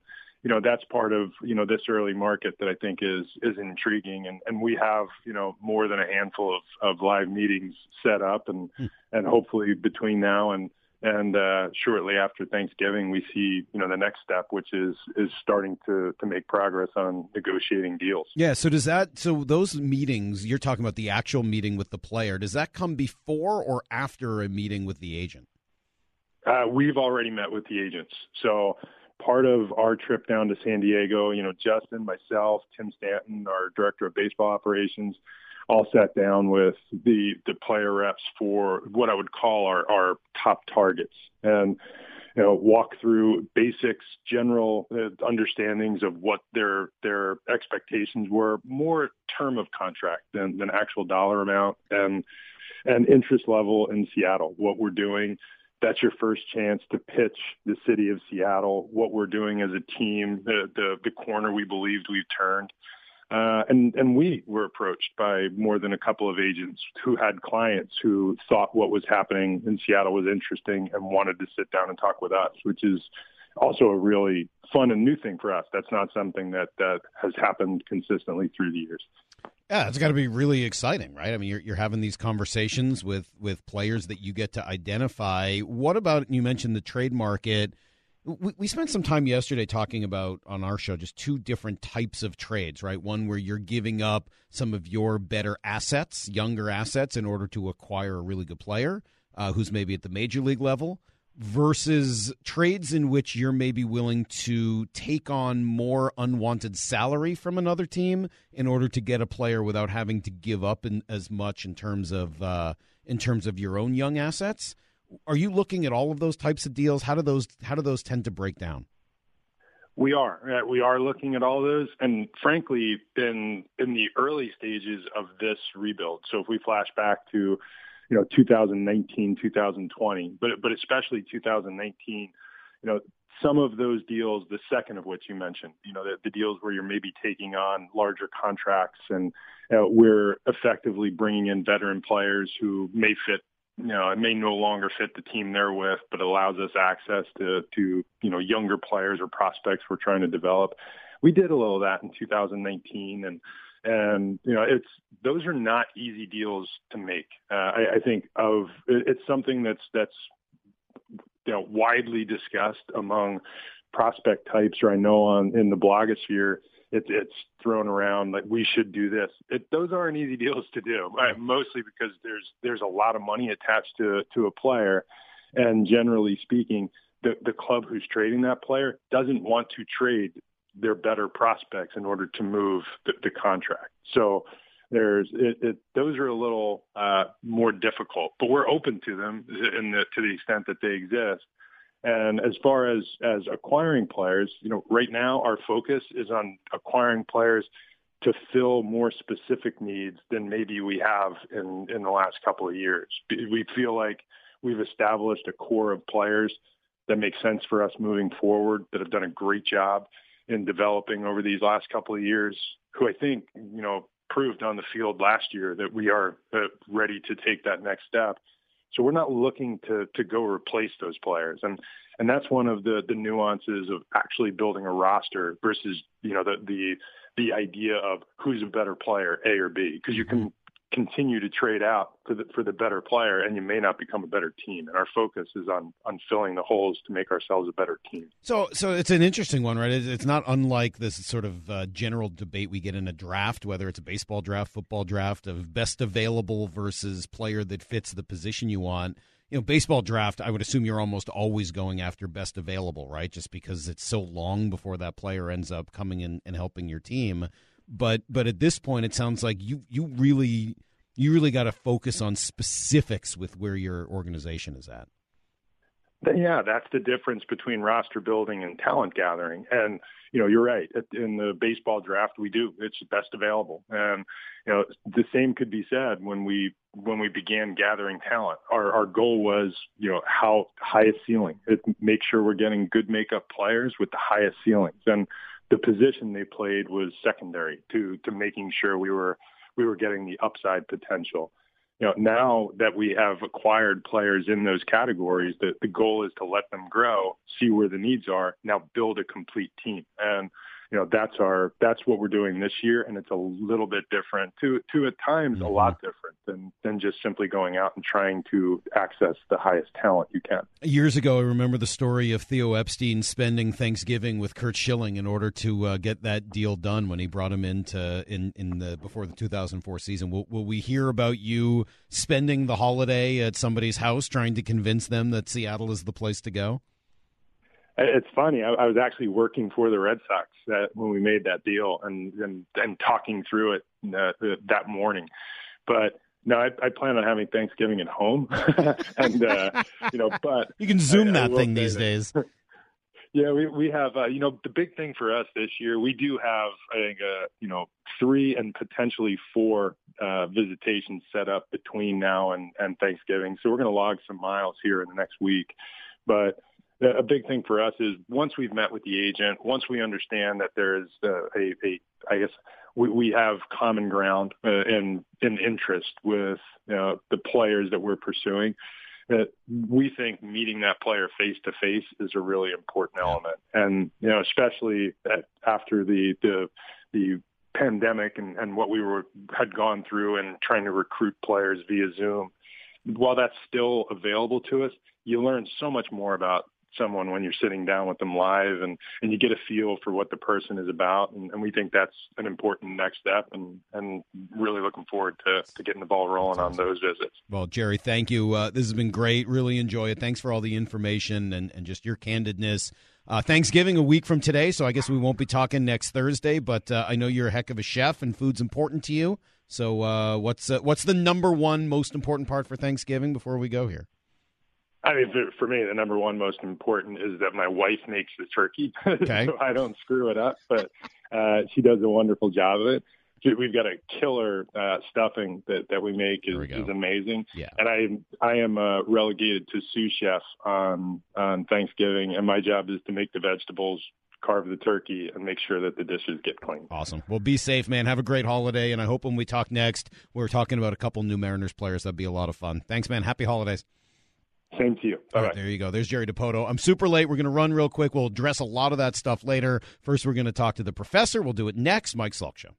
you know that's part of you know this early market that I think is is intriguing, and and we have you know more than a handful of of live meetings set up, and Hmm. and hopefully between now and and uh, shortly after Thanksgiving, we see you know the next step, which is is starting to to make progress on negotiating deals. Yeah. So does that? So those meetings you're talking about the actual meeting with the player. Does that come before or after a meeting with the agent? Uh, we've already met with the agents. So part of our trip down to San Diego, you know, Justin, myself, Tim Stanton, our director of baseball operations, all sat down with the the player reps for what I would call our our top targets and you know walk through basics, general uh, understandings of what their their expectations were, more term of contract than than actual dollar amount and and interest level in Seattle, what we're doing that's your first chance to pitch the city of Seattle, what we're doing as a team, the the, the corner we believed we've turned. Uh, and and we were approached by more than a couple of agents who had clients who thought what was happening in Seattle was interesting and wanted to sit down and talk with us, which is also a really fun and new thing for us. That's not something that that has happened consistently through the years. Yeah, it's got to be really exciting, right? I mean, you're you're having these conversations with with players that you get to identify. What about you mentioned the trade market? We, we spent some time yesterday talking about on our show just two different types of trades, right? One where you're giving up some of your better assets, younger assets, in order to acquire a really good player uh, who's maybe at the major league level versus trades in which you're maybe willing to take on more unwanted salary from another team in order to get a player without having to give up in, as much in terms of uh, in terms of your own young assets. Are you looking at all of those types of deals? How do those how do those tend to break down? We are. Uh, We are looking at all those, and frankly, in in the early stages of this rebuild. So if we flash back to, you know, 2019, 2020, but but especially 2019, you know, some of those deals, the second of which you mentioned, you know, the, the deals where you're maybe taking on larger contracts, and uh, we're effectively bringing in veteran players who may fit you know, it may no longer fit the team they're with, but allows us access to, to, you know, younger players or prospects we're trying to develop. We did a little of that in 2019 and, and, you know, it's, those are not easy deals to make. Uh, I, I think of, it, it's something that's, that's, you know, widely discussed among prospect types, or I know on, in the blogosphere, it's it's thrown around like we should do this. It, those aren't easy deals to do, right? mostly because there's there's a lot of money attached to to a player, and generally speaking, the the club who's trading that player doesn't want to trade their better prospects in order to move the, the contract. So there's it, it, those are a little uh, more difficult, but we're open to them in the, to the extent that they exist. And as far as as acquiring players, you know, right now our focus is on acquiring players to fill more specific needs than maybe we have in in the last couple of years. We feel like we've established a core of players that make sense for us moving forward that have done a great job in developing over these last couple of years who I think, you know, proved on the field last year that we are uh, ready to take that next step. So we're not looking to to go replace those players, and and that's one of the the nuances of actually building a roster versus you know the the the idea of who's a better player, A or B, because you can continue to trade out for the for the better player, and you may not become a better team. And our focus is on on filling the holes to make ourselves a better team. So, so it's an interesting one, right? It's not unlike this sort of uh, general debate we get in a draft, whether it's a baseball draft, football draft, of best available versus player that fits the position you want. you know, baseball draft, I would assume you're almost always going after best available, right? Just because it's so long before that player ends up coming in and helping your team. But but at this point, it sounds like you you really you really got to focus on specifics with where your organization is at. Yeah, that's the difference between roster building and talent gathering. And you know, you're right. In the baseball draft, we do. It's best available, and you know, the same could be said when we when we began gathering talent. Our our goal was, you know, how highest ceiling. It, make sure we're getting good makeup players with the highest ceilings, and the position they played was secondary to to making sure we were we were getting the upside potential you know, now that we have acquired players in those categories, the, the goal is to let them grow, see where the needs are, now build a complete team. And you know that's our that's what we're doing this year and it's a little bit different. To to at times mm-hmm. a lot different than than just simply going out and trying to access the highest talent you can. Years ago i remember the story of theo epstein spending thanksgiving with curt schilling in order to uh, get that deal done when he brought him into in in the before the 2004 season. Will, will we hear about you spending the holiday at somebody's house trying to convince them that seattle is the place to go it's funny. I, I was actually working for the Red Sox that, when we made that deal and and, and talking through it uh, that morning. But no, I, I plan on having Thanksgiving at home, and uh, you know, but you can zoom I, that thing these that. days. Yeah, we we have uh, you know the big thing for us this year. We do have I think uh, you know three and potentially four uh, visitations set up between now and and Thanksgiving. So we're going to log some miles here in the next week, but a big thing for us is once we've met with the agent, once we understand that there is uh, a, a, I guess we, we have common ground uh, and in interest with you know, the players that we're pursuing, that we think meeting that player face to face is a really important element. And you know, especially at, after the the the pandemic and, and what we were had gone through and trying to recruit players via Zoom. While that's still available to us, you learn so much more about someone when you're sitting down with them live and, and you get a feel for what the person is about. And, and we think that's an important next step and, and really looking forward to, to getting the ball rolling on those visits. Well, Jerry, thank you. Uh, this has been great. Really enjoy it. Thanks for all the information and, and just your candidness. Uh, Thanksgiving a week from today, so I guess we won't be talking next Thursday. But uh, I know you're a heck of a chef, and food's important to you. So, uh, what's uh, what's the number one most important part for Thanksgiving before we go here? I mean, for me, the number one most important is that my wife makes the turkey, okay. so I don't screw it up. But uh, she does a wonderful job of it. We've got a killer uh, stuffing that, that we make is, we is amazing. Yeah. And I I am uh, relegated to sous chef on on Thanksgiving, and my job is to make the vegetables, carve the turkey, and make sure that the dishes get clean. Awesome. Well, be safe, man. Have a great holiday, and I hope when we talk next, we're talking about a couple new Mariners players. That'd be a lot of fun. Thanks, man. Happy holidays. Same to you. All right, right, there you go. There's Jerry Dipoto. I'm super late. We're going to run real quick. We'll address a lot of that stuff later. First, we're going to talk to the professor. We'll do it next. Mike Salk Show.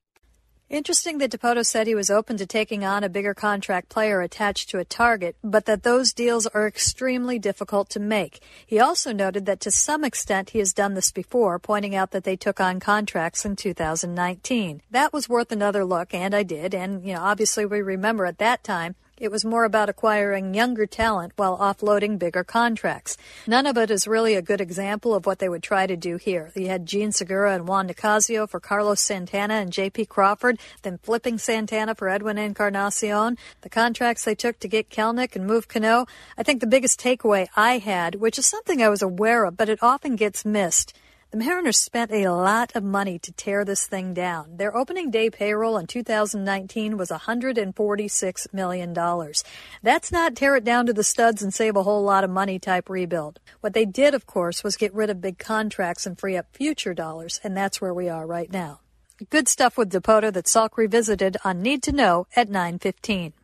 Interesting that DePoto said he was open to taking on a bigger contract player attached to a target, but that those deals are extremely difficult to make. He also noted that to some extent he has done this before, pointing out that they took on contracts in 2019. That was worth another look, and I did, and, you know, obviously we remember at that time it was more about acquiring younger talent while offloading bigger contracts. None of it is really a good example of what they would try to do here. You had Jean Segura and Juan Nicasio for Carlos Santana and J.P. Crawford, then flipping Santana for Edwin Encarnacion. The contracts they took to get Kelenic and move Cano. I think the biggest takeaway I had, which is something I was aware of, but it often gets missed, the Mariners spent a lot of money to tear this thing down. Their opening day payroll in 2019 was $146 million. That's not tear it down to the studs and save a whole lot of money type rebuild. What they did, of course, was get rid of big contracts and free up future dollars, and that's where we are right now. Good stuff with Dipoto that Salk revisited on Need to Know at 915.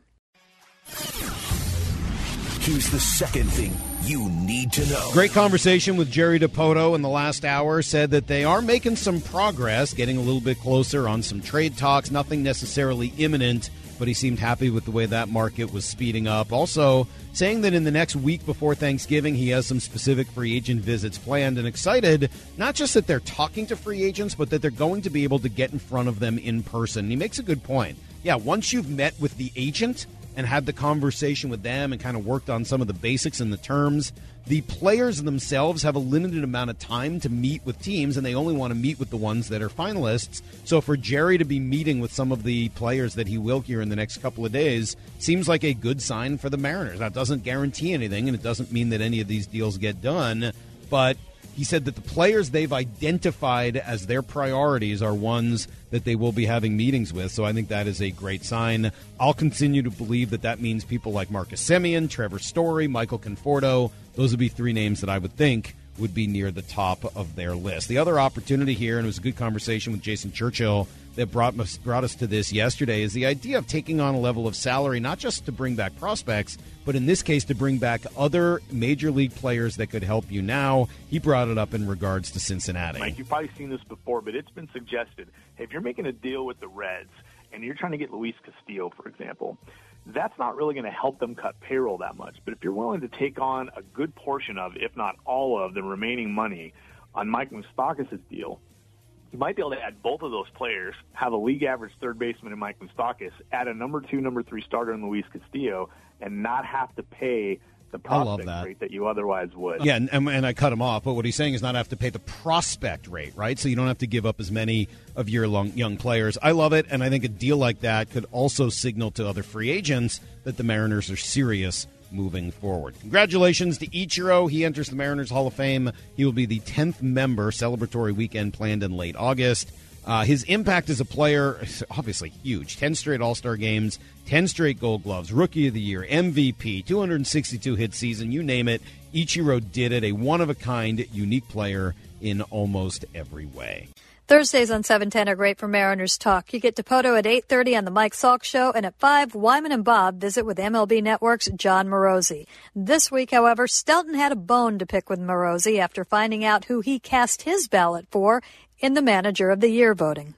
Here's the second thing you need to know. Great conversation with Jerry Dipoto in the last hour. Said that they are making some progress, getting a little bit closer on some trade talks. Nothing necessarily imminent, but he seemed happy with the way that market was speeding up. Also, saying that in the next week before Thanksgiving, he has some specific free agent visits planned and excited, not just that they're talking to free agents, but that they're going to be able to get in front of them in person. He makes a good point. Yeah, once you've met with the agent, and had the conversation with them and kind of worked on some of the basics and the terms. The players themselves have a limited amount of time to meet with teams, and they only want to meet with the ones that are finalists. So for Jerry to be meeting with some of the players that he will here in the next couple of days seems like a good sign for the Mariners. That doesn't guarantee anything, and it doesn't mean that any of these deals get done, but he said that the players they've identified as their priorities are ones that they will be having meetings with. So I think that is a great sign. I'll continue to believe that that means people like Marcus Semien, Trevor Story, Michael Conforto. Those would be three names that I would think would be near the top of their list. The other opportunity here, and it was a good conversation with Jason Churchill that brought us, brought us to this yesterday, is the idea of taking on a level of salary, not just to bring back prospects, but in this case to bring back other major league players that could help you now. He brought it up in regards to Cincinnati. Mike, you've probably seen this before, but it's been suggested. If you're making a deal with the Reds and you're trying to get Luis Castillo, for example, that's not really going to help them cut payroll that much. But if you're willing to take on a good portion of, if not all of, the remaining money on Mike Moustakas' deal, you might be able to add both of those players, have a league average third baseman in Mike Moustakas, add a number two, number three starter in Luis Castillo, and not have to pay the prospect that. rate that you otherwise would. Yeah, and, and, and I cut him off. But what he's saying is not have to pay the prospect rate, right? So you don't have to give up as many of your long, young players. I love it, and I think a deal like that could also signal to other free agents that the Mariners are serious moving forward. Congratulations to Ichiro. He enters the Mariners Hall of Fame. He will be the 10th member. Celebratory weekend planned in late August. Uh, his impact as a player is obviously huge 10 straight All Star games, 10 straight Gold Gloves, Rookie of the Year, MVP, 262 hit season, you name it. Ichiro did it. A one of a kind, unique player in almost every way. Thursdays on 710 are great for Mariners talk. You get Dipoto at 8.30 on the Mike Salk Show, and at 5, Wyman and Bob visit with MLB Network's Jon Morosi. This week, however, Stelton had a bone to pick with Morosi after finding out who he cast his ballot for in the Manager of the Year voting.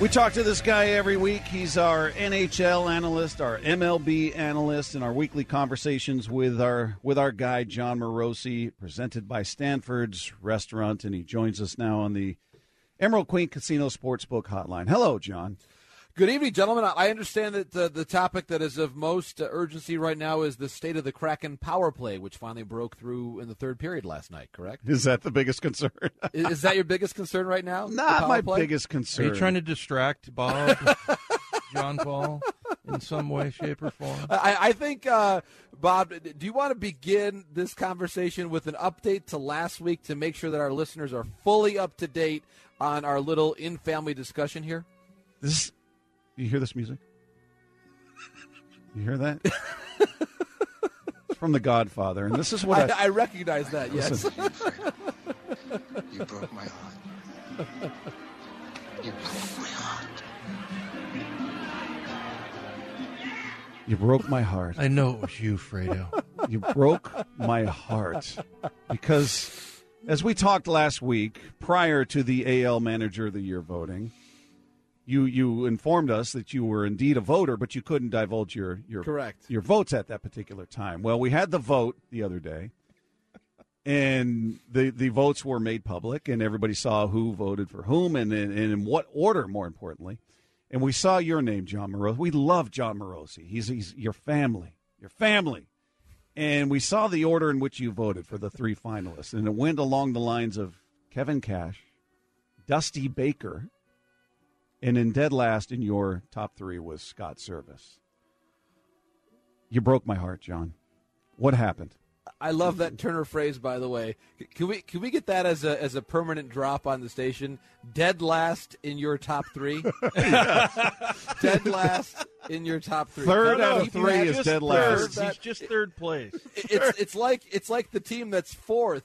We talk to this guy every week. He's our NHL analyst, our MLB analyst, and our weekly conversations with our with our guy Jon Morosi, presented by Stanford's Restaurant, and he joins us now on the Emerald Queen Casino Sportsbook Hotline. Hello, Jon. Good evening, gentlemen. I understand that the, the topic that is of most uh, urgency right now is the state of the Kraken power play, which finally broke through in the third period last night. Correct? Is that the biggest concern? is, is that your biggest concern right now? Not my play? biggest Are you trying to distract Bob, Jon Paul, in some way, shape, or form? I, I think, uh, Bob, do you want to begin this conversation with an update to last week to make sure that our listeners are fully up to date on our little in family discussion here? This, you hear this music? You hear that? it's from The Godfather, and this is what I, I, I recognize that, yes. Listen. You broke my heart. You broke my heart. You broke my heart. I know it was you, Fredo. You broke my heart because, as we talked last week, prior to the AL Manager of the Year voting, you you informed us that you were indeed a voter, but you couldn't divulge your your Correct. your votes at that particular time. Well, we had the vote the other day, and the the votes were made public, and everybody saw who voted for whom, and and, and in what order, more importantly. And we saw your name, Jon Morosi. We love Jon Morosi. He's he's your family, your family. And we saw the order in which you voted for the three finalists, and it went along the lines of Kevin Cash, Dusty Baker, and in dead last in your top three was Scott Servais. You broke my heart, Jon. What happened? I love that Turner phrase, by the way. Can we can we get that as a as a permanent drop on the station? Dead last in your top three. dead last in your top three. Third No, out no, of three that- is just dead third. last. That- He's just third place. it's it's like it's like the team that's fourth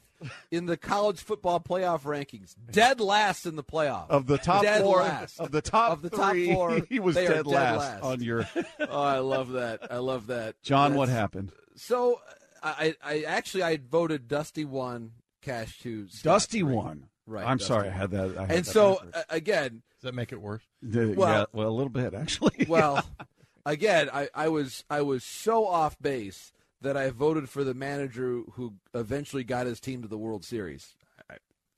in the college football playoff rankings, dead last in the playoff Of the top dead four, last. of the top of the three, top four, he was they are dead last on your- oh, I love that. I love that. Jon, what happened? So I, I actually I voted Dusty one, Cash two. Scott Dusty three. won. Right. I'm Dusty sorry, I had that. I had and that so uh, again, Does that make it worse? The- well- yeah, well, a little bit actually. well, again, I, I was I was so off base that I voted for the manager who eventually got his team to the World Series.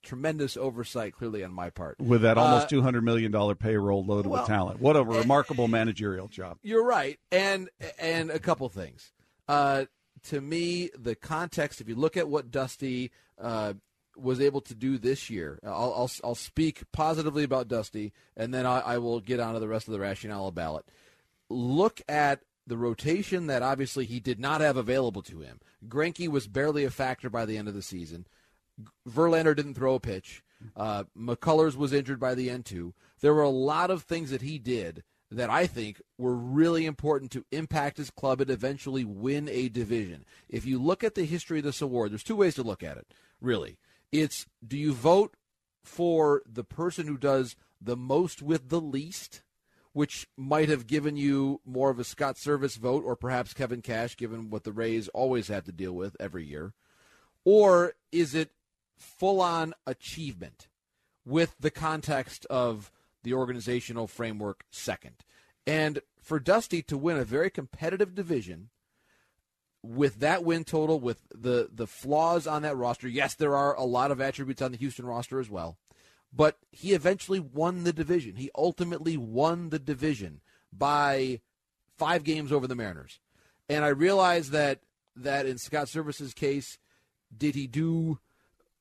Tremendous oversight, clearly on my part. With that almost Uh, two hundred million dollar payroll loaded well, with talent, what a remarkable managerial job. You're right, and and a couple things. Uh, to me, the context. If you look at what Dusty uh, was able to do this year, I'll, I'll I'll speak positively about Dusty, and then I, I will get on to the rest of the rationale ballot. Look at the rotation that obviously he did not have available to him. Greinke was barely a factor by the end of the season. Verlander didn't throw a pitch. Uh, McCullers was injured by the end too. There were a lot of things that he did that I think were really important to impact his club and eventually win a division. If you look at the history of this award, there's two ways to look at it, really. It's do you vote for the person who does the most with the least, which might have given you more of a Scott Servais vote or perhaps Kevin Cash, given what the Rays always have to deal with every year? Or is it full on achievement with the context of the organizational framework second? And for Dusty to win a very competitive division with that win total, with the, the flaws on that roster, yes, there are a lot of attributes on the Houston roster as well, but he eventually won the division. He ultimately won the division by five games over the Mariners. And I realize that that in Scott Servais's case, did he do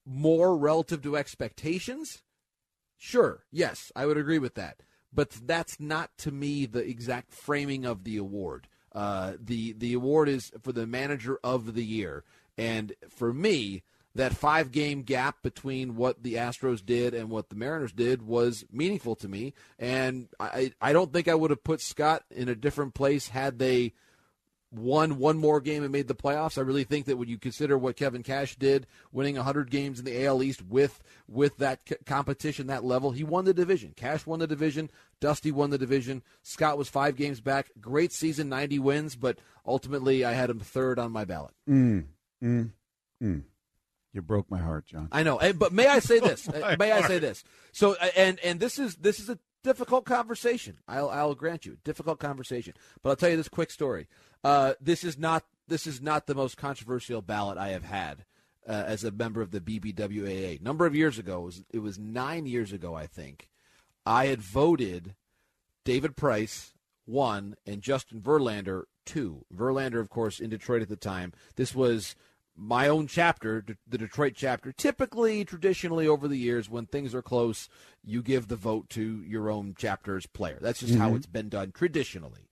more relative to expectations? Sure, yes, I would agree with that. But that's not to me the exact framing of the award. Uh, the the award is for the manager of the year, and for me, that five game gap between what the Astros did and what the Mariners did was meaningful to me. And I I don't think I would have put Scott in a different place had they won one more game and made the playoffs. I really think that when you consider what Kevin Cash did, winning 100 games in the AL East with with that c- competition, that level, he won the division. Cash won the division. Dusty won the division. Scott was five games back. Great season, 90 wins, but ultimately I had him third on my ballot. Mm, mm, mm. You broke my heart, Jon. I know, but may I say this? May I say this? So, and and this is this is a difficult conversation. I'll I'll grant you, difficult conversation. But I'll tell you this quick story. Uh, this is not this is not the most controversial ballot I have had uh, as a member of the BBWAA. Number of years ago, it was, it was nine years ago, I think. I had voted David Price one and Justin Verlander two. Verlander, of course, in Detroit at the time. This was my own chapter, the Detroit chapter. Typically, traditionally, over the years, when things are close, you give the vote to your own chapter's player. That's just how Mhm. it's been done traditionally.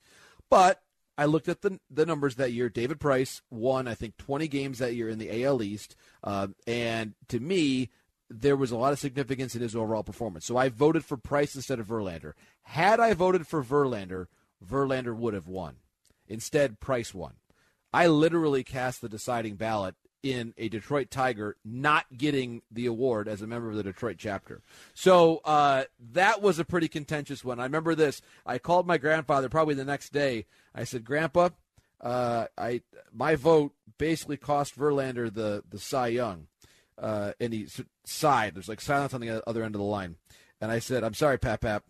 But I looked at the the numbers that year. David Price won, I think, 20 games that year in the AL East, uh, and to me, there was a lot of significance in his overall performance. So I voted for Price instead of Verlander. Had I voted for Verlander, Verlander would have won. Instead, Price won. I literally cast the deciding ballot in a Detroit Tiger not getting the award as a member of the Detroit chapter. So uh, that was a pretty contentious one. I remember this. I called my grandfather probably the next day. I said, "Grandpa, uh, I my vote basically cost Verlander the the Cy Young," uh, and he sighed. There's like silence on the other end of the line, and I said, "I'm sorry, Pap Pap,"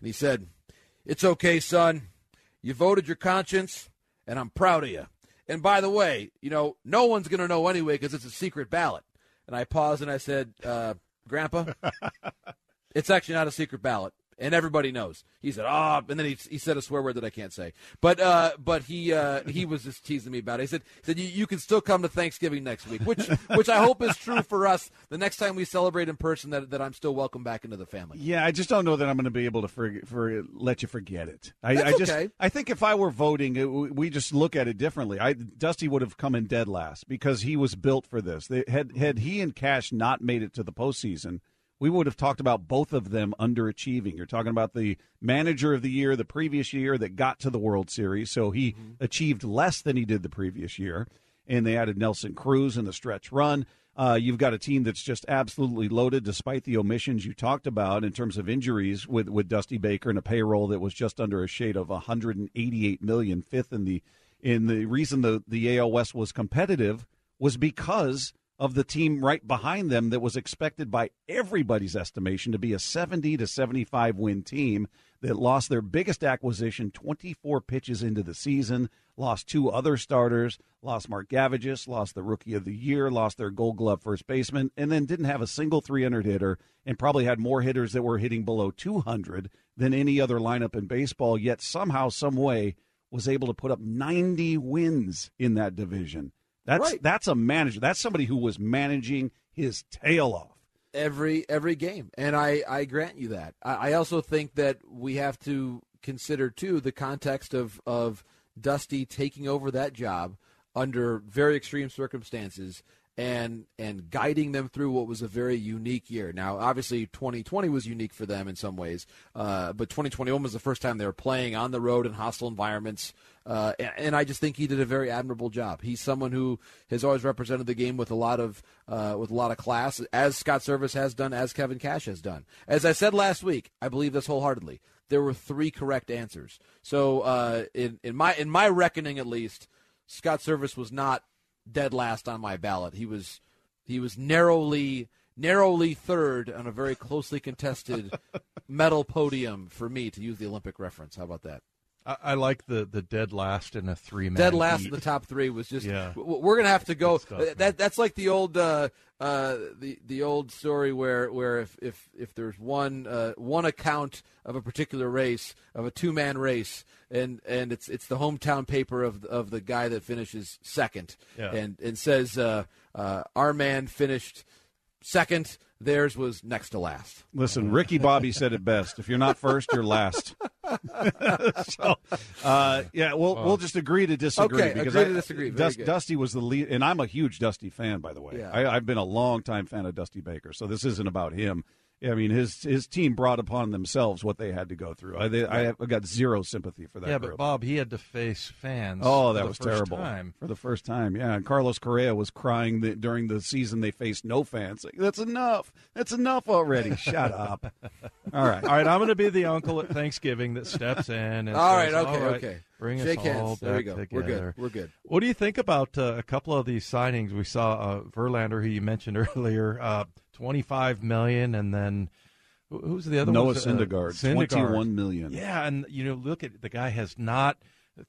and he said, "It's okay, son. You voted your conscience, and I'm proud of you." And by the way, you know, no one's going to know anyway because it's a secret ballot. And I paused and I said, uh, Grandpa, it's actually not a secret ballot. And everybody knows. He said, "Ah," and then he, he said a swear word that I can't say. But uh, but he uh, he was just teasing me about it. He said he said you, you can still come to Thanksgiving next week, which which I hope is true for us. The next time we celebrate in person, that that I'm still welcome back into the family. Yeah, I just don't know that I'm going to be able to for, for let you forget it. I, That's I just okay. I think if I were voting, it, we just look at it differently. I Dusty would have come in dead last because he was built for this. They, had had he and Cash not made it to the postseason, we would have talked about both of them underachieving. You're talking about the manager of the year the previous year that got to the World Series, so he achieved less than he did the previous year. And they added Nelson Cruz in the stretch run. Uh, you've got a team that's just absolutely loaded, despite the omissions you talked about in terms of injuries with, with Dusty Baker and a payroll that was just under a shade of 188 million, fifth in the in the reason the the AL West was competitive was because of the team right behind them that was expected by everybody's estimation to be a 70 to 75 win team that lost their biggest acquisition 24 pitches into the season, lost two other starters, lost Mark Gavagis, lost the rookie of the year, lost their gold glove first baseman, and then didn't have a single 300 hitter and probably had more hitters that were hitting below 200 than any other lineup in baseball, yet somehow, some way, was able to put up 90 wins in that division. That's Right. that's a manager. That's somebody who was managing his tail off. every every game, and I I grant you that. I, I also think that we have to consider too the context of of Dusty taking over that job under very extreme circumstances and and guiding them through what was a very unique year. Now, obviously, 2020 was unique for them in some ways, uh, but 2021 was the first time they were playing on the road in hostile environments. Uh, and, I just think he did a very admirable job. He's someone who has always represented the game with a lot of uh, with a lot of class, as Scott Servais has done, as Kevin Cash has done. As I said last week, I believe this wholeheartedly. There were three correct answers. So uh, in in my in my reckoning, at least, Scott Servais was not dead last on my ballot. He was he was narrowly narrowly third on a very closely contested medal podium for me to use the Olympic reference. How about that? I, I like the the dead last in a three man. Dead last in the top three was just. Yeah. We're gonna have to go. stuff, that that's like the old uh, uh, the the old story where where if if if there's one uh, one account of a particular race of a two man race and and it's it's the hometown paper of of the guy that finishes second Yeah. and and says uh, uh, our man finished second. Theirs was next to last. Listen, Ricky Bobby said it best. If you're not first, you're last. so, uh, yeah, we'll we'll just agree to disagree. Okay, because agree to disagree. Very Dus- good. Dusty was the lead, and I'm a huge Dusty fan, by the way. Yeah. I, I've been a long time fan of Dusty Baker, so this isn't about him. I mean, his his team brought upon themselves what they had to go through. I they, I have got zero sympathy for that. yeah, group. but Bob, he had to face fans. Oh, for that the was first terrible Time. for the first time. Yeah, and Carlos Correa was crying that during the season they faced no fans. Like, That's enough. That's enough already. Shut up. All right. All right, I'm going to be the uncle at Thanksgiving that steps in. And All right, says, okay, "All right, okay. Bring Shake us hands. all There we back go. We're good. We're good. What do you think about uh, a couple of these signings? We saw uh, Verlander, who you mentioned earlier, uh, 25 million, and then who's the other Noah one? Uh, Syndergaard, Syndergaard. 21 million. Yeah, and you know, look at the guy has not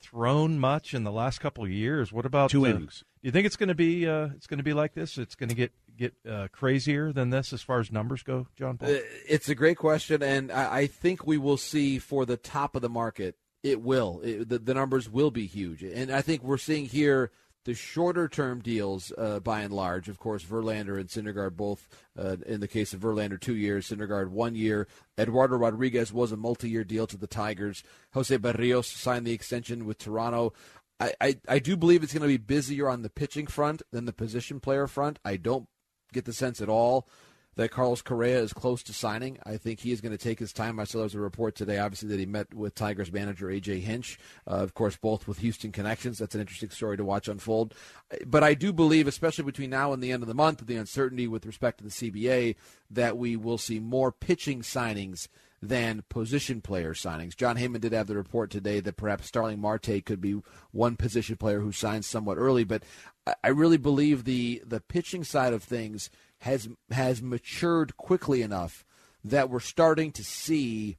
thrown much in the last couple of years. What about Two uh, innings. Do you think it's going to be uh, it's going to be like this? It's going to get get uh, crazier than this as far as numbers go, Jon Paul. Uh, It's a great question, and I, I think we will see for the top of the market, it will. It, the, the numbers will be huge. And I think we're seeing here the shorter term deals, uh, by and large. Of course, Verlander and Syndergaard both, uh, in the case of Verlander, two years, Syndergaard, one year. Eduardo Rodriguez was a multi year deal to the Tigers. Jose Berrios signed the extension with Toronto. I, I, I do believe it's going to be busier on the pitching front than the position player front. I don't get the sense at all that Carlos Correa is close to signing. I think he is going to take his time. I saw there was a report today, obviously, that he met with Tigers manager A.J. Hinch, uh, of course, both with Houston connections. That's an interesting story to watch unfold. But I do believe, especially between now and the end of the month, the uncertainty with respect to the CBA, that we will see more pitching signings than position player signings. Jon Heyman did have the report today that perhaps Starling Marte could be one position player who signs somewhat early, but I- really believe the the pitching side of things has has matured quickly enough that we're starting to see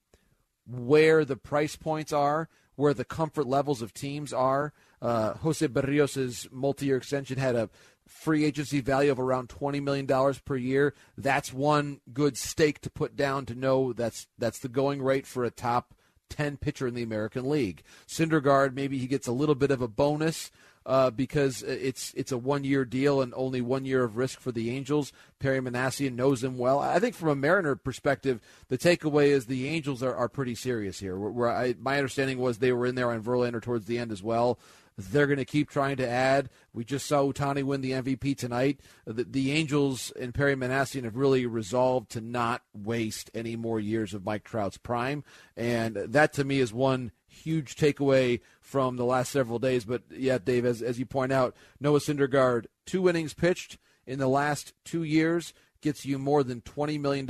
where the price points are, where the comfort levels of teams are. Uh, Jose Berrios' multi-year extension had a free agency value of around twenty million dollars per year. That's one good stake to put down to know that's that's the going rate for a top ten pitcher in the American League. Syndergaard, maybe he gets a little bit of a bonus uh, because it's it's a one year deal and only one year of risk for the Angels. Perry Minasian knows him well. I think from a Mariner perspective, the takeaway is the Angels are, are pretty serious here. Where, where I, my understanding was they were in there on Verlander towards the end as well. They're going to keep trying to add. We just saw Ohtani win the MVP tonight. The, the Angels and Perry Minasian have really resolved to not waste any more years of Mike Trout's prime, and that to me is one huge takeaway from the last several days. But yeah, Dave, as, as you point out, Noah Syndergaard, two innings pitched in the last two years, gets you more than $20 million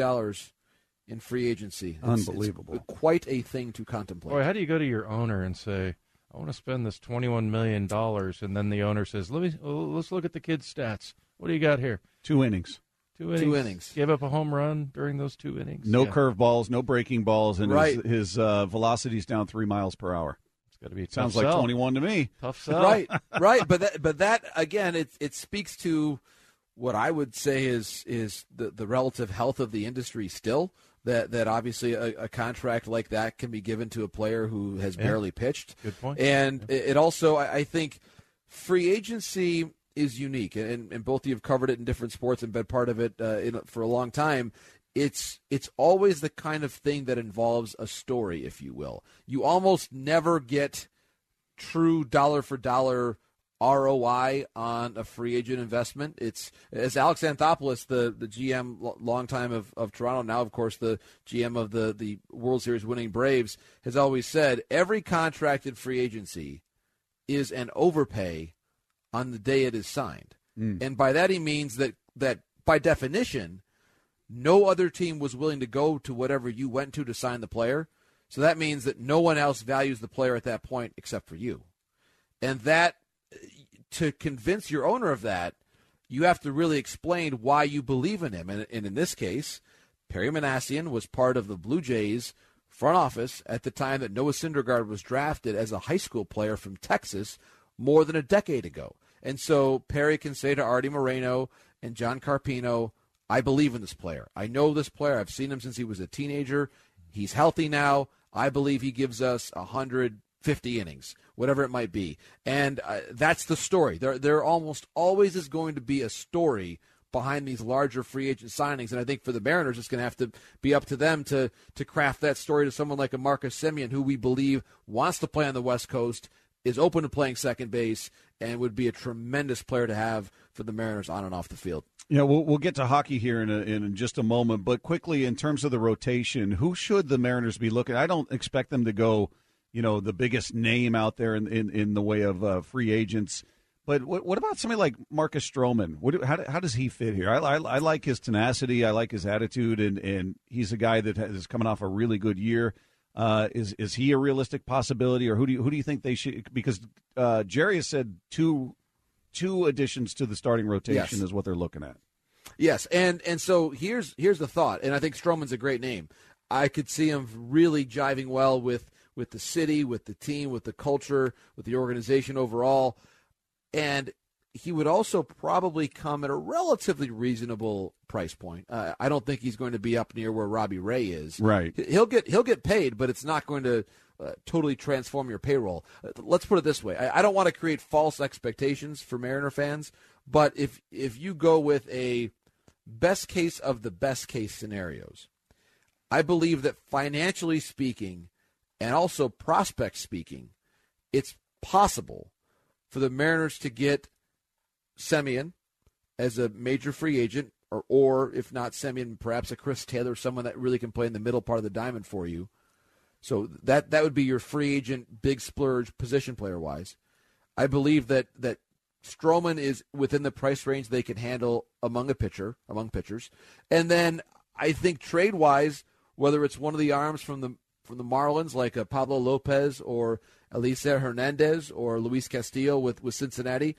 in free agency. It's- it's Unbelievable. quite a thing to contemplate. Boy, how do you go to your owner and say, "I want to spend this twenty-one million dollars," and then the owner says, "Let me let's look at the kid's stats. What do you got here? Two innings. Two innings. Two innings. Gave up a home run during those two innings. No Yeah. curveballs, no breaking balls, and Right. his, his uh, velocity's down three miles per hour. It's got to be Sounds like 21 to me. Tough sell. Right, right. But that, but that again, it it speaks to what I would say is is the the relative health of the industry still. That that obviously a, a contract like that can be given to a player who has Yeah. barely pitched. Good point. And it it also, I I think, free agency is unique, and, and both of you have covered it in different sports and been part of it uh, in, for a long time. It's it's always the kind of thing that involves a story, if you will. You almost never get true dollar for dollar ROI on a free agent investment. It's as Alex Anthopoulos, the the GM long time of, of Toronto, now of course the GM of the the World Series winning Braves, has always said every contracted free agency is an overpay on the day it is signed. Mm. And by that he means that that by definition, no other team was willing to go to whatever you went to to sign the player. So that means that no one else values the player at that point except for you. And that to convince your owner of that, you have to really explain why you believe in him. And, and in this case, Perry Minasian was part of the Blue Jays front office at the time that Noah Syndergaard was drafted as a high school player from Texas more than a decade ago. And so Perry can say to Artie Moreno and John Carpino, I believe in this player. I know this player. I've seen him since he was a teenager. He's healthy now. I believe he gives us 150 innings, whatever it might be. And uh, that's the story. There, there almost always is going to be a story behind these larger free agent signings. And I think for the Mariners, it's going to have to be up to them to, to craft that story to someone like a Marcus Semien, who we believe wants to play on the West Coast, is open to playing second base, and would be a tremendous player to have for the Mariners on and off the field. Yeah, we'll, we'll get to hockey here in, a, in just a moment. But quickly, in terms of the rotation, who should the Mariners be looking? I don't expect them to go, you know, the biggest name out there in in, in the way of uh, free agents. But what, what about somebody like Marcus Stroman? What, how, how does he fit here? I, I, I like his tenacity. I like his attitude, and, and he's a guy that is coming off a really good year. Uh, is is he a realistic possibility, or who do you, who do you think they should? Because uh, Jerry has said two two additions to the starting rotation Yes. is what they're looking at. Yes, and and so here's here's the thought, and I think Stroman's a great name. I could see him really jiving well with with the city, with the team, with the culture, with the organization overall, and he would also probably come at a relatively reasonable price point. Uh, I don't think he's going to be up near where Robbie Ray is. Right. He'll get he'll get paid, but it's not going to uh, totally transform your payroll. Uh, let's put it this way: I, I don't want to create false expectations for Mariner fans, but if if you go with a best case of the best case scenarios, I believe that financially speaking, and also prospect speaking, it's possible for the Mariners to get Semien as a major free agent, or, or if not Semien, perhaps a Chris Taylor, someone that really can play in the middle part of the diamond for you. So that that would be your free agent big splurge position player wise. I believe that that Stroman is within the price range they can handle among a pitcher, among pitchers. And then I think trade wise, whether it's one of the arms from the from the Marlins like a Pablo Lopez or Elieser Hernandez or Luis Castillo with, with Cincinnati,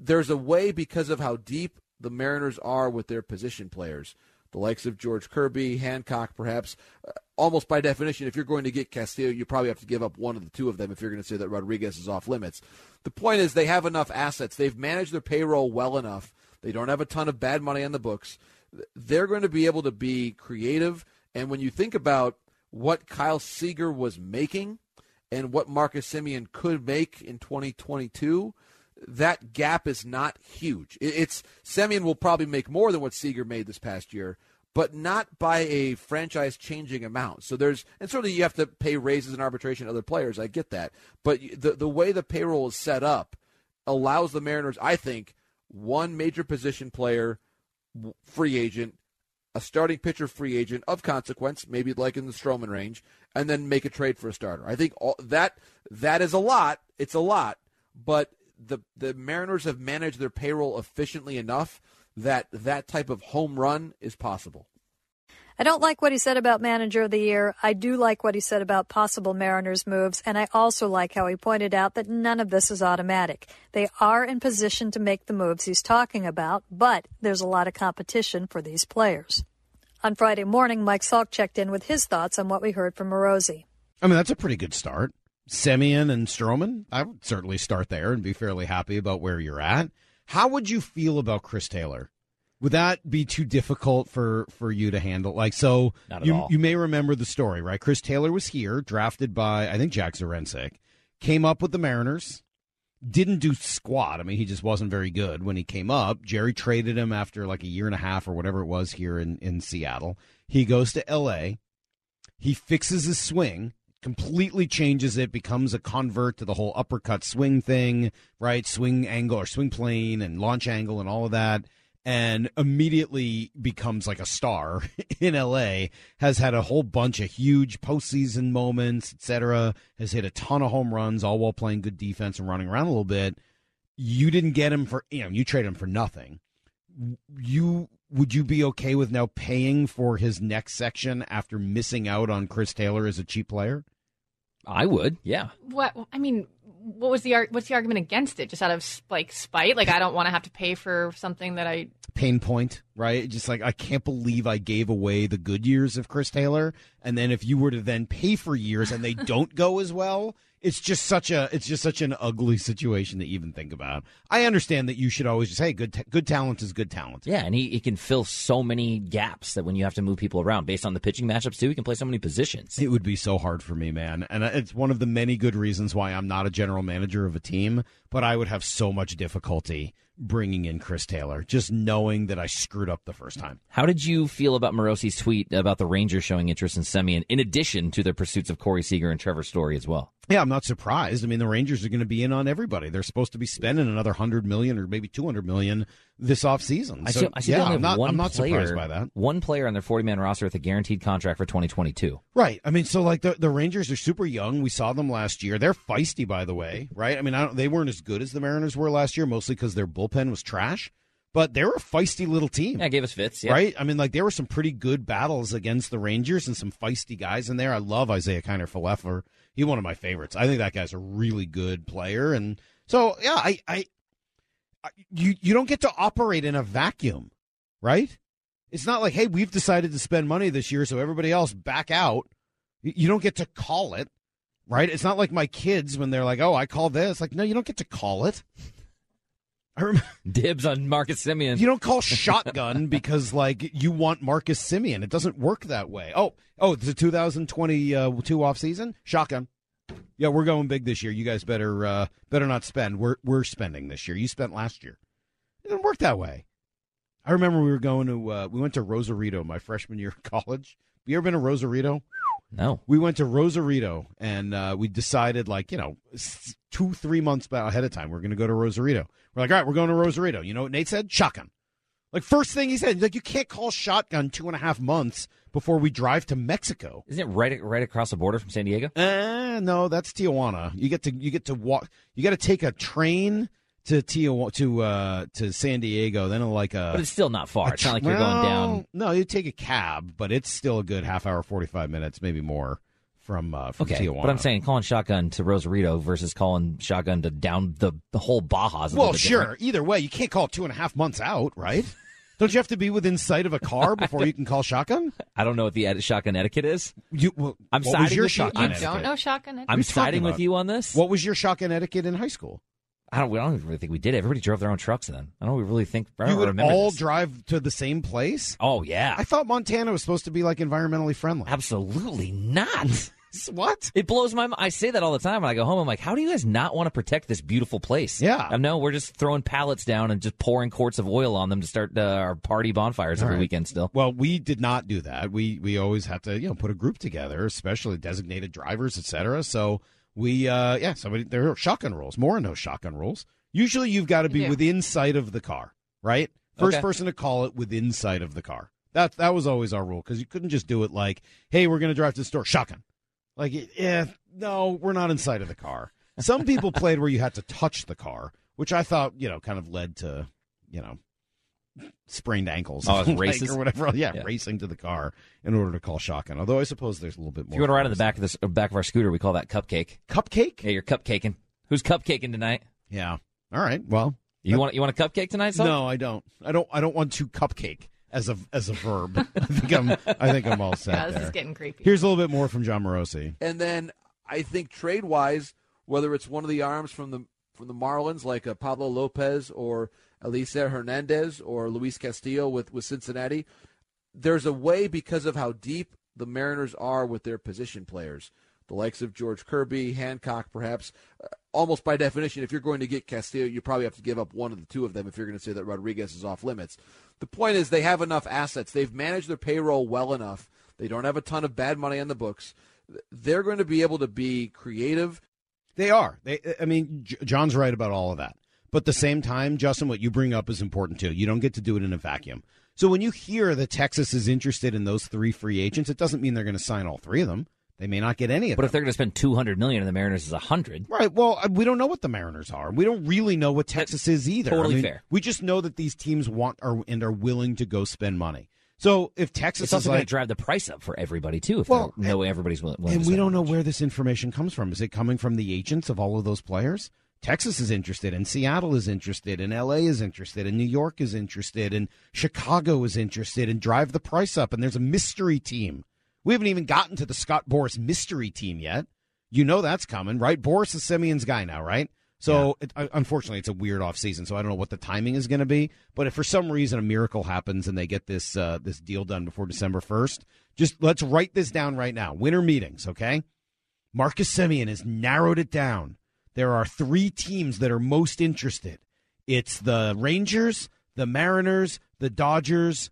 there's a way because of how deep the Mariners are with their position players, the likes of George Kirby, Hancock, perhaps. Uh, almost by definition, if you're going to get Castillo, you probably have to give up one of the two of them if you're going to say that Rodriguez is off limits. The point is, they have enough assets. They've managed their payroll well enough. They don't have a ton of bad money on the books. They're going to be able to be creative. And when you think about what Kyle Seager was making and what Marcus Semien could make in 2022, that gap is not huge. It- It's Semien will probably make more than what Seager made this past year, but not by a franchise changing amount. So there's and certainly you have to pay raises and arbitration to other players. I get that, but the the way the payroll is set up allows the Mariners, I think, one major position player, free agent, a starting pitcher free agent of consequence, maybe like in the Stroman range, and then make a trade for a starter. I think all, that that is a lot. It's a lot, but the the Mariners have managed their payroll efficiently enough that that type of home run is possible. I don't like what he said about manager of the year. I do like what he said about possible Mariners moves, and I also like how he pointed out that none of this is automatic. They are in position to make the moves he's talking about, but there's a lot of competition for these players. On Friday morning, Mike Salk checked in with his thoughts on what we heard from Morosi. I mean, that's a pretty good start. Semien and Stroman, I would certainly start there and be fairly happy about where you're at. How would you feel about Chris Taylor? Would that be too difficult for for you to handle? Like, so Not at you all. you may remember the story, right? Chris Taylor was here, drafted by I think Jack Zduriencik, came up with the Mariners, didn't do squat. I mean, he just wasn't very good when he came up. Jerry traded him after like a year and a half or whatever it was here in in Seattle. He goes to L.A. He fixes his swing, completely changes it, becomes a convert to the whole uppercut swing thing, right? Swing angle or swing plane and launch angle and all of that. And immediately becomes like a star in LA. Has had a whole bunch of huge postseason moments, etc. Has hit a ton of home runs, all while playing good defense and running around a little bit. You didn't get him for you know you traded him for nothing. You would you be okay with now paying for his next section after missing out on Chris Taylor as a cheap player? I would, yeah. What I mean, what was the ar- what's the argument against it? Just out of like spite, like I don't want to have to pay for something that I. Pain point, right? Just like I can't believe I gave away the good years of Chris Taylor, and then if you were to then pay for years and they don't go as well, it's just such a it's just such an ugly situation to even think about. I understand that you should always just hey, good ta- good talent is good talent. Yeah, and he, he can fill so many gaps that when you have to move people around based on the pitching matchups too, he can play so many positions. It would be so hard for me, man. And it's one of the many good reasons why I'm not a general manager of a team, but I would have so much difficulty bringing in Chris Taylor, just knowing that I screwed up the first time. How did you feel about Morosi's tweet about the Rangers showing interest in Semien, in addition to their pursuits of Corey Seager and Trevor Story as well? Yeah, I'm not surprised. I mean, the Rangers are going to be in on everybody. They're supposed to be spending another hundred million or maybe two hundred million this offseason. I So, I see they yeah, I'm not, one I'm not player, surprised by that. One player on their 40 man roster with a guaranteed contract for 2022. Right. I mean, so like the, the Rangers are super young. We saw them last year. They're feisty, by the way. Right. I mean, I don't, they weren't as good as the Mariners were last year, mostly because their bullpen was trash. But they were a feisty little team. Yeah, gave us fits. Yeah. Right? I mean, like there were some pretty good battles against the Rangers and some feisty guys in there. I love Isiah Kiner Falefa. He's one of my favorites. I think that guy's a really good player. And so, yeah, I, I, I you, you don't get to operate in a vacuum, right? It's not like, hey, we've decided to spend money this year, so everybody else back out. You you don't get to call it, right? It's not like my kids when they're like, oh, I call this. Like, no, you don't get to call it. I remember, Dibs on Marcus Semien. you don't call shotgun because like you want Marcus Semien. It doesn't work that way. Oh, oh, it's a 2022 off season. Shotgun. Yeah, we're going big this year. You guys better uh, better not spend. We're we're spending this year. You spent last year. It didn't work that way. I remember we were going to uh, we went to Rosarito my freshman year of college. Have you ever been to Rosarito? No. We went to Rosarito and uh, we decided like you know two three months ahead of time we're going to go to Rosarito. We're like, all right, we're going to Rosarito. You know what Nate said? Shotgun. Like first thing he said, like you can't call shotgun two and a half months before we drive to Mexico. Isn't it right right across the border from San Diego? Uh, no, that's Tijuana. You get to you get to walk. You got to take a train to Tijuana to uh to San Diego. Then like a. But it's still not far. a It's not like you're going down. No, you take a cab, but it's still a good half hour, forty five minutes, maybe more from uh, from Okay, Tijuana. but I'm saying calling shotgun to Rosarito versus calling shotgun to down the, the whole Baja. Well, sure. different. Either way, you can't call it two and a half months out, right? Don't you have to be within sight of a car before you can call shotgun? I don't know what the ed- shotgun etiquette is. You, well, I'm what was siding your with shotgun I'm- You don't know shotgun? I'm What are you talking siding with you on this. What was your shotgun etiquette in high school? I don't. I don't really think we did. it. Everybody drove their own trucks then. I don't really think. I don't you would all this. drive to the same place? Oh yeah, I thought Montana was supposed to be like environmentally friendly. absolutely not. what? It blows my mind. I say that all the time when I go home. I'm like, how do you guys not want to protect this beautiful place? Yeah. I know we're just throwing pallets down and just pouring quarts of oil on them to start uh, our party bonfires every All right. weekend. Still, Well, we did not do that. We we always have to you know put a group together, especially designated drivers, etc. So we uh yeah, so we, there are shotgun rules. More and no shotgun rules. Usually, you've got to be Yeah. within sight of the car, right? First Okay. person to call it within sight of the car. That that was always our rule because you couldn't just do it like, hey, we're going to drive to the store, shotgun. Like, yeah, no, we're not inside of the car. Some people played where you had to touch the car, which I thought you know kind of led to you know sprained ankles. Oh, like, races? or whatever. Yeah, Yeah. racing to the car in order to call shotgun. Although I suppose there's a little bit more. If you want to ride on the back of this uh, back of our scooter, we call that cupcake. Cupcake? Yeah, you're cupcaking. Who's cupcaking tonight? Yeah. All right. Well, you want you want a cupcake tonight? Son? No, I don't. I don't. I don't want to cupcake as a as a verb. I think I'm. I think I'm all set. Yeah, this is getting creepy. Here's a little bit more from Jon Morosi. And then I think trade wise, whether it's one of the arms from the from the Marlins like Pablo Lopez or Elieser Hernandez or Luis Castillo with with Cincinnati, there's a way because of how deep the Mariners are with their position players. The likes of George Kirby, Hancock, perhaps. Uh, almost by definition, if you're going to get Castillo, you probably have to give up one of the two of them if you're going to say that Rodriguez is off limits. The point is, they have enough assets. They've managed their payroll well enough. They don't have a ton of bad money on the books. They're going to be able to be creative. They are. They. I mean, Jon's right about all of that. But at the same time, Justin, what you bring up is important too. You don't get to do it in a vacuum. So when you hear that Texas is interested in those three free agents, it doesn't mean they're going to sign all three of them. They may not get any of But them. But if they're going to spend two hundred million and the Mariners is a hundred, Right. Well, uh, we don't know what the Mariners are. We don't really know what Texas is either. Totally I mean, fair. We just know that these teams want are, and are willing to go spend money. So if Texas it's is also going like, to drive the price up for everybody too. If Well, know everybody's willing, and we don't know where this information comes from. Is it coming from the agents of all of those players? Texas is interested, and Seattle is interested, and LA is interested, and New York is interested, and Chicago is interested, and drive the price up. And there's a mystery team. We haven't even gotten to the Scott Boras mystery team yet. You know that's coming, right? Boras is Semien's guy now, right? So it, uh, unfortunately, it's a weird off season. So I don't know what the timing is going to be. But if for some reason a miracle happens and they get this uh, this deal done before December first, just let's write this down right now. Winter meetings, okay? Marcus Semien has narrowed it down. There are three teams that are most interested. It's the Rangers, the Mariners, the Dodgers,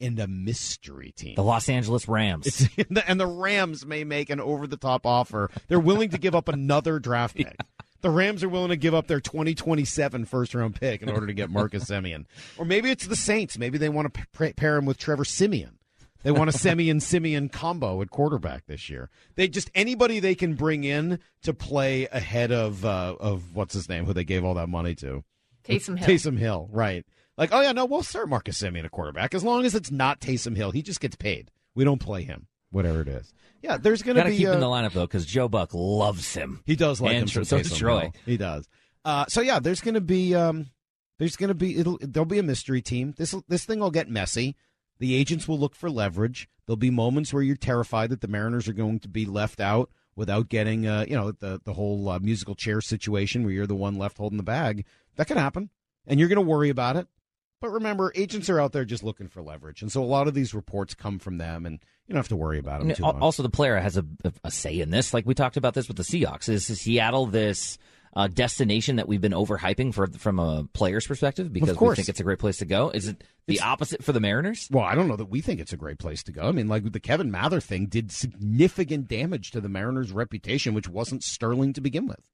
and a mystery team. The Los Angeles Rams. It's, and the Rams may make an over the top offer. They're willing to give up another draft pick. The Rams are willing to give up their 2027 first round pick in order to get Marcus Semien. Or maybe it's the Saints. Maybe they want to p- pair him with Trevor Siemian. They want a Semien Siemian combo at quarterback this year. They just anybody they can bring in to play ahead of uh, of what's his name, who they gave all that money to. Taysom Hill. Taysom Hill, right. Like, oh yeah, no, we'll start Marcus Semien at quarterback as long as it's not Taysom Hill. He just gets paid. We don't play him, whatever it is. Yeah, there's going to Got to be keep him in uh, the lineup though, because Joe Buck loves him. He does like and him. So does Troy. He does. Uh, so yeah, there's going to be um, there's going to be it'll there'll be a mystery team. This this thing will get messy. The agents will look for leverage. There'll be moments where you're terrified that the Mariners are going to be left out without getting uh, you know the the whole uh, musical chair situation where you're the one left holding the bag. That could happen, and you're going to worry about it. But remember, agents are out there just looking for leverage, and so a lot of these reports come from them, and you don't have to worry about them And too al- much. also, the player has a, a say in this. Like we talked about this with the Seahawks. Is Seattle this uh, destination that we've been overhyping for from a player's perspective because we think it's a great place to go? Is it the opposite for the Mariners? Well, I don't know that we think it's a great place to go. I mean, like the Kevin Mather thing did significant damage to the Mariners' reputation, which wasn't sterling to begin with.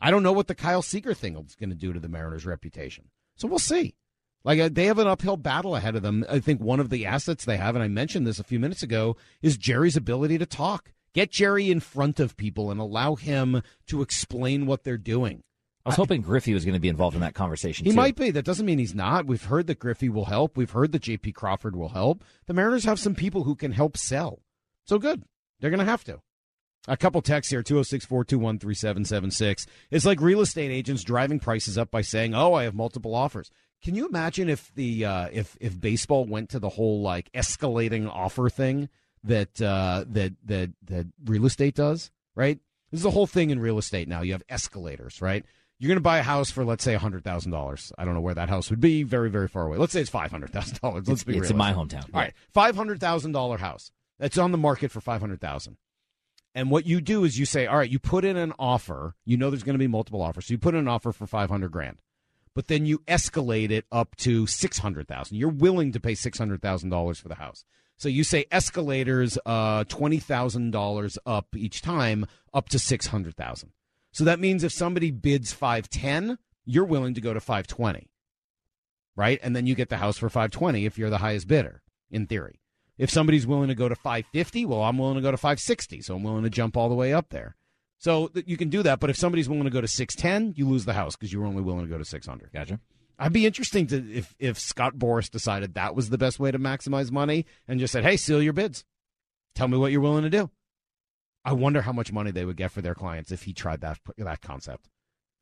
I don't know what the Kyle Seager thing is going to do to the Mariners' reputation. So we'll see. Like uh, they have an uphill battle ahead of them. I think one of the assets they have, and I mentioned this a few minutes ago, is Jerry's ability to talk. Get Jerry in front of people and allow him to explain what they're doing. I was hoping Griffey was going to be involved in that conversation. He too. might be. That doesn't mean he's not. We've heard that Griffey will help. We've heard that J.P. Crawford will help. The Mariners have some people who can help sell. So good. They're going to have to. A couple texts here 206 421 3776. It's like real estate agents driving prices up by saying, oh, I have multiple offers. Can you imagine if the uh, if if baseball went to the whole like escalating offer thing that uh, that that that real estate does? Right. This is the whole thing in real estate now. You have escalators, right? You're going to buy a house for let's say hundred thousand dollars. I don't know where that house would be. Very very far away. Let's say it's five hundred thousand dollars. Let's It's- be it's in my hometown. All right, five hundred thousand dollar house that's on the market for five hundred thousand. And what you do is you say, all right, you put in an offer. You know there's going to be multiple offers, so you put in an offer for five hundred grand, but then you escalate it up to six hundred thousand. You're willing to pay six hundred thousand dollars for the house. So you say escalators, uh, twenty thousand dollars up each time, up to six hundred thousand. So that means if somebody bids five ten, you're willing to go to five twenty, right? And then you get the house for five twenty if you're the highest bidder, in theory. If somebody's willing to go to 550, well, I'm willing to go to 560, so I'm willing to jump all the way up there. So you can do that, but if somebody's willing to go to 610, you lose the house because you were only willing to go to 600. Gotcha. I'd be interesting to if if Scott Boras decided that was the best way to maximize money and just said, "Hey, seal your bids. Tell me what you're willing to do." I wonder how much money they would get for their clients if he tried that that concept.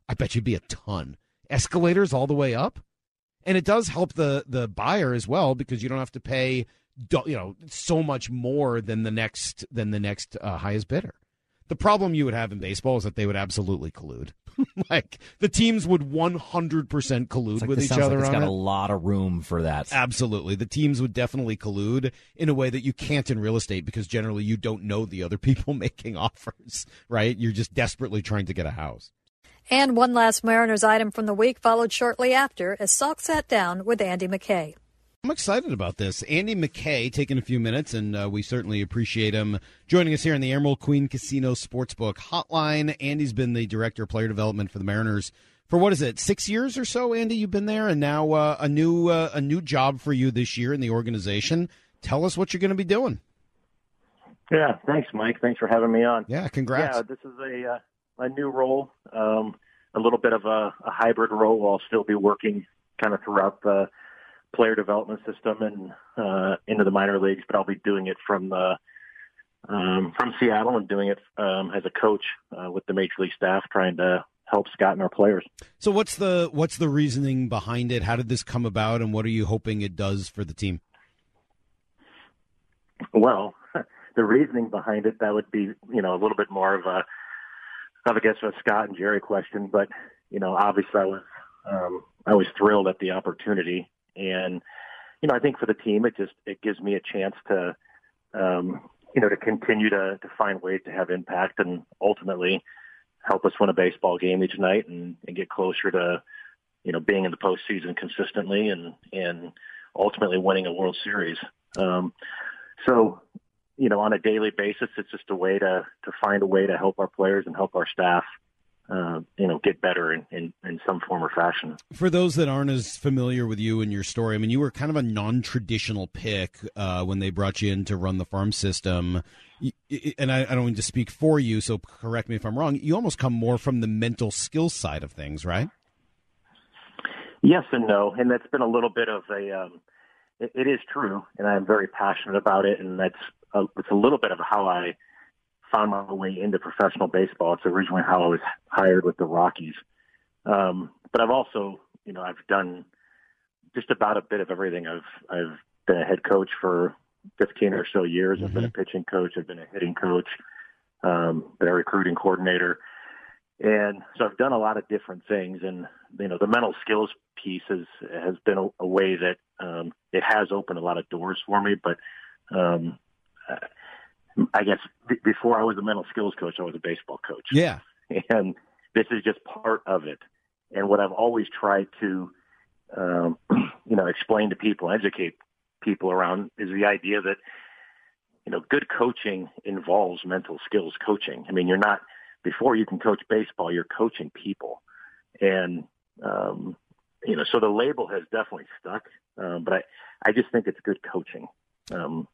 I bet you'd be a ton. Escalators all the way up, and it does help the the buyer as well because you don't have to pay you know so much more than the next than the next uh, highest bidder. The problem you would have in baseball is that they would absolutely collude. like the teams would 100% collude like with each other like it's on got it. a lot of room for that. Absolutely. The teams would definitely collude in a way that you can't in real estate because generally you don't know the other people making offers, right? You're just desperately trying to get a house. And one last Mariners item from the week followed shortly after as Salk sat down with Andy McKay. I'm excited about this. Andy McKay taking a few minutes, and uh, we certainly appreciate him joining us here in the Emerald Queen Casino Sportsbook Hotline. Andy's been the director of player development for the Mariners for what is it, six years or so? Andy, you've been there, and now uh, a new uh, a new job for you this year in the organization. Tell us what you're going to be doing. Yeah, thanks, Mike. Thanks for having me on. Yeah, congrats. Yeah, this is a uh, a new role, um, a little bit of a, a hybrid role. I'll still be working kind of throughout the player development system and uh, into the minor leagues, but I'll be doing it from the um, from Seattle and doing it um, as a coach uh, with the major league staff, trying to help Scott and our players. So what's the what's the reasoning behind it? How did this come about, and what are you hoping it does for the team? Well, the reasoning behind it that would be you know a little bit more of a of I guess a Scott and Jerry question, but you know obviously I was um, I was thrilled at the opportunity, and you know I think for the team it just it gives me a chance to um, you know to continue to to find ways to have impact and ultimately help us win a baseball game each night and, and get closer to you know being in the postseason consistently and and ultimately winning a World Series. Um, so you know, on a daily basis, it's just a way to to find a way to help our players and help our staff, uh, you know, get better in, in, in some form or fashion. For those that aren't as familiar with you and your story, I mean, you were kind of a non-traditional pick uh, when they brought you in to run the farm system. And I, I don't mean to speak for you, so correct me if I'm wrong. You almost come more from the mental skill side of things, right? Yes and no, and that's been a little bit of a. Um, it, it is true, and I'm very passionate about it, and that's a, it's a little bit of how I found my way into professional baseball. It's originally how I was hired with the Rockies, um, but I've also, you know, I've done just about a bit of everything. I've I've been a head coach for 15 or so years. I've been a pitching coach. I've been a hitting coach. Um, been a recruiting coordinator. And so I've done a lot of different things, and you know the mental skills piece has has been a, a way that um, it has opened a lot of doors for me. But um, I guess b- before I was a mental skills coach, I was a baseball coach. Yeah, and this is just part of it. And what I've always tried to, um, you know, explain to people, educate people around is the idea that you know good coaching involves mental skills coaching. I mean, you're not before you can coach baseball, you're coaching people, and um, you know, so the label has definitely stuck. Um, but I, I just think it's good coaching, um,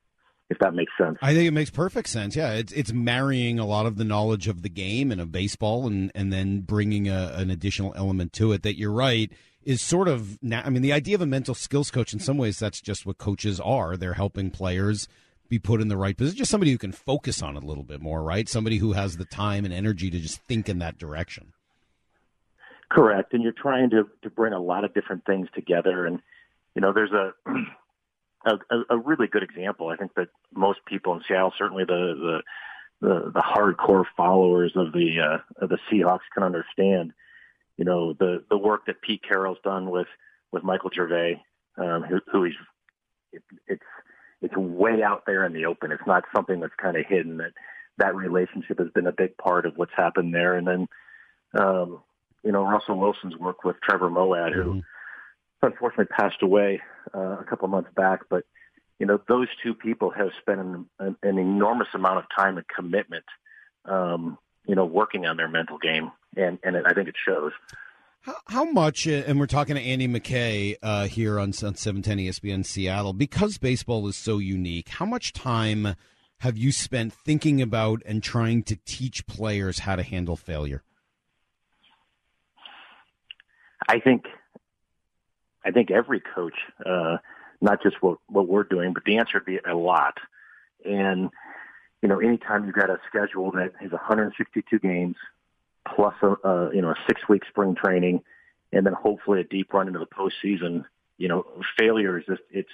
if that makes sense. I think it makes perfect sense. Yeah, it's it's marrying a lot of the knowledge of the game and of baseball, and and then bringing a, an additional element to it. That you're right is sort of. Na- I mean, the idea of a mental skills coach in some ways that's just what coaches are. They're helping players be put in the right position. Just somebody who can focus on it a little bit more, right? Somebody who has the time and energy to just think in that direction. Correct, and you're trying to to bring a lot of different things together, and you know, there's a a, a really good example. I think that most people in Seattle, certainly the the the, the hardcore followers of the uh, of the Seahawks, can understand. You know, the the work that Pete Carroll's done with with Michael Gervais, um, who, who he's it, it's it's way out there in the open. It's not something that's kind of hidden. That that relationship has been a big part of what's happened there. And then, um, you know, Russell Wilson's work with Trevor Moawad, who unfortunately passed away uh, a couple months back. But you know, those two people have spent an, an, an enormous amount of time and commitment, um, you know, working on their mental game, and and it, I think it shows. How, how much, uh, and we're talking to Andy McKay uh, here on, on 710 ESPN Seattle, because baseball is so unique, how much time have you spent thinking about and trying to teach players how to handle failure? I think I think every coach, uh, not just what what we're doing, but the answer would be a lot. And you know, anytime you've got a schedule that is 162 games plus a, a you know a six week spring training, and then hopefully a deep run into the postseason, you know, failure is just it's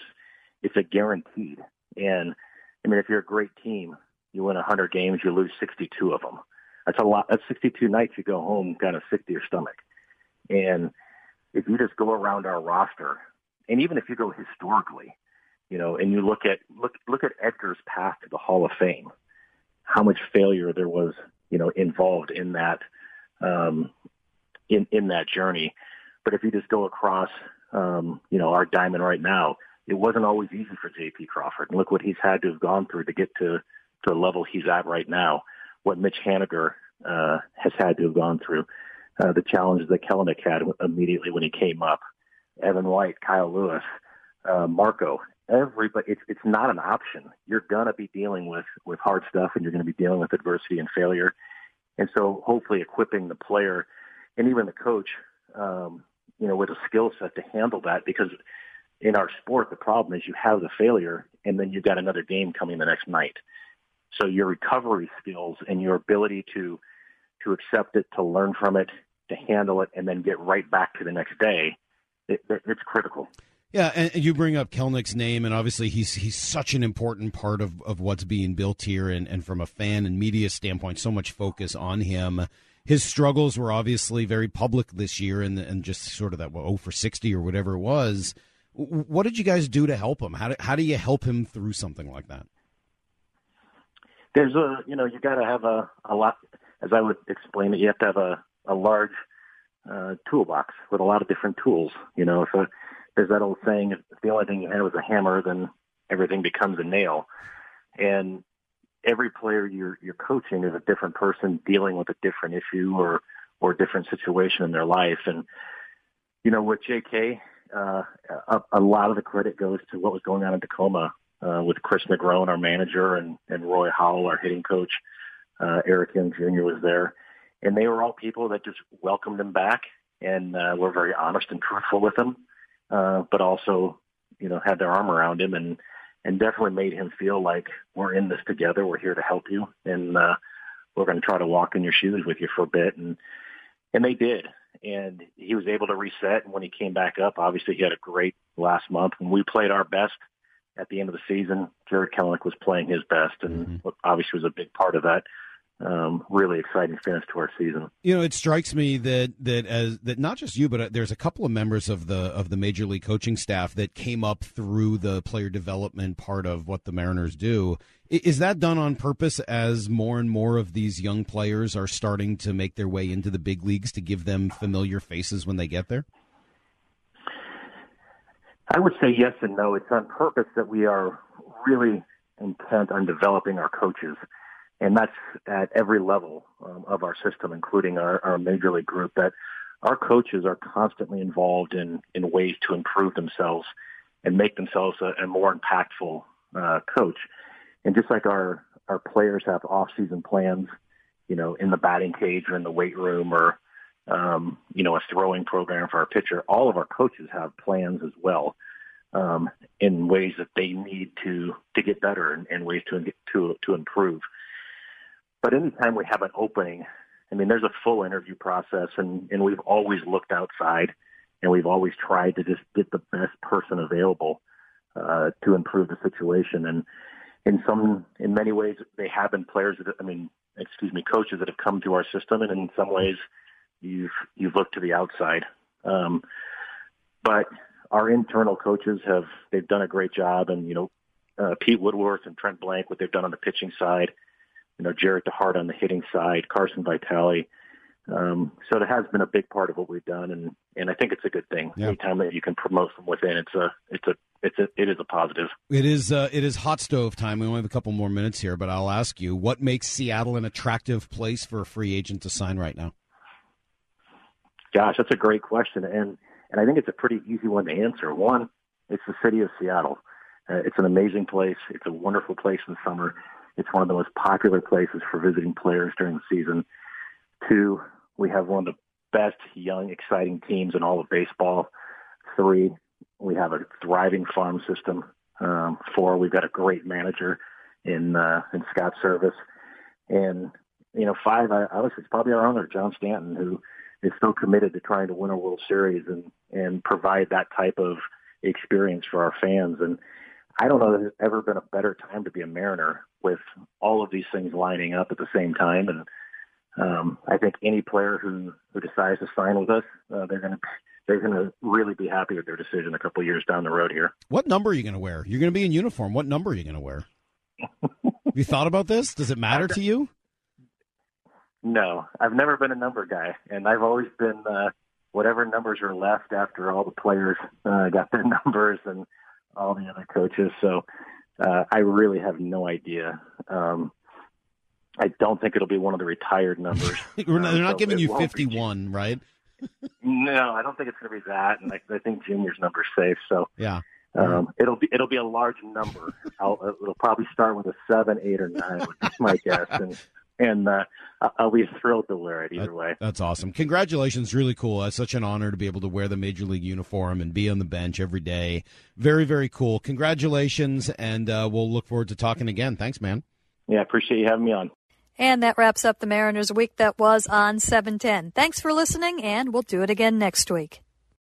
it's a guaranteed. And I mean, if you're a great team, you win 100 games, you lose 62 of them. That's a lot. That's 62 nights you go home kind of sick to your stomach. And if you just go around our roster, and even if you go historically, you know, and you look at look look at Edgar's path to the Hall of Fame, how much failure there was, you know, involved in that um, in in that journey. But if you just go across, um, you know, our diamond right now, it wasn't always easy for J.P. Crawford. And look what he's had to have gone through to get to, to the level he's at right now. What Mitch Haniger uh, has had to have gone through, uh, the challenges that Kelenic had immediately when he came up, Evan White, Kyle Lewis, uh, Marco. Everybody, it's it's not an option. You're gonna be dealing with with hard stuff, and you're gonna be dealing with adversity and failure. And so, hopefully, equipping the player and even the coach, um, you know, with a skill set to handle that, because in our sport, the problem is you have the failure and then you've got another game coming the next night. So your recovery skills and your ability to to accept it, to learn from it, to handle it, and then get right back to the next day, it, it, it's critical. Yeah, and you bring up Kelenic's name, and obviously he's he's such an important part of, of what's being built here, and, and from a fan and media standpoint, so much focus on him. His struggles were obviously very public this year, and and just sort of that well, oh for sixty or whatever it was. What did you guys do to help him? How do, how do you help him through something like that? There's a, you know, you got to have a, a lot, as I would explain it, you have to have a, a large uh, toolbox with a lot of different tools. You know, so there's that old saying, if the only thing you had was a hammer, then everything becomes a nail. And every player you're, you're coaching is a different person dealing with a different issue or, or different situation in their life. And, you know, with JK, uh, a, a lot of the credit goes to what was going on in Tacoma uh, with Kris Negron, our manager, and, and Roy Howell, our hitting coach. Uh, Eric Young Jr. was there, and they were all people that just welcomed him back and uh, were very honest and truthful with him, uh, but also, you know, had their arm around him and and definitely made him feel like we're in this together. We're here to help you, and uh, we're going to try to walk in your shoes with you for a bit. And and they did and he was able to reset. And when he came back up, obviously he had a great last month. And we played our best at the end of the season. Jarred Kelenic was playing his best, and mm-hmm. obviously was a big part of that. Um, really exciting finish to our season. You know, it strikes me that that as that not just you, but uh, there's a couple of members of the of the major league coaching staff that came up through the player development part of what the Mariners do. Is that done on purpose as more and more of these young players are starting to make their way into the big leagues to give them familiar faces when they get there? I would say yes and no. It's on purpose that we are really intent on developing our coaches. And that's at every level um, of our system, including our, our major league group, that our coaches are constantly involved in, in ways to improve themselves and make themselves a, a more impactful uh, coach. And just like our our players have off season plans, you know, in the batting cage or in the weight room or um, you know, a throwing program for our pitcher, all of our coaches have plans as well um, in ways that they need to to get better and, and ways to to to improve. But anytime we have an opening, I mean, there's a full interview process, and and we've always looked outside, and we've always tried to just get the best person available uh, to improve the situation. And in some, in many ways, they have been players that, I mean, excuse me, coaches that have come to our system, and in some ways, you've you've looked to the outside. Um, but our internal coaches have they've done a great job, and you know, uh, Pete Woodworth and Trent Blank, what they've done on the pitching side, you know, Jarret DeHart on the hitting side, Carson Vitale. Um, so it has been a big part of what we've done, and and I think it's a good thing. Yeah. Anytime that you can promote from within, it's a it's a it's a it is a positive. It is uh, it is hot stove time. We only have a couple more minutes here, but I'll ask you, what makes Seattle an attractive place for a free agent to sign right now? Gosh, that's a great question, and and I think it's a pretty easy one to answer. One, it's the city of Seattle. Uh, it's an amazing place. It's a wonderful place in the summer. It's one of the most popular places for visiting players during the season. Two, we have one of the best young, exciting teams in all of baseball. Three, we have a thriving farm system. Um, four, we've got a great manager in uh, in Scott Servais, and you know, five, I, obviously, it's probably our owner, John Stanton, who is so committed to trying to win a World Series and and provide that type of experience for our fans. And I don't know that there's ever been a better time to be a Mariner with all of these things lining up at the same time. And um, I think any player who who decides to sign with us, uh, they're going to they're going to really be happy with their decision a couple of years down the road here. What number are you going to wear? You're going to be in uniform. What number are you going to wear? Have you thought about this? Does it matter to you? No, I've never been a number guy, and I've always been uh, whatever numbers are left after all the players uh, got their numbers and all the other coaches. So uh, I really have no idea. Um, I don't think it'll be one of the retired numbers. We're not- they're not So giving you won't be 51, right? No, I don't think it's going to be that, and I, I think Junior's number's safe. So Yeah. um, it'll be it'll be a large number. I'll, it'll probably start with a seven, eight, or nine, is my guess, and and uh, I- I'll be thrilled to wear it either way. That's awesome. Congratulations. Really cool. It's such an honor to be able to wear the Major League uniform and be on the bench every day. Very, very cool. Congratulations, and uh, we'll look forward to talking again. Thanks, man. Yeah, appreciate you having me on. And that wraps up the Mariners week that was on 710. Thanks for listening, and we'll do it again next week.